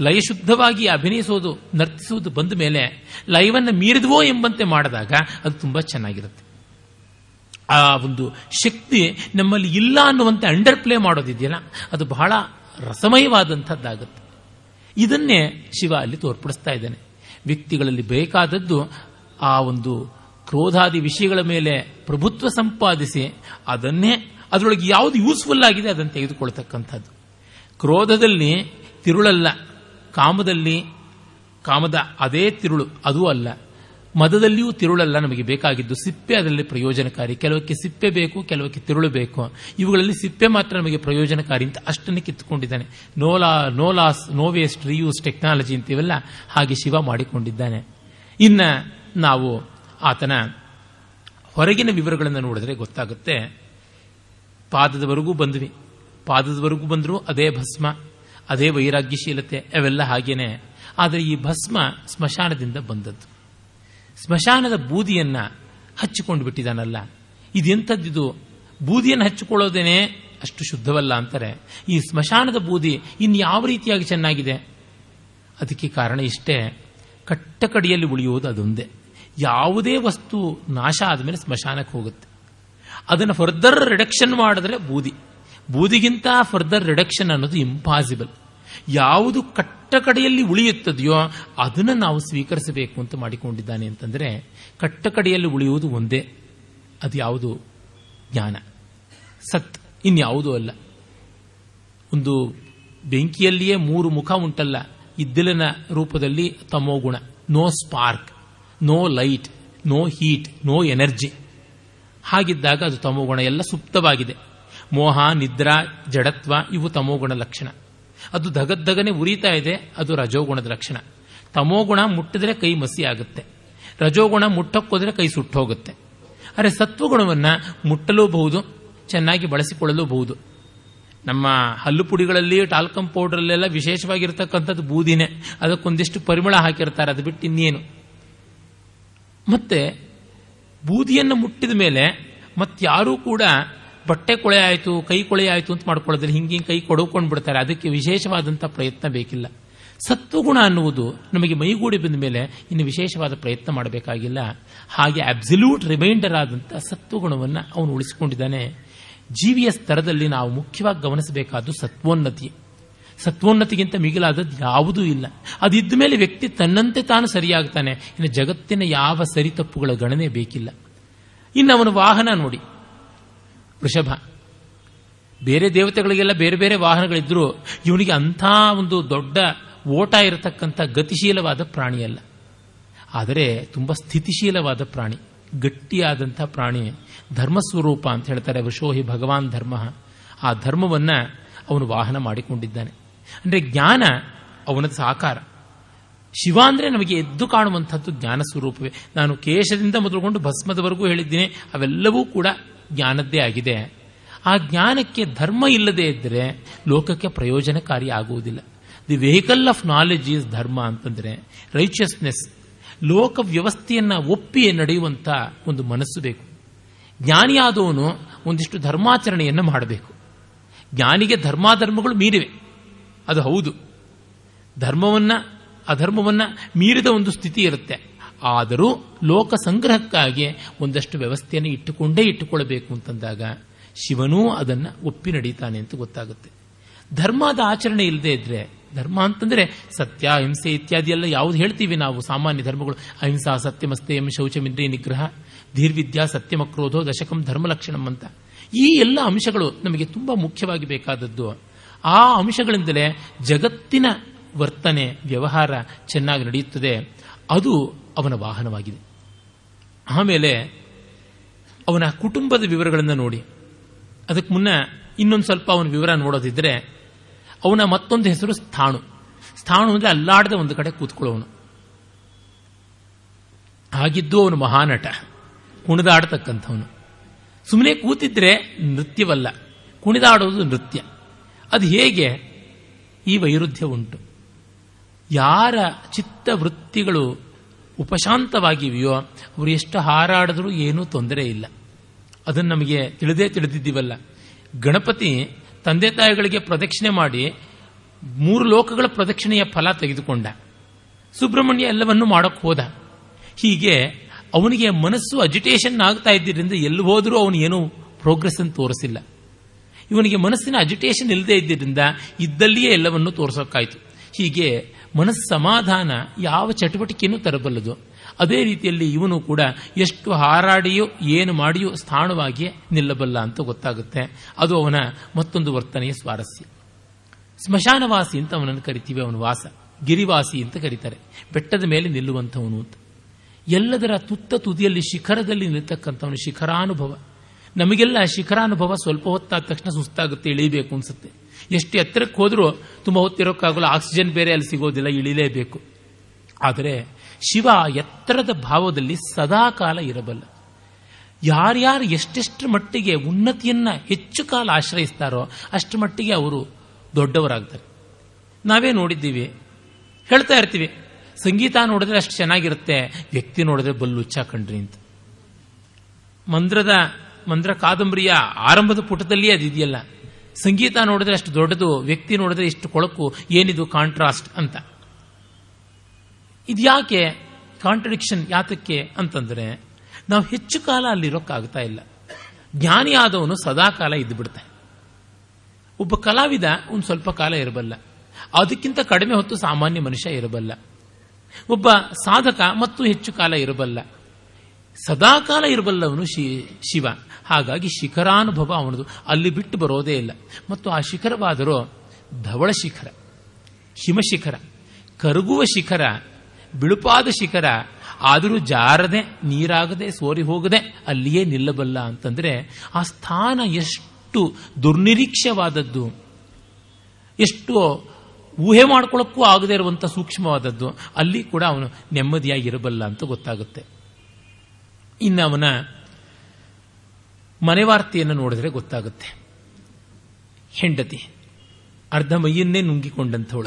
ಲಯಶುದ್ಧವಾಗಿ ಅಭಿನಯಿಸೋದು, ನರ್ತಿಸುವುದು ಬಂದ ಮೇಲೆ ಲಯವನ್ನು ಮೀರಿದವೋ ಎಂಬಂತೆ ಮಾಡಿದಾಗ ಅದು ತುಂಬಾ ಚೆನ್ನಾಗಿರುತ್ತೆ. ಆ ಒಂದು ಶಕ್ತಿ ನಮ್ಮಲ್ಲಿ ಇಲ್ಲ ಅನ್ನುವಂತೆ ಅಂಡರ್ ಪ್ಲೇ ಮಾಡೋದಿದೆಯಲ್ಲ, ಅದು ಬಹಳ ರಸಮಯವಾದಂಥದ್ದಾಗುತ್ತೆ. ಇದನ್ನೇ ಶಿವ ಅಲ್ಲಿ ತೋರ್ಪಡಿಸ್ತಾ ಇದ್ದಾನೆ. ವ್ಯಕ್ತಿಗಳಲ್ಲಿ ಬೇಕಾದದ್ದು ಆ ಒಂದು ಕ್ರೋಧಾದಿ ವಿಷಯಗಳ ಮೇಲೆ ಪ್ರಭುತ್ವ ಸಂಪಾದಿಸಿ ಅದನ್ನೇ, ಅದರೊಳಗೆ ಯಾವುದು ಯೂಸ್ಫುಲ್ ಆಗಿದೆ ಅದನ್ನು ತೆಗೆದುಕೊಳ್ತಕ್ಕಂಥದ್ದು. ಕ್ರೋಧದಲ್ಲಿ ತಿರುಳಲ್ಲ, ಕಾಮದಲ್ಲಿ, ಕಾಮದ ಅದೇ ತಿರುಳು, ಅದೂ ಅಲ್ಲ. ಮದದಲ್ಲಿಯೂ ತಿರುಳಲ್ಲ, ನಮಗೆ ಬೇಕಾಗಿದ್ದು ಸಿಪ್ಪೆ, ಅದರಲ್ಲಿ ಪ್ರಯೋಜನಕಾರಿ. ಕೆಲವಕ್ಕೆ ಸಿಪ್ಪೆ ಬೇಕು, ಕೆಲವಕ್ಕೆ ತಿರುಳು ಬೇಕು. ಇವುಗಳಲ್ಲಿ ಸಿಪ್ಪೆ ಮಾತ್ರ ನಮಗೆ ಪ್ರಯೋಜನಕಾರಿ ಅಂತ ಅಷ್ಟನ್ನು ಕಿತ್ತುಕೊಂಡಿದ್ದಾನೆ. ನೋಲಾ, no loss no waste reuse technology ಅಂತೀವಲ್ಲ, ಹಾಗೆ ಶಿವ ಮಾಡಿಕೊಂಡಿದ್ದಾನೆ. ಇನ್ನ ನಾವು ಆತನ ಹೊರಗಿನ ವಿವರಗಳನ್ನು ನೋಡಿದ್ರೆ ಗೊತ್ತಾಗುತ್ತೆ. ಪಾದದವರೆಗೂ ಬಂದ್ವಿ. ಪಾದದವರೆಗೂ ಬಂದರೂ ಅದೇ ಭಸ್ಮ, ಅದೇ ವೈರಾಗ್ಯಶೀಲತೆ, ಅವೆಲ್ಲ ಹಾಗೇನೆ. ಆದರೆ ಈ ಭಸ್ಮ ಸ್ಮಶಾನದಿಂದ ಬಂದದ್ದು. ಸ್ಮಶಾನದ ಬೂದಿಯನ್ನು ಹಚ್ಚಿಕೊಂಡು ಬಿಟ್ಟಿದ್ದಾನಲ್ಲ. ಇದೆಂಥದ್ದಿದು? ಬೂದಿಯನ್ನು ಹಚ್ಚಿಕೊಳ್ಳೋದೇನೆ ಅಷ್ಟು ಶುದ್ಧವಲ್ಲ ಅಂತಾರೆ. ಈ ಸ್ಮಶಾನದ ಬೂದಿ ಇನ್ಯಾವ ರೀತಿಯಾಗಿ ಚೆನ್ನಾಗಿದೆ? ಅದಕ್ಕೆ ಕಾರಣ ಇಷ್ಟೇ. ಕಟ್ಟಕಡಿಯಲ್ಲಿ ಉಳಿಯುವುದು ಅದೊಂದೇ. ಯಾವುದೇ ವಸ್ತು ನಾಶ ಆದಮೇಲೆ ಸ್ಮಶಾನಕ್ಕೆ ಹೋಗುತ್ತೆ. ಅದನ್ನು ಫರ್ದರ್ ರಿಡಕ್ಷನ್ ಮಾಡಿದ್ರೆ ಬೂದಿ. ಬೂದಿಗಿಂತ ಫರ್ದರ್ ರಿಡಕ್ಷನ್ ಅನ್ನೋದು ಇಂಪಾಸಿಬಲ್ ಯಾವುದು ಕಟ್ಟ ಕಡೆಯಲ್ಲಿ ಉಳಿಯುತ್ತದೆಯೋ ಅದನ್ನು ನಾವು ಸ್ವೀಕರಿಸಬೇಕು ಅಂತ ಮಾಡಿಕೊಂಡಿದ್ದಾನೆ ಅಂತಂದರೆ ಕಟ್ಟ ಕಡೆಯಲ್ಲಿ ಉಳಿಯುವುದು ಒಂದೇ. ಅದು ಯಾವುದು? ಜ್ಞಾನ. ಸತ್. ಇನ್ಯಾವುದೂ ಅಲ್ಲ. ಒಂದು ಬೆಂಕಿಯಲ್ಲಿಯೇ ಮೂರು ಮುಖ ಉಂಟಲ್ಲ. ಇದ್ದಿಲಿನ ರೂಪದಲ್ಲಿ ತಮೋಗುಣ no spark. No light. No heat. No energy. ಹಾಗಿದ್ದಾಗ ಅದು ತಮೋಗುಣ ಎಲ್ಲ ಸುಪ್ತವಾಗಿದೆ. ಮೋಹ, ನಿದ್ರಾ, ಜಡತ್ವ ಇವು ತಮೋಗುಣ ಲಕ್ಷಣ. ಅದು ಧಗದ್ದಗನೆ ಉರಿತಾ ಇದೆ, ಅದು ರಜೋಗುಣದ ಲಕ್ಷಣ. ತಮೋಗುಣ ಮುಟ್ಟಿದ್ರೆ ಕೈ ಮಸಿ ಆಗುತ್ತೆ. ರಜೋಗುಣ ಮುಟ್ಟಕ್ಕೋದ್ರೆ ಕೈ ಸುಟ್ಟೋಗುತ್ತೆ. ಆದರೆ ಸತ್ವಗುಣವನ್ನು ಮುಟ್ಟಲೂಬಹುದು, ಚೆನ್ನಾಗಿ ಬಳಸಿಕೊಳ್ಳಲೂಬಹುದು. ನಮ್ಮ ಹಲ್ಲು ಪುಡಿಗಳಲ್ಲಿ ಟಾಲ್ಕಮ್ ಪೌಡರಲ್ಲೆಲ್ಲ ವಿಶೇಷವಾಗಿರ್ತಕ್ಕಂಥದ್ದು ಬೂದಿನೇ. ಅದಕ್ಕೊಂದಿಷ್ಟು ಪರಿಮಳ ಹಾಕಿರ್ತಾರೆ, ಅದು ಬಿಟ್ಟು ಇನ್ನೇನು. ಮತ್ತೆ ಬೂದಿಯನ್ನು ಮುಟ್ಟಿದ ಮೇಲೆ ಮತ್ತಾರೂ ಕೂಡ ಬಟ್ಟೆ ಕೊಳೆ ಆಯಿತು, ಕೈ ಕೊಳೆ ಆಯಿತು ಅಂತ ಮಾಡ್ಕೊಳ್ಳೋದ್ರೆ ಹಿಂಗೆ ಕೈ ಕೊಡುಕೊಂಡು ಬಿಡ್ತಾರೆ ಅದಕ್ಕೆ ವಿಶೇಷವಾದಂಥ ಪ್ರಯತ್ನ ಬೇಕಿಲ್ಲ. ಸತ್ವಗುಣ ಅನ್ನುವುದು ನಮಗೆ ಮೈಗೂಡಿ ಬಂದ ಮೇಲೆ ಇನ್ನು ವಿಶೇಷವಾದ ಪ್ರಯತ್ನ ಮಾಡಬೇಕಾಗಿಲ್ಲ. ಹಾಗೆ ಅಬ್ಸಲ್ಯೂಟ್ ರಿಮೈಂಡರ್ ಆದಂಥ ಸತ್ವಗುಣವನ್ನು ಅವನು ಉಳಿಸಿಕೊಂಡಿದ್ದಾನೆ. ಜೀವಿಯ ಸ್ತರದಲ್ಲಿ ನಾವು ಮುಖ್ಯವಾಗಿ ಗಮನಿಸಬೇಕಾದ್ದು ಸತ್ವೋನ್ನತಿ. ಸತ್ವೋನ್ನತಿಗಿಂತ ಮಿಗಿಲಾದದ್ದು ಯಾವುದೂ ಇಲ್ಲ. ಅದಿದ್ದ ಮೇಲೆ ವ್ಯಕ್ತಿ ತನ್ನಂತೆ ತಾನು ಸರಿಯಾಗ್ತಾನೆ. ಇನ್ನು ಜಗತ್ತಿನ ಯಾವ ಸರಿ ತಪ್ಪುಗಳ ಗಣನೆ ಬೇಕಿಲ್ಲ. ಇನ್ನು ಅವನ ವಾಹನ ನೋಡಿ. ವೃಷಭ. ಬೇರೆ ದೇವತೆಗಳಿಗೆಲ್ಲ ಬೇರೆ ಬೇರೆ ವಾಹನಗಳಿದ್ರು, ಇವನಿಗೆ ಅಂಥ ಒಂದು ದೊಡ್ಡ ಓಟ ಇರತಕ್ಕಂಥ ಗತಿಶೀಲವಾದ ಪ್ರಾಣಿಯಲ್ಲ. ಆದರೆ ತುಂಬ ಸ್ಥಿತಿಶೀಲವಾದ ಪ್ರಾಣಿ, ಗಟ್ಟಿಯಾದಂಥ ಪ್ರಾಣಿ, ಧರ್ಮಸ್ವರೂಪ ಅಂತ ಹೇಳ್ತಾರೆ ವೃಷೋಹಿ ಭಗವಾನ್ ಧರ್ಮ. ಆ ಧರ್ಮವನ್ನು ಅವನು ವಾಹನ ಮಾಡಿಕೊಂಡಿದ್ದಾನೆ. ಅಂದರೆ ಜ್ಞಾನ ಅವನದ ಸಾಕಾರ. ಶಿವ ಅಂದರೆ ನಮಗೆ ಎದ್ದು ಕಾಣುವಂಥದ್ದು ಜ್ಞಾನ ಸ್ವರೂಪವೇ. ನಾನು ಕೇಶದಿಂದ ಮೊದಲುಗೊಂಡು ಭಸ್ಮದವರೆಗೂ ಹೇಳಿದ್ದೀನಿ, ಅವೆಲ್ಲವೂ ಕೂಡ ಜ್ಞಾನದ್ದೇ ಆಗಿದೆ. ಆ ಜ್ಞಾನಕ್ಕೆ ಧರ್ಮ ಇಲ್ಲದೆ ಇದ್ದರೆ ಲೋಕಕ್ಕೆ ಪ್ರಯೋಜನಕಾರಿ ಆಗುವುದಿಲ್ಲ. The vehicle of knowledge is dharma ಅಂತಂದರೆ ರೈಚಿಯಸ್ನೆಸ್ ಲೋಕ ವ್ಯವಸ್ಥೆಯನ್ನು ಒಪ್ಪಿ ನಡೆಯುವಂಥ ಒಂದು ಮನಸ್ಸು ಬೇಕು. ಜ್ಞಾನಿಯಾದವನು ಒಂದಿಷ್ಟು ಧರ್ಮಾಚರಣೆಯನ್ನು ಮಾಡಬೇಕು. ಜ್ಞಾನಿಗೆ ಧರ್ಮಾಧರ್ಮಗಳು ಮೀರಿವೆ. ಅದು ಹೌದು. ಧರ್ಮವನ್ನು, ಅಧರ್ಮವನ್ನು ಮೀರಿದ ಒಂದು ಸ್ಥಿತಿ ಇರುತ್ತೆ. ಆದರೂ ಲೋಕ ಸಂಗ್ರಹಕ್ಕಾಗಿ ಒಂದಷ್ಟು ವ್ಯವಸ್ಥೆಯನ್ನು ಇಟ್ಟುಕೊಂಡೇ ಇಟ್ಟುಕೊಳ್ಳಬೇಕು ಅಂತಂದಾಗ ಶಿವನೂ ಅದನ್ನು ಒಪ್ಪಿ ನಡೀತಾನೆ ಅಂತ ಗೊತ್ತಾಗುತ್ತೆ. ಧರ್ಮದ ಆಚರಣೆ ಇಲ್ಲದೆ ಇದ್ರೆ, ಧರ್ಮ ಅಂತಂದ್ರೆ ಸತ್ಯ, ಅಹಿಂಸೆ ಇತ್ಯಾದಿ ಎಲ್ಲ ಯಾವ್ದು ಹೇಳ್ತೀವಿ ನಾವು ಸಾಮಾನ್ಯ ಧರ್ಮಗಳು. ಅಹಿಂಸಾ ಸತ್ಯಮಸ್ತೇಯಂ ಶೌಚಮಿಂದ್ರಿಯ ನಿಗ್ರಹ ಧೀರ್ವಿದ್ಯಾ ಸತ್ಯಮಕ್ರೋಧೋ ದಶಕಂ ಧರ್ಮಲಕ್ಷಣಂ ಅಂತ. ಈ ಎಲ್ಲ ಅಂಶಗಳು ನಮಗೆ ತುಂಬಾ ಮುಖ್ಯವಾಗಿ ಬೇಕಾದದ್ದು. ಆ ಅಂಶಗಳಿಂದಲೇ ಜಗತ್ತಿನ ವರ್ತನೆ, ವ್ಯವಹಾರ ಚೆನ್ನಾಗಿ ನಡೆಯುತ್ತದೆ. ಅದು ಅವನ ವಾಹನವಾಗಿದೆ. ಆಮೇಲೆ ಅವನ ಕುಟುಂಬದ ವಿವರಗಳನ್ನು ನೋಡಿ. ಅದಕ್ಕೆ ಮುನ್ನ ಇನ್ನೊಂದು ಸ್ವಲ್ಪ ಅವನ ವಿವರ ನೋಡೋದಿದ್ರೆ ಅವನ ಮತ್ತೊಂದು ಹೆಸರು ಸ್ಥಾಣು. ಸ್ಥಾಣು ಅಂದರೆ ಅಲ್ಲಾಡದೆ ಒಂದು ಕಡೆ ಕೂತ್ಕೊಳ್ಳೋನು ಆಗಿದ್ದು ಅವನು ಮಹಾನಟ. ಕುಣಿದಾಡತಕ್ಕಂಥವನು. ಸುಮ್ಮನೆ ಕೂತಿದ್ರೆ ನೃತ್ಯವಲ್ಲ. ಕುಣಿದಾಡೋದು ನೃತ್ಯ. ಅದು ಹೇಗೆ? ಈ ವೈರುಧ್ಯ ಉಂಟು ಯಾರ ಚಿತ್ತ ವೃತ್ತಿಗಳು ಉಪಶಾಂತವಾಗಿವೆಯೋ, ಅವರು ಎಷ್ಟು ಹಾರಾಡಿದ್ರೂ ಏನೂ ತೊಂದರೆ ಇಲ್ಲ. ಅದನ್ನು ನಮಗೆ ತಿಳಿದೇ ತಿಳಿದಿದ್ದೀವಲ್ಲ. ಗಣಪತಿ ತಂದೆ ತಾಯಿಗಳಿಗೆ ಪ್ರದಕ್ಷಿಣೆ ಮಾಡಿ ಮೂರು ಲೋಕಗಳ ಪ್ರದಕ್ಷಿಣೆಯ ಫಲ ತೆಗೆದುಕೊಂಡ. ಸುಬ್ರಹ್ಮಣ್ಯ ಎಲ್ಲವನ್ನು ಮಾಡೋಕ್ಕೆ ಹೋದ. ಹೀಗೆ ಅವನಿಗೆ ಮನಸ್ಸು ಅಜಿಟೇಷನ್ ಆಗ್ತಾ ಇದ್ದರಿಂದ ಎಲ್ಲಿ ಹೋದರೂ ಅವನು ಏನೂ ಪ್ರೋಗ್ರೆಸ್ ಅನ್ನು ತೋರಿಸಿಲ್ಲ. ಇವನಿಗೆ ಮನಸ್ಸಿನ ಅಜಿಟೇಷನ್ ಇಲ್ಲದೆ ಇದ್ದರಿಂದ ಇದ್ದಲ್ಲಿಯೇ ಎಲ್ಲವನ್ನೂ ತೋರಿಸೋಕ್ಕಾಯಿತು. ಹೀಗೆ ಮನಸ್ಸು ಸಮಾಧಾನ ಯಾವ ಚಟುವಟಿಕೆಯನ್ನು ತರಬಲ್ಲದು. ಅದೇ ರೀತಿಯಲ್ಲಿ ಇವನು ಕೂಡ ಎಷ್ಟು ಹಾರಾಡಿಯೋ, ಏನು ಮಾಡಿಯೋ ಸ್ಥಾನವಾಗಿ ನಿಲ್ಲಬಲ್ಲ ಅಂತ ಗೊತ್ತಾಗುತ್ತೆ. ಅದು ಅವನ ಮತ್ತೊಂದು ವರ್ತನೆಯ ಸ್ವಾರಸ್ಯ. ಸ್ಮಶಾನವಾಸಿ ಅಂತ ಅವನನ್ನು ಕರಿತೀವಿ, ಅವನ ವಾಸ. ಗಿರಿವಾಸಿ ಅಂತ ಕರೀತಾರೆ. ಬೆಟ್ಟದ ಮೇಲೆ ನಿಲ್ಲುವಂಥವನು ಅಂತ. ಎಲ್ಲದರ ತುತ್ತ ತುದಿಯಲ್ಲಿ, ಶಿಖರದಲ್ಲಿ ನಿಲ್ತಕ್ಕಂಥವನು ಶಿಖರಾನುಭವ. ನಮಗೆಲ್ಲ ಶಿಖರಾನುಭವ ಸ್ವಲ್ಪ ಹೊತ್ತಾದ ತಕ್ಷಣ ಸುಸ್ತಾಗುತ್ತೆ, ಇಳಿಬೇಕು ಅನ್ಸುತ್ತೆ. ಎಷ್ಟು ಎತ್ತರಕ್ಕೆ ಹೋದರೂ ತುಂಬ ಹೊತ್ತಿರೋಕ್ಕಾಗಲ್ಲ, ಆಕ್ಸಿಜನ್ ಬೇರೆ ಅಲ್ಲಿ ಸಿಗೋದಿಲ್ಲ, ಇಳಿಲೇಬೇಕು. ಆದರೆ ಶಿವ ಎತ್ತರದ ಭಾವದಲ್ಲಿ ಸದಾಕಾಲ ಇರಬಲ್ಲ. ಯಾರ್ಯಾರು ಎಷ್ಟೆಷ್ಟು ಮಟ್ಟಿಗೆ ಉನ್ನತಿಯನ್ನು ಹೆಚ್ಚು ಕಾಲ ಆಶ್ರಯಿಸ್ತಾರೋ ಅಷ್ಟು ಮಟ್ಟಿಗೆ ಅವರು ದೊಡ್ಡವರಾಗ್ತಾರೆ. ನಾವೇ ನೋಡಿದ್ದೀವಿ. ಹೇಳ್ತಾ ಇರ್ತೀವಿ, ಸಂಗೀತ ನೋಡಿದ್ರೆ ಅಷ್ಟು ಚೆನ್ನಾಗಿರುತ್ತೆ, ವ್ಯಕ್ತಿ ನೋಡಿದ್ರೆ ಬಲ್ಲುಚ್ಚ ಕಂಡ್ರಿ ಅಂತ. ಮಂದ್ರದ, ಮಂದ್ರ ಕಾದಂಬರಿಯ ಆರಂಭದ ಪುಟದಲ್ಲಿಯೇ ಅದಿದೆಯಲ್ಲ. ಸಂಗೀತ ನೋಡಿದ್ರೆ ಅಷ್ಟು ದೊಡ್ಡದು, ವ್ಯಕ್ತಿ ನೋಡಿದ್ರೆ ಇಷ್ಟು ಕೊಳಕು, ಏನಿದು ಕಾಂಟ್ರಾಸ್ಟ್ ಅಂತ. ಇದ್ಯಾಕೆ ಕಾಂಟ್ರಡಿಕ್ಷನ್ ಯಾತಕ್ಕೆ ಅಂತಂದ್ರೆ, ನಾವು ಹೆಚ್ಚು ಕಾಲ ಅಲ್ಲಿರೋಕ್ಕಾಗ್ತಾ ಇಲ್ಲ. ಜ್ಞಾನಿ ಆದವನು ಸದಾಕಾಲ ಇದ್ದು ಬಿಡ್ತಾನೆ ಒಬ್ಬ ಕಲಾವಿದ ಒಂದು ಸ್ವಲ್ಪ ಕಾಲ ಇರಬಲ್ಲ. ಅದಕ್ಕಿಂತ ಕಡಿಮೆ ಹೊತ್ತು ಸಾಮಾನ್ಯ ಮನುಷ್ಯ ಇರಬಲ್ಲ. ಒಬ್ಬ ಸಾಧಕ ಮತ್ತು ಹೆಚ್ಚು ಕಾಲ ಇರಬಲ್ಲ. ಸದಾಕಾಲ ಇರಬಲ್ಲವನು ಶಿವ. ಹಾಗಾಗಿ ಶಿಖರಾನುಭವ ಅವನದು. ಅಲ್ಲಿ ಬಿಟ್ಟು ಬರೋದೇ ಇಲ್ಲ. ಮತ್ತು ಆ ಶಿಖರವಾದರೂ ಧವಳ ಶಿಖರ ಹಿಮಶಿಖರ ಕರಗುವ ಶಿಖರ, ಬಿಳುಪಾದ ಶಿಖರ, ಆದರೂ ಜಾರದೆ, ನೀರಾಗದೆ, ಸೋರಿ ಹೋಗದೆ ಅಲ್ಲಿಯೇ ನಿಲ್ಲಬಲ್ಲ ಅಂತಂದರೆ ಆ ಸ್ಥಾನ ಎಷ್ಟು ದುರ್ನಿರೀಕ್ಷವಾದದ್ದು, ಎಷ್ಟು ಊಹೆ ಮಾಡ್ಕೊಳ್ಳೋಕ್ಕೂ ಆಗದೇ ಇರುವಂಥ ಸೂಕ್ಷ್ಮವಾದದ್ದು, ಅಲ್ಲಿ ಕೂಡ ಅವನು ನೆಮ್ಮದಿಯಾಗಿರಬಲ್ಲ ಅಂತ ಗೊತ್ತಾಗುತ್ತೆ. ಇನ್ನು ಮನೆವಾರ್ತೆಯನ್ನು ನೋಡಿದ್ರೆ ಗೊತ್ತಾಗುತ್ತೆ. ಹೆಂಡತಿ, ಅರ್ಧ ಮೈಯನ್ನೇ ನುಂಗಿಕೊಂಡಂಥವಳ.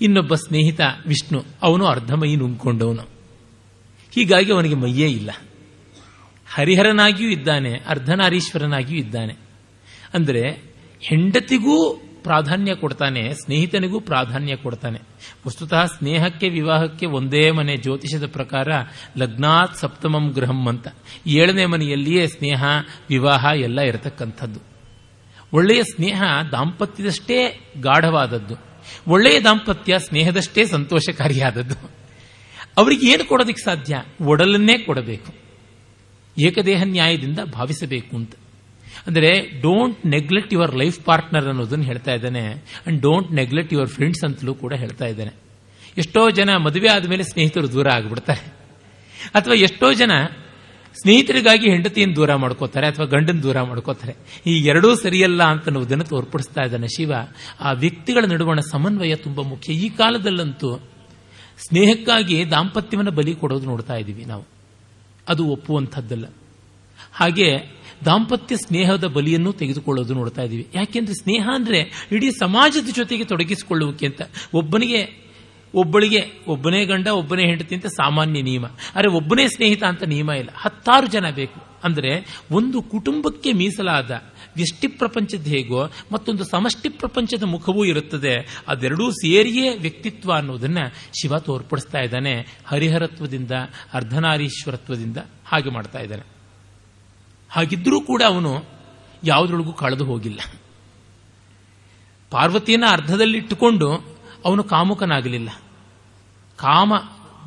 ಇನ್ನೊಬ್ಬ ಸ್ನೇಹಿತ ವಿಷ್ಣು, ಅವನು ಅರ್ಧ ಮೈ ನುಂಗಿಕೊಂಡವನು. ಹೀಗಾಗಿ ಅವನಿಗೆ ಮೈಯೇ ಇಲ್ಲ. ಹರಿಹರನಾಗಿಯೂ ಇದ್ದಾನೆ, ಅರ್ಧನಾರೀಶ್ವರನಾಗಿಯೂ ಇದ್ದಾನೆ. ಅಂದರೆ ಹೆಂಡತಿಗೂ ಪ್ರಾಧಾನ್ಯ ಕೊಡ್ತಾನೆ, ಸ್ನೇಹಿತನಿಗೂ ಪ್ರಾಧಾನ್ಯ ಕೊಡ್ತಾನೆ. ವಸ್ತುತಃ ಸ್ನೇಹಕ್ಕೆ ವಿವಾಹಕ್ಕೆ ಒಂದೇ ಮನೆ ಜ್ಯೋತಿಷದ ಪ್ರಕಾರ ಲಗ್ನಾತ್ ಸಪ್ತಮಂ ಗೃಹಂ ಅಂತ. ಏಳನೇ ಮನೆಯಲ್ಲಿಯೇ ಸ್ನೇಹ, ವಿವಾಹ ಎಲ್ಲ ಇರತಕ್ಕಂಥದ್ದು. ಒಳ್ಳೆಯ ಸ್ನೇಹ ದಾಂಪತ್ಯದಷ್ಟೇ ಗಾಢವಾದದ್ದು. ಒಳ್ಳೆಯ ದಾಂಪತ್ಯ ಸ್ನೇಹದಷ್ಟೇ ಸಂತೋಷಕಾರಿಯಾದದ್ದು. ಅವರಿಗೆ ಏನು ಕೊಡೋದಕ್ಕೆ ಸಾಧ್ಯ? ಒಡಲನ್ನೇ ಕೊಡಬೇಕು. ಏಕದೇಹ ನ್ಯಾಯದಿಂದ ಭಾವಿಸಬೇಕು ಅಂತ. ಅಂದರೆ don't neglect your life partner ಅನ್ನೋದನ್ನು ಹೇಳ್ತಾ ಇದ್ದಾನೆ. And don't neglect your friends ಅಂತಲೂ ಕೂಡ ಹೇಳ್ತಾ ಇದ್ದಾನೆ. ಎಷ್ಟೋ ಜನ ಮದುವೆ ಆದಮೇಲೆ ಸ್ನೇಹಿತರು ದೂರ ಆಗಿಬಿಡ್ತಾರೆ. ಅಥವಾ ಎಷ್ಟೋ ಜನ ಸ್ನೇಹಿತರಿಗಾಗಿ ಹೆಂಡತಿಯನ್ನು ದೂರ ಮಾಡ್ಕೋತಾರೆ ಅಥವಾ ಗಂಡನ ದೂರ ಮಾಡ್ಕೋತಾರೆ. ಈ ಎರಡೂ ಸರಿಯಲ್ಲ ಅಂತ ಅನ್ನೋದನ್ನು ತೋರ್ಪಡಿಸ್ತಾ ಇದ್ದಾನೆ ಶಿವ. ಆ ವ್ಯಕ್ತಿಗಳ ನಡುವಣ ಸಮನ್ವಯ ತುಂಬಾ ಮುಖ್ಯ. ಈ ಕಾಲದಲ್ಲಂತೂ ಸ್ನೇಹಕ್ಕಾಗಿ ದಾಂಪತ್ಯವನ್ನು ಬಲಿ ಕೊಡೋದು ನೋಡ್ತಾ ಇದ್ದೀವಿ ನಾವು. ಅದು ಒಪ್ಪುವಂಥದ್ದಲ್ಲ. ಹಾಗೆ ದಾಂಪತ್ಯ ಸ್ನೇಹದ ಬಲಿಯನ್ನು ತೆಗೆದುಕೊಳ್ಳೋದು ನೋಡ್ತಾ ಇದ್ದೀವಿ ಯಾಕೆಂದ್ರೆ ಸ್ನೇಹ ಅಂದರೆ ಇಡೀ ಸಮಾಜದ ಜೊತೆಗೆ ತೊಡಗಿಸಿಕೊಳ್ಳುವಿಕೆ ಅಂತ. ಒಬ್ಬನಿಗೆ, ಒಬ್ಬಳಿಗೆ ಒಬ್ಬನೇ ಗಂಡ, ಒಬ್ಬನೇ ಹೆಂಡತಿ ಅಂತ ಸಾಮಾನ್ಯ ನಿಯಮ. ಆದರೆ ಒಬ್ಬನೇ ಸ್ನೇಹಿತ ಅಂತ ನಿಯಮ ಇಲ್ಲ. ಹತ್ತಾರು ಜನ ಬೇಕು. ಅಂದ್ರೆ ಒಂದು ಕುಟುಂಬಕ್ಕೆ ಮೀಸಲಾದ ವ್ಯಷ್ಟಿ ಪ್ರಪಂಚದ ಹೇಗೋ ಮತ್ತೊಂದು ಸಮಷ್ಟಿ ಪ್ರಪಂಚದ ಮುಖವೂ ಇರುತ್ತದೆ. ಅದೆರಡೂ ಸೇರಿಯೇ ವ್ಯಕ್ತಿತ್ವ ಅನ್ನೋದನ್ನು ಶಿವ ತೋರ್ಪಡಿಸ್ತಾ ಇದ್ದಾನೆ. ಹರಿಹರತ್ವದಿಂದ, ಅರ್ಧನಾರೀಶ್ವರತ್ವದಿಂದ ಹಾಗೆ ಮಾಡ್ತಾ ಇದ್ದಾನೆ. ಹಾಗಿದ್ರೂ ಕೂಡ ಅವನು ಯಾವುದ್ರೊಳಗೂ ಕಳೆದು ಹೋಗಿಲ್ಲ. ಪಾರ್ವತಿಯನ್ನು ಅರ್ಧದಲ್ಲಿಟ್ಟುಕೊಂಡು ಅವನು ಕಾಮುಕನಾಗಲಿಲ್ಲ. ಕಾಮ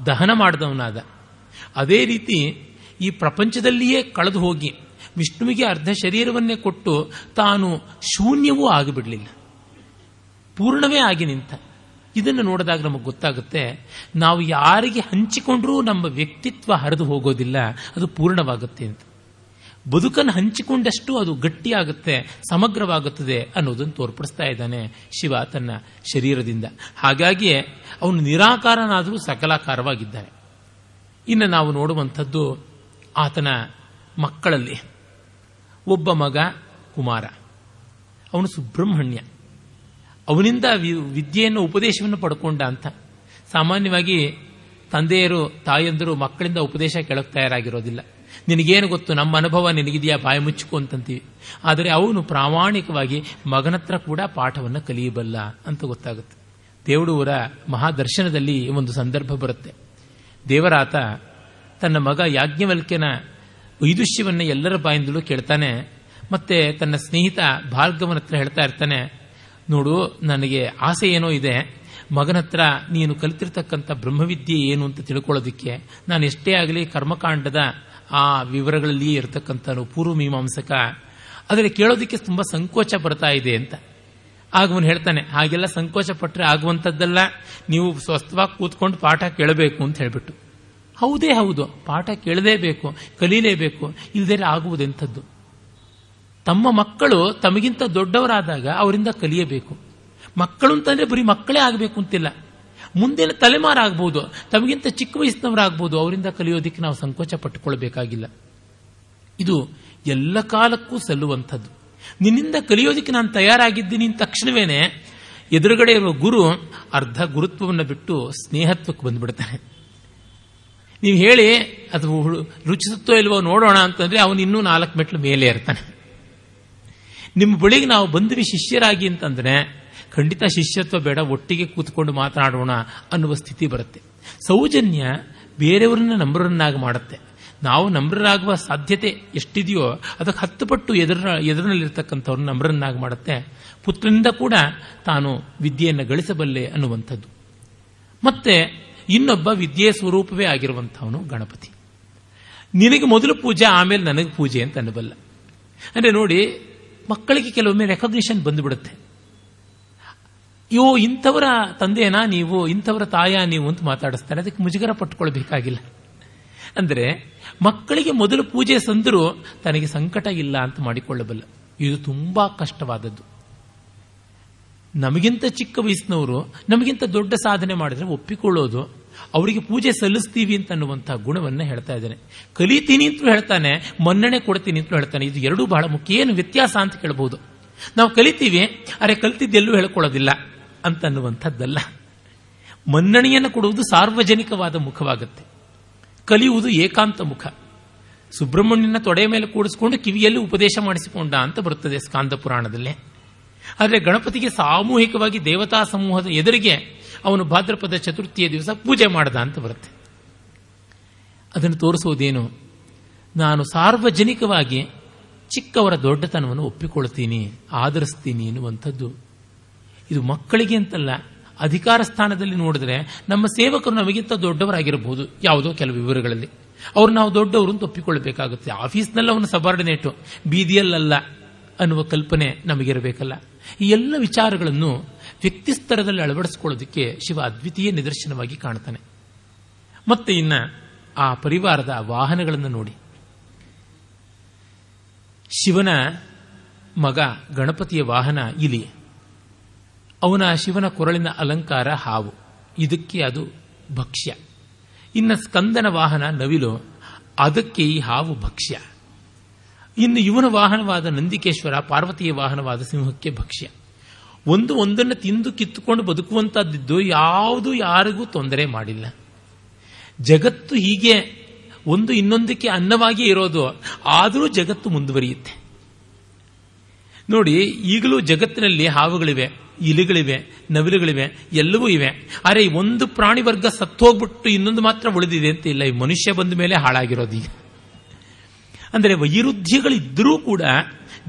ದಹನ ಮಾಡಿದವನಾದ. ಅದೇ ರೀತಿ ಈ ಪ್ರಪಂಚದಲ್ಲಿಯೇ ಕಳೆದು ಹೋಗಿ ವಿಷ್ಣುವಿಗೆ ಅರ್ಧ ಶರೀರವನ್ನೇ ಕೊಟ್ಟು ತಾನು ಶೂನ್ಯವೂ ಆಗಿಬಿಡಲಿಲ್ಲ. ಪೂರ್ಣವೇ ಆಗಿ ನಿಂತ. ಇದನ್ನು ನೋಡಿದಾಗ ನಮಗೆ ಗೊತ್ತಾಗುತ್ತೆ, ನಾವು ಯಾರಿಗೆ ಹಂಚಿಕೊಂಡ್ರೂ ನಮ್ಮ ವ್ಯಕ್ತಿತ್ವ ಹರಿದು ಹೋಗೋದಿಲ್ಲ, ಅದು ಪೂರ್ಣವಾಗುತ್ತೆ ಅಂತ. ಬದುಕನ್ನು ಹಂಚಿಕೊಂಡಷ್ಟು ಅದು ಗಟ್ಟಿಯಾಗುತ್ತೆ, ಸಮಗ್ರವಾಗುತ್ತದೆ ಅನ್ನೋದನ್ನು ತೋರ್ಪಡಿಸ್ತಾ ಇದ್ದಾನೆ ಶಿವ ತನ್ನ ಶರೀರದಿಂದ. ಹಾಗಾಗಿಯೇ ಅವನು ನಿರಾಕಾರನಾದರೂ ಸಕಲಾಕಾರವಾಗಿದ್ದಾನೆ. ಇನ್ನು ನಾವು ನೋಡುವಂಥದ್ದು ಆತನ ಮಕ್ಕಳಲ್ಲಿ. ಒಬ್ಬ ಮಗ ಕುಮಾರ. ಅವನು ಸುಬ್ರಹ್ಮಣ್ಯ. ಅವನಿಂದ ವಿದ್ಯೆಯನ್ನು, ಉಪದೇಶವನ್ನು ಪಡ್ಕೊಂಡ ಅಂತ. ಸಾಮಾನ್ಯವಾಗಿ ತಂದೆಯರು ತಾಯಂದರು ಮಕ್ಕಳಿಂದ ಉಪದೇಶ ಕೇಳಕ್ಕೆ ತಯಾರಾಗಿರೋದಿಲ್ಲ. ನಿನಗೇನು ಗೊತ್ತು? ನಮ್ಮ ಅನುಭವ ನಿನಗಿದೆಯಾ? ಬಾಯಿ ಮುಚ್ಚಿಕೊ ಅಂತಂತೀವಿ. ಆದರೆ ಅವನು ಪ್ರಾಮಾಣಿಕವಾಗಿ ಮಗನತ್ರ ಕೂಡ ಪಾಠವನ್ನು ಕಲಿಯಬಲ್ಲ ಅಂತ ಗೊತ್ತಾಗುತ್ತೆ. ದೇವಡೂರ ಮಹಾದರ್ಶನದಲ್ಲಿ ಒಂದು ಸಂದರ್ಭ ಬರುತ್ತೆ. ದೇವರಾತ ತನ್ನ ಮಗ ಯಾಜ್ಞವಲ್ಕ್ಯನ ವೈದುಷ್ಯವನ್ನು ಎಲ್ಲರ ಬಾಯಿಂದಲೂ ಕೇಳ್ತಾನೆ. ಮತ್ತೆ ತನ್ನ ಸ್ನೇಹಿತ ಭಾರ್ಗವನ ಹತ್ರ ಹೇಳ್ತಾ ಇರ್ತಾನೆ, ನೋಡು, ನನಗೆ ಆಸೆ ಏನೋ ಇದೆ. ಮಗನ ಹತ್ರ ನೀನು ಕಲಿತಿರ್ತಕ್ಕಂಥ ಬ್ರಹ್ಮವಿದ್ಯೆ ಏನು ಅಂತ ತಿಳ್ಕೊಳ್ಳೋದಕ್ಕೆ ನಾನು ಎಷ್ಟೇ ಆಗಲಿ ಕರ್ಮಕಾಂಡದ ಆ ವಿವರಗಳಲ್ಲಿ ಇರತಕ್ಕಂಥ ಪೂರ್ವ ಮೀಮಾಂಸಕ. ಆದರೆ ಕೇಳೋದಕ್ಕೆ ತುಂಬಾ ಸಂಕೋಚ ಬರ್ತಾ ಇದೆ ಅಂತ. ಆಗ ಅವನು ಹೇಳ್ತಾನೆ, ಹಾಗೆಲ್ಲ ಸಂಕೋಚ ಪಟ್ಟರೆ ಆಗುವಂಥದ್ದಲ್ಲ. ನೀವು ಸ್ವಸ್ಥವಾಗಿ ಕೂತ್ಕೊಂಡು ಪಾಠ ಕೇಳಬೇಕು ಅಂತ ಹೇಳ್ಬಿಟ್ಟು. ಹೌದೇ ಹೌದು, ಪಾಠ ಕೇಳಲೇಬೇಕು ಕಲೀಲೇಬೇಕು ಇಲ್ಲದೇ ಆಗುವುದೆಂಥದ್ದು? ತಮ್ಮ ಮಕ್ಕಳು ತಮಗಿಂತ ದೊಡ್ಡವರಾದಾಗ ಅವರಿಂದ ಕಲಿಯಬೇಕು. ಮಕ್ಕಳು ಅಂತಂದ್ರೆ ಬರೀ ಮಕ್ಕಳೇ ಆಗಬೇಕು ಅಂತಿಲ್ಲ. ಮುಂದಿನ ತಲೆಮಾರಾಗಬಹುದು ತಮಗಿಂತ ಚಿಕ್ಕ ವಯಸ್ಸಿನವರಾಗಬಹುದು ಅವರಿಂದ ಕಲಿಯೋದಕ್ಕೆ ನಾವು ಸಂಕೋಚ ಪಟ್ಟುಕೊಳ್ಬೇಕಾಗಿಲ್ಲ. ಇದು ಎಲ್ಲ ಕಾಲಕ್ಕೂ ಸಲ್ಲುವಂಥದ್ದು. ನಿನ್ನಿಂದ ಕಲಿಯೋದಕ್ಕೆ ನಾನು ತಯಾರಾಗಿದ್ದೀನಿ ಅಂತ ತಕ್ಷಣವೇನೆ ಎದುರುಗಡೆ ಇರುವ ಗುರು ಅರ್ಧ ಗುರುತ್ವವನ್ನು ಬಿಟ್ಟು ಸ್ನೇಹತ್ವಕ್ಕೆ ಬಂದುಬಿಡ್ತಾನೆ. ನೀವು ಹೇಳಿ, ಅದು ರುಚಿಸುತ್ತೋ ಇಲ್ವೋ ನೋಡೋಣ ಅಂತಂದ್ರೆ ಅವನು ಇನ್ನೂ ನಾಲ್ಕು ಮೆಟ್ಲು ಮೇಲೆ ಇರ್ತಾನೆ ನಿಮ್ಮ ಬಳಿಗೆ ನಾವು ಬಂದ್ವಿ ಶಿಷ್ಯರಾಗಿ ಅಂತಂದ್ರೆ ಖಂಡಿತ ಶಿಷ್ಯತ್ವ ಬೇಡ, ಒಟ್ಟಿಗೆ ಕೂತ್ಕೊಂಡು ಮಾತನಾಡೋಣ ಅನ್ನುವ ಸ್ಥಿತಿ ಬರುತ್ತೆ. ಸೌಜನ್ಯ ಬೇರೆಯವರನ್ನ ನಮ್ರರನ್ನಾಗಿ ಮಾಡುತ್ತೆ. ನಾವು ನಮ್ರರಾಗುವ ಸಾಧ್ಯತೆ ಎಷ್ಟಿದೆಯೋ, ಅದಕ್ಕೆ ಹತ್ತು ಪಟ್ಟು ಎದುರ, ಎದುರಿನಲ್ಲಿರ್ತಕ್ಕಂಥವ್ರನ್ನ ನಮ್ರನ್ನಾಗಿ ಮಾಡುತ್ತೆ. ಪುತ್ರನಿಂದ ಕೂಡ ತಾನು ವಿದ್ಯೆಯನ್ನು ಗಳಿಸಬಲ್ಲೆ ಅನ್ನುವಂಥದ್ದು. ಮತ್ತೆ ಇನ್ನೊಬ್ಬ ವಿದ್ಯೆಯ ಸ್ವರೂಪವೇ ಆಗಿರುವಂಥವನು ಗಣಪತಿ. ನಿನಗೆ ಮೊದಲು ಪೂಜೆ, ಆಮೇಲೆ ನನಗೆ ಪೂಜೆ ಅಂತ ಅನ್ನಬಲ್ಲ. ಅಂದರೆ ನೋಡಿ, ಮಕ್ಕಳಿಗೆ ಕೆಲವೊಮ್ಮೆ ರೆಕಗ್ನಿಷನ್ ಬಂದುಬಿಡುತ್ತೆ. ಅಯ್ಯೋ ಇಂಥವರ ತಂದೆನಾ ನೀವು, ಇಂಥವರ ತಾಯ ನೀವು ಅಂತ ಮಾತಾಡಿಸ್ತಾರೆ. ಅದಕ್ಕೆ ಮುಜುಗರ ಪಟ್ಟುಕೊಳ್ಬೇಕಾಗಿಲ್ಲ ಅಂದರೆ ಮಕ್ಕಳಿಗೆ ಮೊದಲು ಪೂಜೆ ಸಂದರೂ ತನಗೆ ಸಂಕಟ ಇಲ್ಲ ಅಂತ ಮಾಡಿಕೊಳ್ಳಬಲ್ಲ. ಇದು ತುಂಬಾ ಕಷ್ಟವಾದದ್ದು. ನಮಗಿಂತ ಚಿಕ್ಕ ವಯಸ್ಸಿನವರು ನಮಗಿಂತ ದೊಡ್ಡ ಸಾಧನೆ ಮಾಡಿದ್ರೆ ಒಪ್ಪಿಕೊಳ್ಳೋದು, ಅವರಿಗೆ ಪೂಜೆ ಸಲ್ಲಿಸ್ತೀವಿ ಅಂತ ಅನ್ನುವಂಥ ಗುಣವನ್ನು ಹೇಳ್ತಾ ಇದ್ದಾನೆ. ಕಲಿತೀನಿ ಅಂತಲೂ ಹೇಳ್ತಾನೆ, ಮನ್ನಣೆ ಕೊಡ್ತೀನಿ ಅಂತಲೂ ಹೇಳ್ತಾನೆ. ಇದು ಎರಡೂ ಬಹಳ ಮುಖ್ಯ ಏನು ವ್ಯತ್ಯಾಸ ಅಂತ ಕೇಳಬಹುದು ನಾವು ಕಲಿತೀವಿ, ಅರೆ ಕಲಿತಿದ್ದೆಲ್ಲೂ ಹೇಳ್ಕೊಳ್ಳೋದಿಲ್ಲ. ಅಂತ ಅನ್ನುವಂಥದ್ದಲ್ಲ ಮನ್ನಣೆಯನ್ನು ಕೊಡುವುದು ಸಾರ್ವಜನಿಕವಾದ ಮುಖವಾಗುತ್ತೆ. ಕಲಿಯುವುದು ಏಕಾಂತ ಮುಖ. ಸುಬ್ರಹ್ಮಣ್ಯನ ತೊಡೆ ಮೇಲೆ ಕೂಡಿಸ್ಕೊಂಡು ಕಿವಿಯಲ್ಲಿ ಉಪದೇಶ ಮಾಡಿಸಿಕೊಂಡ ಅಂತ ಬರುತ್ತದೆ ಸ್ಕಾಂದ ಪುರಾಣದಲ್ಲಿ. ಆದರೆ ಗಣಪತಿಗೆ ಸಾಮೂಹಿಕವಾಗಿ ದೇವತಾ ಸಮೂಹದ ಎದುರಿಗೆ ಅವನು ಭಾದ್ರಪದ ಚತುರ್ಥಿಯ ದಿವಸ ಪೂಜೆ ಮಾಡದ ಅಂತ ಬರುತ್ತೆ. ಅದನ್ನು ತೋರಿಸುವುದೇನು? ನಾನು ಸಾರ್ವಜನಿಕವಾಗಿ ಚಿಕ್ಕವರ ದೊಡ್ಡತನವನ್ನು ಒಪ್ಪಿಕೊಳ್ತೀನಿ ಆದರಿಸ್ತೀನಿ ಎನ್ನುವಂಥದ್ದು. ಇದು ಮಕ್ಕಳಿಗೆ ಅಂತಲ್ಲ, ಅಧಿಕಾರ ಸ್ಥಾನದಲ್ಲಿ ನೋಡಿದ್ರೆ ನಮ್ಮ ಸೇವಕರು ನಮಗಿಂತ ದೊಡ್ಡವರಾಗಿರಬಹುದು, ಯಾವುದೋ ಕೆಲವು ವಿವರಗಳಲ್ಲಿ. ಅವ್ರು ನಾವು ದೊಡ್ಡವರು ಅಂತ ಒಪ್ಪಿಕೊಳ್ಬೇಕಾಗುತ್ತೆ ಆಫೀಸ್ನಲ್ಲಿ ಅವನ ಸಬಾರ್ಡಿನೇಟು, ಬೀದಿಯಲ್ಲಲ್ಲ ಅನ್ನುವ ಕಲ್ಪನೆ ನಮಗಿರಬೇಕಲ್ಲ. ಈ ಎಲ್ಲ ವಿಚಾರಗಳನ್ನು ವ್ಯಕ್ತಿ ಸ್ತರದಲ್ಲಿ ಅಳವಡಿಸಿಕೊಳ್ಳೋದಕ್ಕೆ ಶಿವ ಅದ್ವಿತೀಯ ನಿದರ್ಶನವಾಗಿ ಕಾಣ್ತಾನೆ. ಮತ್ತೆ ಇನ್ನ ಆ ಪರಿವಾರದ ವಾಹನಗಳನ್ನು ನೋಡಿ. ಶಿವನ ಮಗ ಗಣಪತಿಯ ವಾಹನ ಇಲಿ ಅವನ ಶಿವನ ಕೊರಳಿನ ಅಲಂಕಾರ ಹಾವು. ಇದಕ್ಕೆ ಅದು ಭಕ್ಷ್ಯ. ಇನ್ನು ಸ್ಕಂದನ ವಾಹನ ನವಿಲು, ಅದಕ್ಕೆ ಈ ಹಾವು ಭಕ್ಷ್ಯ. ಇನ್ನು ಇವನ ವಾಹನವಾದ ನಂದಿಕೇಶ್ವರ, ಪಾರ್ವತಿಯ ವಾಹನವಾದ ಸಿಂಹಕ್ಕೆ ಭಕ್ಷ್ಯ. ಒಂದು ಒಂದನ್ನು ತಿಂದು ಕಿತ್ತುಕೊಂಡು ಬದುಕುವಂತಹದ್ದು ಯಾವುದು ಯಾರಿಗೂ ತೊಂದರೆ ಮಾಡಿಲ್ಲ. ಜಗತ್ತು ಹೀಗೆ ಒಂದು ಇನ್ನೊಂದಕ್ಕೆ ಅನ್ನವಾಗಿ ಇರೋದು, ಆದರೂ ಜಗತ್ತು ಮುಂದುವರಿಯುತ್ತೆ. ನೋಡಿ, ಈಗಲೂ ಜಗತ್ತಿನಲ್ಲಿ ಹಾವುಗಳಿವೆ, ಇಲಿಗಳಿವೆ, ನವಿಲುಗಳಿವೆ, ಎಲ್ಲವೂ ಇವೆ. ಆದರೆ ಒಂದು ಪ್ರಾಣಿ ವರ್ಗ ಸತ್ತೋಗ್ಬಿಟ್ಟು ಇನ್ನೊಂದು ಮಾತ್ರ ಉಳಿದಿದೆ ಅಂತ ಇಲ್ಲ. ಈ ಮನುಷ್ಯ ಬಂದ ಮೇಲೆ ಹಾಳಾಗಿರೋದು ಈಗ. ಅಂದರೆ ವೈರುಧ್ಯಗಳಿದ್ದರೂ ಕೂಡ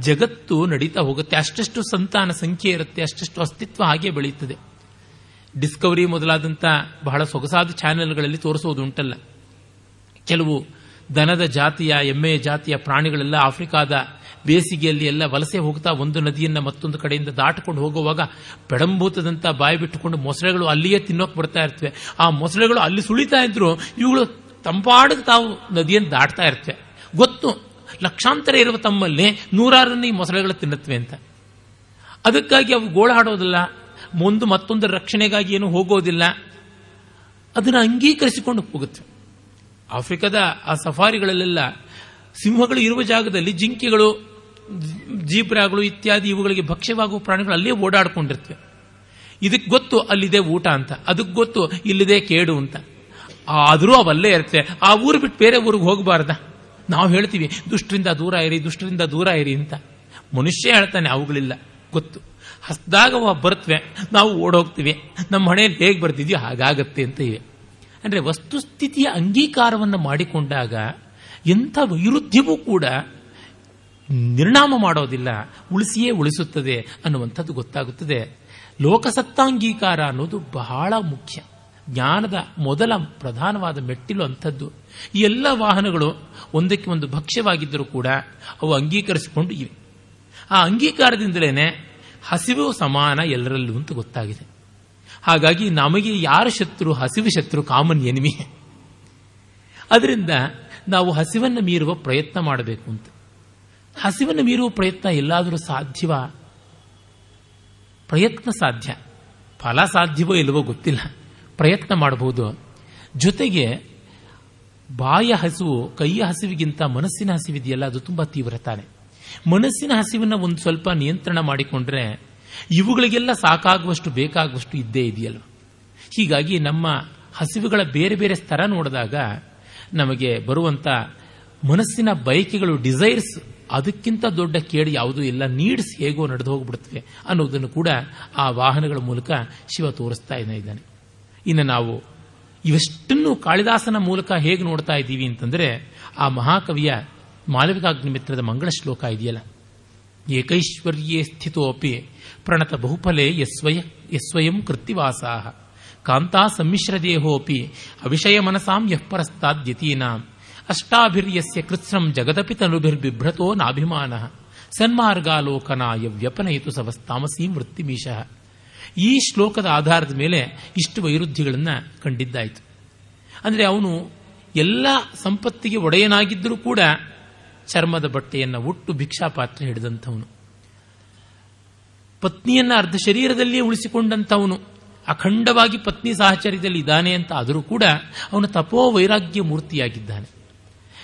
ಜಗತ್ತು ನಡೀತಾ ಹೋಗುತ್ತೆ. ಅಷ್ಟೆಷ್ಟು ಸಂತಾನ ಸಂಖ್ಯೆ ಇರುತ್ತೆ, ಅಷ್ಟೆಷ್ಟು ಅಸ್ತಿತ್ವ ಹಾಗೆ ಬೆಳೆಯುತ್ತದೆ ಡಿಸ್ಕವರಿ ಮೊದಲಾದಂಥ ಬಹಳ ಸೊಗಸಾದ ಚಾನೆಲ್ಗಳಲ್ಲಿ ತೋರಿಸೋದು ಉಂಟಲ್ಲ. ಕೆಲವು ದನದ ಜಾತಿಯ ಎಮ್ಮೆಯ ಜಾತಿಯ ಪ್ರಾಣಿಗಳೆಲ್ಲ ಆಫ್ರಿಕಾದ ಬೇಸಿಗೆಯಲ್ಲಿ ಎಲ್ಲ ವಲಸೆ ಹೋಗ್ತಾ ಒಂದು ನದಿಯನ್ನ ಮತ್ತೊಂದು ಕಡೆಯಿಂದ ದಾಟಿಕೊಂಡು ಹೋಗುವಾಗ ಪೆಡಂಭೂತದಂತ ಬಾಯಿ ಬಿಟ್ಟುಕೊಂಡು ಮೊಸಳೆಗಳು ಅಲ್ಲಿಯೇ ತಿನ್ನೋಕೆ ಬರ್ತಾ ಇರ್ತವೆ. ಆ ಮೊಸಳೆಗಳು ಅಲ್ಲಿ ಸುಳಿತಾ ಇದ್ರು ಇವುಗಳು ತಂಪಾಡಿಗೆ ತಾವು ನದಿಯನ್ನು ದಾಟ್ತಾ ಇರ್ತವೆ. ಗೊತ್ತು. ಲಕ್ಷಾಂತರ ಇರುವ ತಮ್ಮಲ್ಲಿ ನೂರಾರನ್ನ ಈ ಮೊಸಳೆಗಳು ತಿನ್ನತ್ವೆ ಅಂತ. ಅದಕ್ಕಾಗಿ ಅವು ಗೋಳಾಡೋದಿಲ್ಲ ಮುಂದೆ ಮತ್ತೊಂದು ರಕ್ಷಣೆಗಾಗಿ ಏನು ಹೋಗೋದಿಲ್ಲ. ಅದನ್ನು ಅಂಗೀಕರಿಸಿಕೊಂಡು ಹೋಗುತ್ತೆ. ಆಫ್ರಿಕಾದ ಆ ಸಫಾರಿಗಳಲ್ಲೆಲ್ಲ ಸಿಂಹಗಳು ಇರುವ ಜಾಗದಲ್ಲಿ ಜಿಂಕೆಗಳು, ಜೀಬ್ರಾಗಳು ಇತ್ಯಾದಿ ಇವುಗಳಿಗೆ ಭಕ್ಷ್ಯವಾಗುವ ಪ್ರಾಣಿಗಳು ಅಲ್ಲೇ ಓಡಾಡ್ಕೊಂಡಿರ್ತವೆ. ಇದಕ್ಕೆ ಗೊತ್ತು ಅಲ್ಲಿದೆ ಊಟ ಅಂತ ಅದಕ್ಕೆ ಗೊತ್ತು ಇಲ್ಲಿದೆ ಕೇಡು ಅಂತ. ಆದರೂ ಅವಲ್ಲೇ ಇರ್ತವೆ ಆ ಊರು ಬಿಟ್ಟು ಬೇರೆ ಊರಿಗೆ ಹೋಗಬಾರ್ದ? ನಾವು ಹೇಳ್ತೀವಿ, ದುಷ್ಟರಿಂದ ದೂರ ಇರಿ, ದುಷ್ಟರಿಂದ ದೂರ ಇರಿ ಅಂತ. ಮನುಷ್ಯ ಹೇಳ್ತಾನೆ, ಅವುಗಳಿಲ್ಲ. ಗೊತ್ತು. ಹಸ್ದಾಗ ಬರ್ತವೆ, ನಾವು ಓಡೋಗ್ತೀವಿ. ನಮ್ಮ ಮನೆಯಲ್ಲಿ ಹೇಗೆ ಬರ್ತಿದ್ಯೋ ಹಾಗಾಗತ್ತೆ ಅಂತ ಇವೆ. ಅಂದರೆ ವಸ್ತುಸ್ಥಿತಿಯ ಅಂಗೀಕಾರವನ್ನು ಮಾಡಿಕೊಂಡಾಗ ಎಂಥ ವೈರುಧ್ಯವೂ ಕೂಡ ನಿರ್ಣಾಮ ಮಾಡೋದಿಲ್ಲ, ಉಳಿಸಿಯೇ ಉಳಿಸುತ್ತದೆ ಅನ್ನುವಂಥದ್ದು ಗೊತ್ತಾಗುತ್ತದೆ. ಲೋಕಸತ್ತಾಂಗೀಕಾರ ಅನ್ನೋದು ಬಹಳ ಮುಖ್ಯ. ಜ್ಞಾನದ ಮೊದಲ ಪ್ರಧಾನವಾದ ಮೆಟ್ಟಿಲು ಅಂಥದ್ದು. ಈ ಎಲ್ಲ ವಾಹನಗಳು ಒಂದಕ್ಕೆ ಒಂದು ಭಕ್ಷ್ಯವಾಗಿದ್ದರೂ ಕೂಡ ಅವು ಅಂಗೀಕರಿಸಿಕೊಂಡು ಇವೆ. ಆ ಅಂಗೀಕಾರದಿಂದಲೇ ಹಸಿವು ಸಮಾನ ಎಲ್ಲರಲ್ಲೂ ಅಂತ ಗೊತ್ತಾಗಿದೆ. ಹಾಗಾಗಿ ನಮಗೆ ಯಾರು ಶತ್ರು, ಹಸಿವು ಶತ್ರು ಕಾಮನ್ ಎನಿಮಿ ಅದರಿಂದ ನಾವು ಹಸಿವನ್ನು ಮೀರುವ ಪ್ರಯತ್ನ ಮಾಡಬೇಕು ಅಂತ. ಹಸಿವನ್ನು ಮೀರುವ ಪ್ರಯತ್ನ ಎಲ್ಲಾದರೂ ಸಾಧ್ಯವ? ಪ್ರಯತ್ನ ಸಾಧ್ಯ. ಫಲ ಸಾಧ್ಯವೋ ಇಲ್ಲವೋ ಗೊತ್ತಿಲ್ಲ. ಪ್ರಯತ್ನ ಮಾಡಬಹುದು. ಜೊತೆಗೆ ಬಾಯ ಹಸಿವು, ಕೈಯ ಹಸಿವಿಗಿಂತ ಮನಸ್ಸಿನ ಹಸಿವಿದೆಯಲ್ಲ, ಅದು ತುಂಬ ತೀವ್ರ ತಾನೆ ಮನಸ್ಸಿನ ಹಸಿವನ್ನ ಒಂದು ಸ್ವಲ್ಪ ನಿಯಂತ್ರಣ ಮಾಡಿಕೊಂಡ್ರೆ ಇವುಗಳಿಗೆಲ್ಲ ಸಾಕಾಗುವಷ್ಟು ಬೇಕಾಗುವಷ್ಟು ಇದ್ದೇ ಇದೆಯಲ್ಲ ಹೀಗಾಗಿ ನಮ್ಮ ಹಸಿವುಗಳ ಬೇರೆ ಬೇರೆ ಸ್ತರ ನೋಡಿದಾಗ ನಮಗೆ ಬರುವಂತ ಮನಸ್ಸಿನ ಬಯಕೆಗಳು ಡಿಸೈರ್ಸ್ ಅದಕ್ಕಿಂತ ದೊಡ್ಡ ಕೇಡು ಯಾವುದೂ ಇಲ್ಲ. ನೀಡ್ಸ್ ಹೇಗೋ ನಡೆದು ಹೋಗ್ಬಿಡುತ್ತವೆ ಅನ್ನೋದನ್ನು ಕೂಡ ಆ ವಾಹನಗಳ ಮೂಲಕ ಶಿವ ತೋರಿಸ್ತಾ ಇದ್ದಾನೆ ಇನ್ನು ನಾವು ಇವೆಷ್ಟನ್ನು ಕಾಳಿದಾಸನ ಮೂಲಕ ಹೇಗೆ ನೋಡ್ತಾ ಇದ್ದೀವಿ ಅಂತಂದರೆ, ಆ ಮಹಾಕವಿಯ ಮಾಲವಿಕಾಗ್ನಿಮಿತ್ರದ ಮಂಗಳ ಶ್ಲೋಕ ಇದೆಯಲ್ಲ. ಏಕೈಶ್ವರ್ಯೇ ಸ್ಥಿತೋಪಿ ಪ್ರಣತ ಬಹುಫಲೆ ಯಸ್ವಯ, ಯಸ್ವಯಂ ಕೃತ್ತಿವಾಸಾ ಕಾಂತಾ ಸಮ್ಮಿಶ್ರ ದೇಹೋಪಿ ಅವಿಷಯ ಮನಸಾಂ ಯಃ ಅಷ್ಟಾಭಿರ್ಯಸ್ಯ ಕೃತ್ಸ್ನಂ ಜಗದಪಿ ತನುಭಿರ್ಬಿಭ್ರತೋ ನಾಭಿಮಾನ ಸನ್ಮಾರ್ಗಾಲೋಕನಾಯ ವ್ಯಪನಯಿತು ಸವಸ್ತಾಮಸೀಂ ವೃತ್ತಿಮೀಶಃ ಈ ಶ್ಲೋಕದ ಆಧಾರದ ಮೇಲೆ ಇಷ್ಟು ವೈರುಧ್ಯಗಳನ್ನು ಕಂಡಿದ್ದಾಯಿತು. ಅಂದರೆ ಅವನು ಎಲ್ಲ ಸಂಪತ್ತಿಗೆ ಒಡೆಯನಾಗಿದ್ದರೂ ಕೂಡ ಚರ್ಮದ ಬಟ್ಟೆಯನ್ನು ಒಟ್ಟು ಭಿಕ್ಷಾಪಾತ್ರ ಹಿಡಿದಂಥವನು. ಪತ್ನಿಯನ್ನ ಅರ್ಧ ಶರೀರದಲ್ಲಿಯೇ ಉಳಿಸಿಕೊಂಡಂಥವನು. ಅಖಂಡವಾಗಿ ಪತ್ನಿ ಸಾಹಚರ್ಯದಲ್ಲಿ ಇದ್ದಾನೆ ಅಂತ ಆದರೂ ಕೂಡ ಅವನು ತಪೋ ವೈರಾಗ್ಯ ಮೂರ್ತಿಯಾಗಿದ್ದಾನೆ.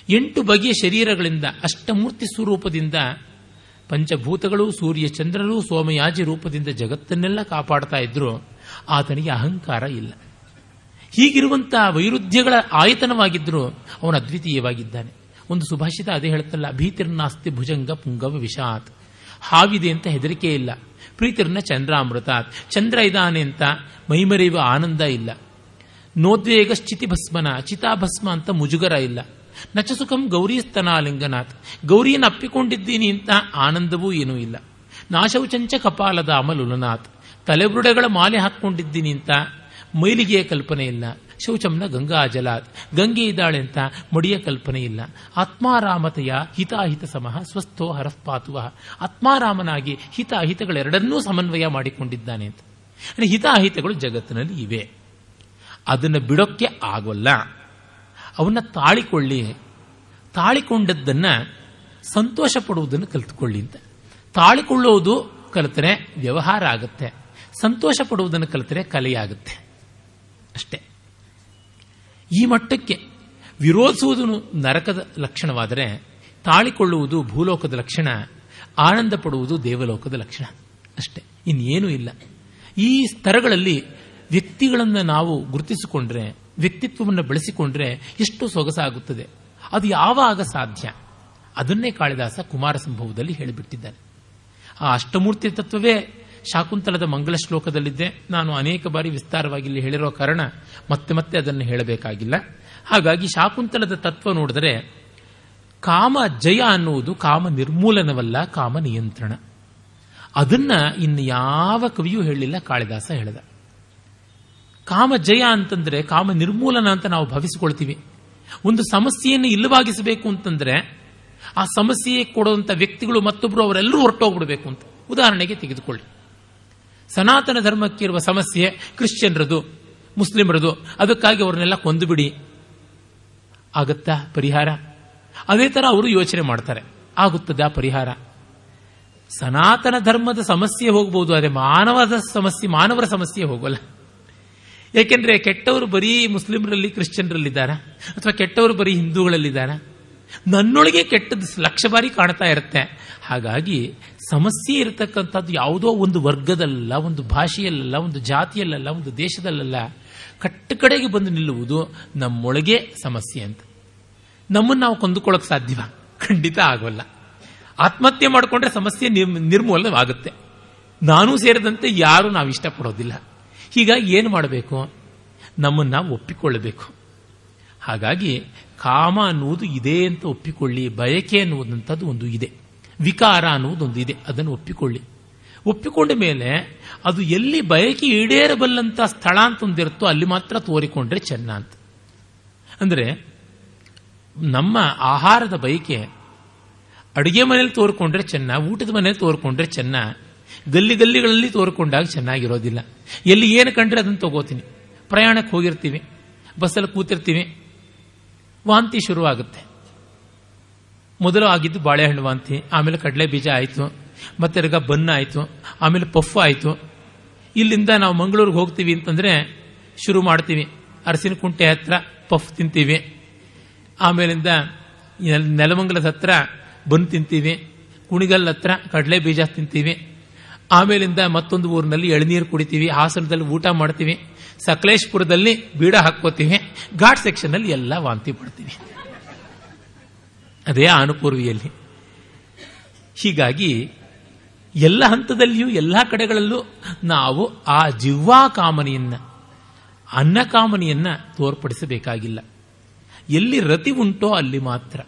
ಎಂಟು ಬಗೆಯ ಶರೀರಗಳಿಂದ ಅಷ್ಟಮೂರ್ತಿ ಸ್ವರೂಪದಿಂದ ಪಂಚಭೂತಗಳು, ಸೂರ್ಯ ಚಂದ್ರರು, ಸೋಮಯಾಜಿ ರೂಪದಿಂದ ಜಗತ್ತನ್ನೆಲ್ಲ ಕಾಪಾಡ್ತಾ ಇದ್ರು ಆತನಿಗೆ ಅಹಂಕಾರ ಇಲ್ಲ. ಹೀಗಿರುವಂತಹ ವೈರುಧ್ಯಗಳ ಆಯತನವಾಗಿದ್ದರೂ ಅವನು ಅದ್ವಿತೀಯವಾಗಿದ್ದಾನೆ. ಒಂದು ಸುಭಾಷಿತ ಅದೇ ಹೇಳುತ್ತಲ್ಲ, ಭೀತಿರ್ನಾಸ್ತಿ ಭುಜಂಗ ಪುಂಗವ ವಿಷಾತ್. ಹಾವಿದೆ ಅಂತ ಹೆದರಿಕೆ ಇಲ್ಲ. ಪ್ರೀತಿರ್ನ ಚಂದ್ರಾಮೃತ. ಚಂದ್ರ ಇದ್ದಾನೆ ಅಂತ ಮೈಮರೆಯುವ ಆನಂದ ಇಲ್ಲ. ನೋದ್ವೇಗ ಸ್ಥಿತಿ ಭಸ್ಮನ ಚಿತಾಭಸ್ಮ ಅಂತ ಮುಜುಗರ ಇಲ್ಲ. ನಚಸುಖಂ ಗೌರಿಸ್ತನಾಲಿಂಗನಾಥ್ ಗೌರಿ ಸ್ತನಾಲಿಂಗನಾಥ್ ಗೌರಿಯನ್ನು ಅಪ್ಪಿಕೊಂಡಿದ್ದೀನಿ ಅಂತ ಆನಂದವೂ ಏನೂ ಇಲ್ಲ. ನಾಶೌಚಂಚ ಕಪಾಲದ ಅಮಲುಲನಾಥ್. ತಲೆಬುರುಡೆಗಳ ಮಾಲೆ ಹಾಕ್ಕೊಂಡಿದ್ದೀನಿ ಅಂತ ಮೈಲಿಗೆಯ ಕಲ್ಪನೆ ಇಲ್ಲ. ಶೌಚಂನ ಗಂಗಾ ಜಲಾತ್ ಗಂಗೆ ಇದ್ದಾಳೆ ಅಂತ ಮಡಿಯ ಕಲ್ಪನೆ ಇಲ್ಲ. ಆತ್ಮಾರಾಮತೆಯ ಹಿತಾಹಿತ ಸಮಃ ಸ್ವಸ್ಥೋ ಹರಸ್ಪಾತುವ ಆತ್ಮಾರಾಮನಾಗಿ ಹಿತಾಹಿತಗಳೆರಡನ್ನೂ ಸಮನ್ವಯ ಮಾಡಿಕೊಂಡಿದ್ದಾನೆ ಅಂತ. ಅಂದರೆ ಹಿತಾಹಿತಗಳು ಜಗತ್ತಿನಲ್ಲಿ ಇವೆ. ಅದನ್ನು ಬಿಡೋಕ್ಕೆ ಆಗೋಲ್ಲ. ಅವನ್ನ ತಾಳಿಕೊಳ್ಳಿ. ತಾಳಿಕೊಂಡದ್ದನ್ನು ಸಂತೋಷ ಪಡುವುದನ್ನು ಕಲಿತುಕೊಳ್ಳಿ ಅಂತ. ತಾಳಿಕೊಳ್ಳುವುದು ಕಲಿತರೆ ವ್ಯವಹಾರ ಆಗುತ್ತೆ. ಸಂತೋಷ ಪಡುವುದನ್ನು ಕಲಿತರೆ ಕಲೆಯಾಗುತ್ತೆ. ಅಷ್ಟೇ. ಈ ಮಟ್ಟಕ್ಕೆ ವಿರೋಧಿಸುವುದು ನರಕದ ಲಕ್ಷಣವಾದರೆ ತಾಳಿಕೊಳ್ಳುವುದು ಭೂಲೋಕದ ಲಕ್ಷಣ, ಆನಂದ ಪಡುವುದು ದೇವಲೋಕದ ಲಕ್ಷಣ ಅಷ್ಟೇ. ಇನ್ನೇನೂ ಇಲ್ಲ. ಈ ಸ್ತರಗಳಲ್ಲಿ ವ್ಯಕ್ತಿಗಳನ್ನು ನಾವು ಗುರುತಿಸಿಕೊಂಡ್ರೆ, ವ್ಯಕ್ತಿತ್ವವನ್ನು ಬೆಳೆಸಿಕೊಂಡ್ರೆ ಎಷ್ಟು ಸೊಗಸಾಗುತ್ತದೆ. ಅದು ಯಾವಾಗ ಸಾಧ್ಯ? ಅದನ್ನೇ ಕಾಳಿದಾಸ ಕುಮಾರ ಸಂಭವದಲ್ಲಿ ಹೇಳಿಬಿಟ್ಟಿದ್ದಾನೆ ಆ ಅಷ್ಟಮೂರ್ತಿ ತತ್ವವೇ ಶಾಕುಂತಲದ ಮಂಗಳ ಶ್ಲೋಕದಲ್ಲಿದ್ದೆ. ನಾನು ಅನೇಕ ಬಾರಿ ವಿಸ್ತಾರವಾಗಿ ಇಲ್ಲಿ ಹೇಳಿರೋ ಕಾರಣ ಮತ್ತೆ ಮತ್ತೆ ಅದನ್ನು ಹೇಳಬೇಕಾಗಿಲ್ಲ. ಹಾಗಾಗಿ ಶಾಕುಂತಲದ ತತ್ವ ನೋಡಿದರೆ, ಕಾಮ ಜಯ ಅನ್ನುವುದು ಕಾಮ ನಿರ್ಮೂಲನವಲ್ಲ, ಕಾಮ ನಿಯಂತ್ರಣ. ಅದನ್ನ ಇನ್ನು ಯಾವ ಕವಿಯೂ ಹೇಳಿಲ್ಲ ಕಾಳಿದಾಸ ಹೇಳಿದ. ಕಾಮ ಜಯ ಅಂತಂದ್ರೆ, ಕಾಮ ನಿರ್ಮೂಲನ ಅಂತ ನಾವು ಭಾವಿಸಿಕೊಳ್ತೀವಿ. ಒಂದು ಸಮಸ್ಯೆಯನ್ನು ಇಲ್ಲವಾಗಿಸಬೇಕು ಅಂತಂದ್ರೆ, ಆ ಸಮಸ್ಯೆ ಕೊಡುವಂತ ವ್ಯಕ್ತಿಗಳು ಮತ್ತೊಬ್ಬರು ಅವರೆಲ್ಲರೂ ಹೊರಟೋಗ್ಬಿಡ್ಬೇಕು ಅಂತ. ಉದಾಹರಣೆಗೆ ತೆಗೆದುಕೊಳ್ಳಿ. ಸನಾತನ ಧರ್ಮಕ್ಕಿರುವ ಸಮಸ್ಯೆ ಕ್ರಿಶ್ಚಿಯನ್ರದು, ಮುಸ್ಲಿಮರದು, ಅದಕ್ಕಾಗಿ ಅವ್ರನ್ನೆಲ್ಲ ಕೊಂದು ಬಿಡಿ ಆಗತ್ತಾ ಪರಿಹಾರ? ಅದೇ ಥರ ಅವರು ಯೋಚನೆ ಮಾಡ್ತಾರೆ. ಆಗುತ್ತದಾ ಪರಿಹಾರ. ಸನಾತನ ಧರ್ಮದ ಸಮಸ್ಯೆ ಹೋಗಬಹುದು ಆದರೆ ಮಾನವದ ಸಮಸ್ಯೆ, ಮಾನವರ ಸಮಸ್ಯೆ ಹೋಗೋಲ್ಲ. ಏಕೆಂದರೆ ಕೆಟ್ಟವರು ಬರೀ ಮುಸ್ಲಿಮರಲ್ಲಿ, ಕ್ರಿಶ್ಚಿಯನ್ರಲ್ಲಿದ್ದಾರಾ? ಅಥವಾ ಕೆಟ್ಟವರು ಬರೀ ಹಿಂದೂಗಳಲ್ಲಿದ್ದಾರೆ? ನನ್ನೊಳಗೆ ಕೆಟ್ಟದ್ದು ಲಕ್ಷ ಬಾರಿ ಕಾಣ್ತಾ ಇರುತ್ತೆ. ಹಾಗಾಗಿ ಸಮಸ್ಯೆ ಇರತಕ್ಕಂಥದ್ದು ಯಾವುದೋ ಒಂದು ವರ್ಗದಲ್ಲ, ಒಂದು ಭಾಷೆಯಲ್ಲ, ಒಂದು ಜಾತಿಯಲ್ಲ, ಒಂದು ದೇಶದಲ್ಲ ಕಟ್ಟು ಕಡೆಗೆ ಬಂದು ನಿಲ್ಲುವುದು ನಮ್ಮೊಳಗೆ ಸಮಸ್ಯೆ ಅಂತ. ನಮ್ಮನ್ನು ನಾವು ಕೊಂದುಕೊಳ್ಳೋಕೆ ಸಾಧ್ಯವ? ಖಂಡಿತ ಆಗೋಲ್ಲ. ಆತ್ಮಹತ್ಯೆ ಮಾಡಿಕೊಂಡ್ರೆ ಸಮಸ್ಯೆ ನಿರ್ಮೂಲನವಾಗುತ್ತೆ. ನಾನು ಸೇರಿದಂತೆ ಯಾರು ನಾವು ಇಷ್ಟಪಡೋದಿಲ್ಲ. ಹೀಗಾಗಿ ಏನು ಮಾಡಬೇಕು? ನಮ್ಮನ್ನು ನಾವು ಒಪ್ಪಿಕೊಳ್ಳಬೇಕು. ಹಾಗಾಗಿ ಕಾಮ ಅನ್ನುವುದು ಇದೆ ಅಂತ ಒಪ್ಪಿಕೊಳ್ಳಿ, ಬಯಕೆ ಅನ್ನುವುದಂಥದ್ದು ಒಂದು ಇದೆ. ವಿಕಾರ ಅನ್ನುವುದೊಂದು ಇದೆ, ಅದನ್ನು ಒಪ್ಪಿಕೊಳ್ಳಿ. ಒಪ್ಪಿಕೊಂಡ ಮೇಲೆ ಅದು ಎಲ್ಲಿ ಬಯಕೆ ಈಡೇರಬಲ್ಲಂತ ಸ್ಥಳ ಅಂತ ಒಂದಿರುತ್ತೋ ಅಲ್ಲಿ ಮಾತ್ರ ತೋರಿಕೊಂಡ್ರೆ ಚೆನ್ನ ಅಂತ. ಅಂದರೆ ನಮ್ಮ ಆಹಾರದ ಬಯಕೆ ಅಡುಗೆ ಮನೇಲಿ ತೋರ್ಕೊಂಡ್ರೆ ಚೆನ್ನ, ಊಟದ ಮನೇಲಿ ತೋರ್ಕೊಂಡ್ರೆ ಚೆನ್ನ, ಗಲ್ಲಿ ಗಲ್ಲಿಗಳಲ್ಲಿ ತೋರ್ಕೊಂಡಾಗ ಚೆನ್ನಾಗಿರೋದಿಲ್ಲ. ಎಲ್ಲಿ ಏನು ಕಂಡ್ರೆ ಅದನ್ನು ತಗೋತೀನಿ. ಪ್ರಯಾಣಕ್ಕೆ ಹೋಗಿರ್ತೀವಿ, ಬಸ್ಸಲ್ಲಿ ಕೂತಿರ್ತೀವಿ ವಾಂತಿ ಶುರುವಾಗುತ್ತೆ. ಮೊದಲು ಆಗಿದ್ದು ಬಾಳೆಹಣ್ಣು ವಾಂತಿ, ಆಮೇಲೆ ಕಡಲೆ ಬೀಜ ಆಯಿತು, ಮತ್ತೆ ತಿರ್ಗ ಬನ್ನ ಆಯಿತು, ಆಮೇಲೆ ಪಫ್ ಆಯಿತು. ಇಲ್ಲಿಂದ ನಾವು ಮಂಗಳೂರಿಗೆ ಹೋಗ್ತೀವಿ ಅಂತಂದ್ರೆ ಶುರು ಮಾಡ್ತೀವಿ. ಅರಸಿನ ಕುಂಟೆ ಹತ್ರ ಪಫ್ ತಿಂತೀವಿ. ಆಮೇಲಿಂದ ನೆಲಮಂಗಲದ ಹತ್ರ ಬನ್ ತಿಂತೀವಿ. ಕುಣಿಗಲ್ ಹತ್ರ ಕಡಲೆ ಬೀಜ ತಿಂತೀವಿ. ಆಮೇಲಿಂದ ಮತ್ತೊಂದು ಊರಿನಲ್ಲಿ ಎಳನೀರು ಕುಡಿತೀವಿ. ಹಾಸನದಲ್ಲಿ ಊಟ ಮಾಡ್ತೀವಿ. ಸಕಲೇಶ್ಪುರದಲ್ಲಿ ಬೀಡ ಹಾಕ್ಕೋತೀವಿ ಘಾಟ್ ಸೆಕ್ಷನ್ ಅಲ್ಲಿ ಎಲ್ಲ ವಾಂತಿ ಪಡ್ತೀವಿ ಅದೇ ಆನುಪೂರ್ವಿಯಲ್ಲಿ. ಹೀಗಾಗಿ ಎಲ್ಲ ಹಂತದಲ್ಲಿಯೂ ಎಲ್ಲ ಕಡೆಗಳಲ್ಲೂ ನಾವು ಆ ಜಿವ್ವಾ ಕಾಮನೆಯನ್ನ, ಅನ್ನ ಕಾಮನೆಯನ್ನ ತೋರ್ಪಡಿಸಬೇಕಾಗಿಲ್ಲ. ಎಲ್ಲಿ ರತಿ ಉಂಟೋ ಅಲ್ಲಿ ಮಾತ್ರ.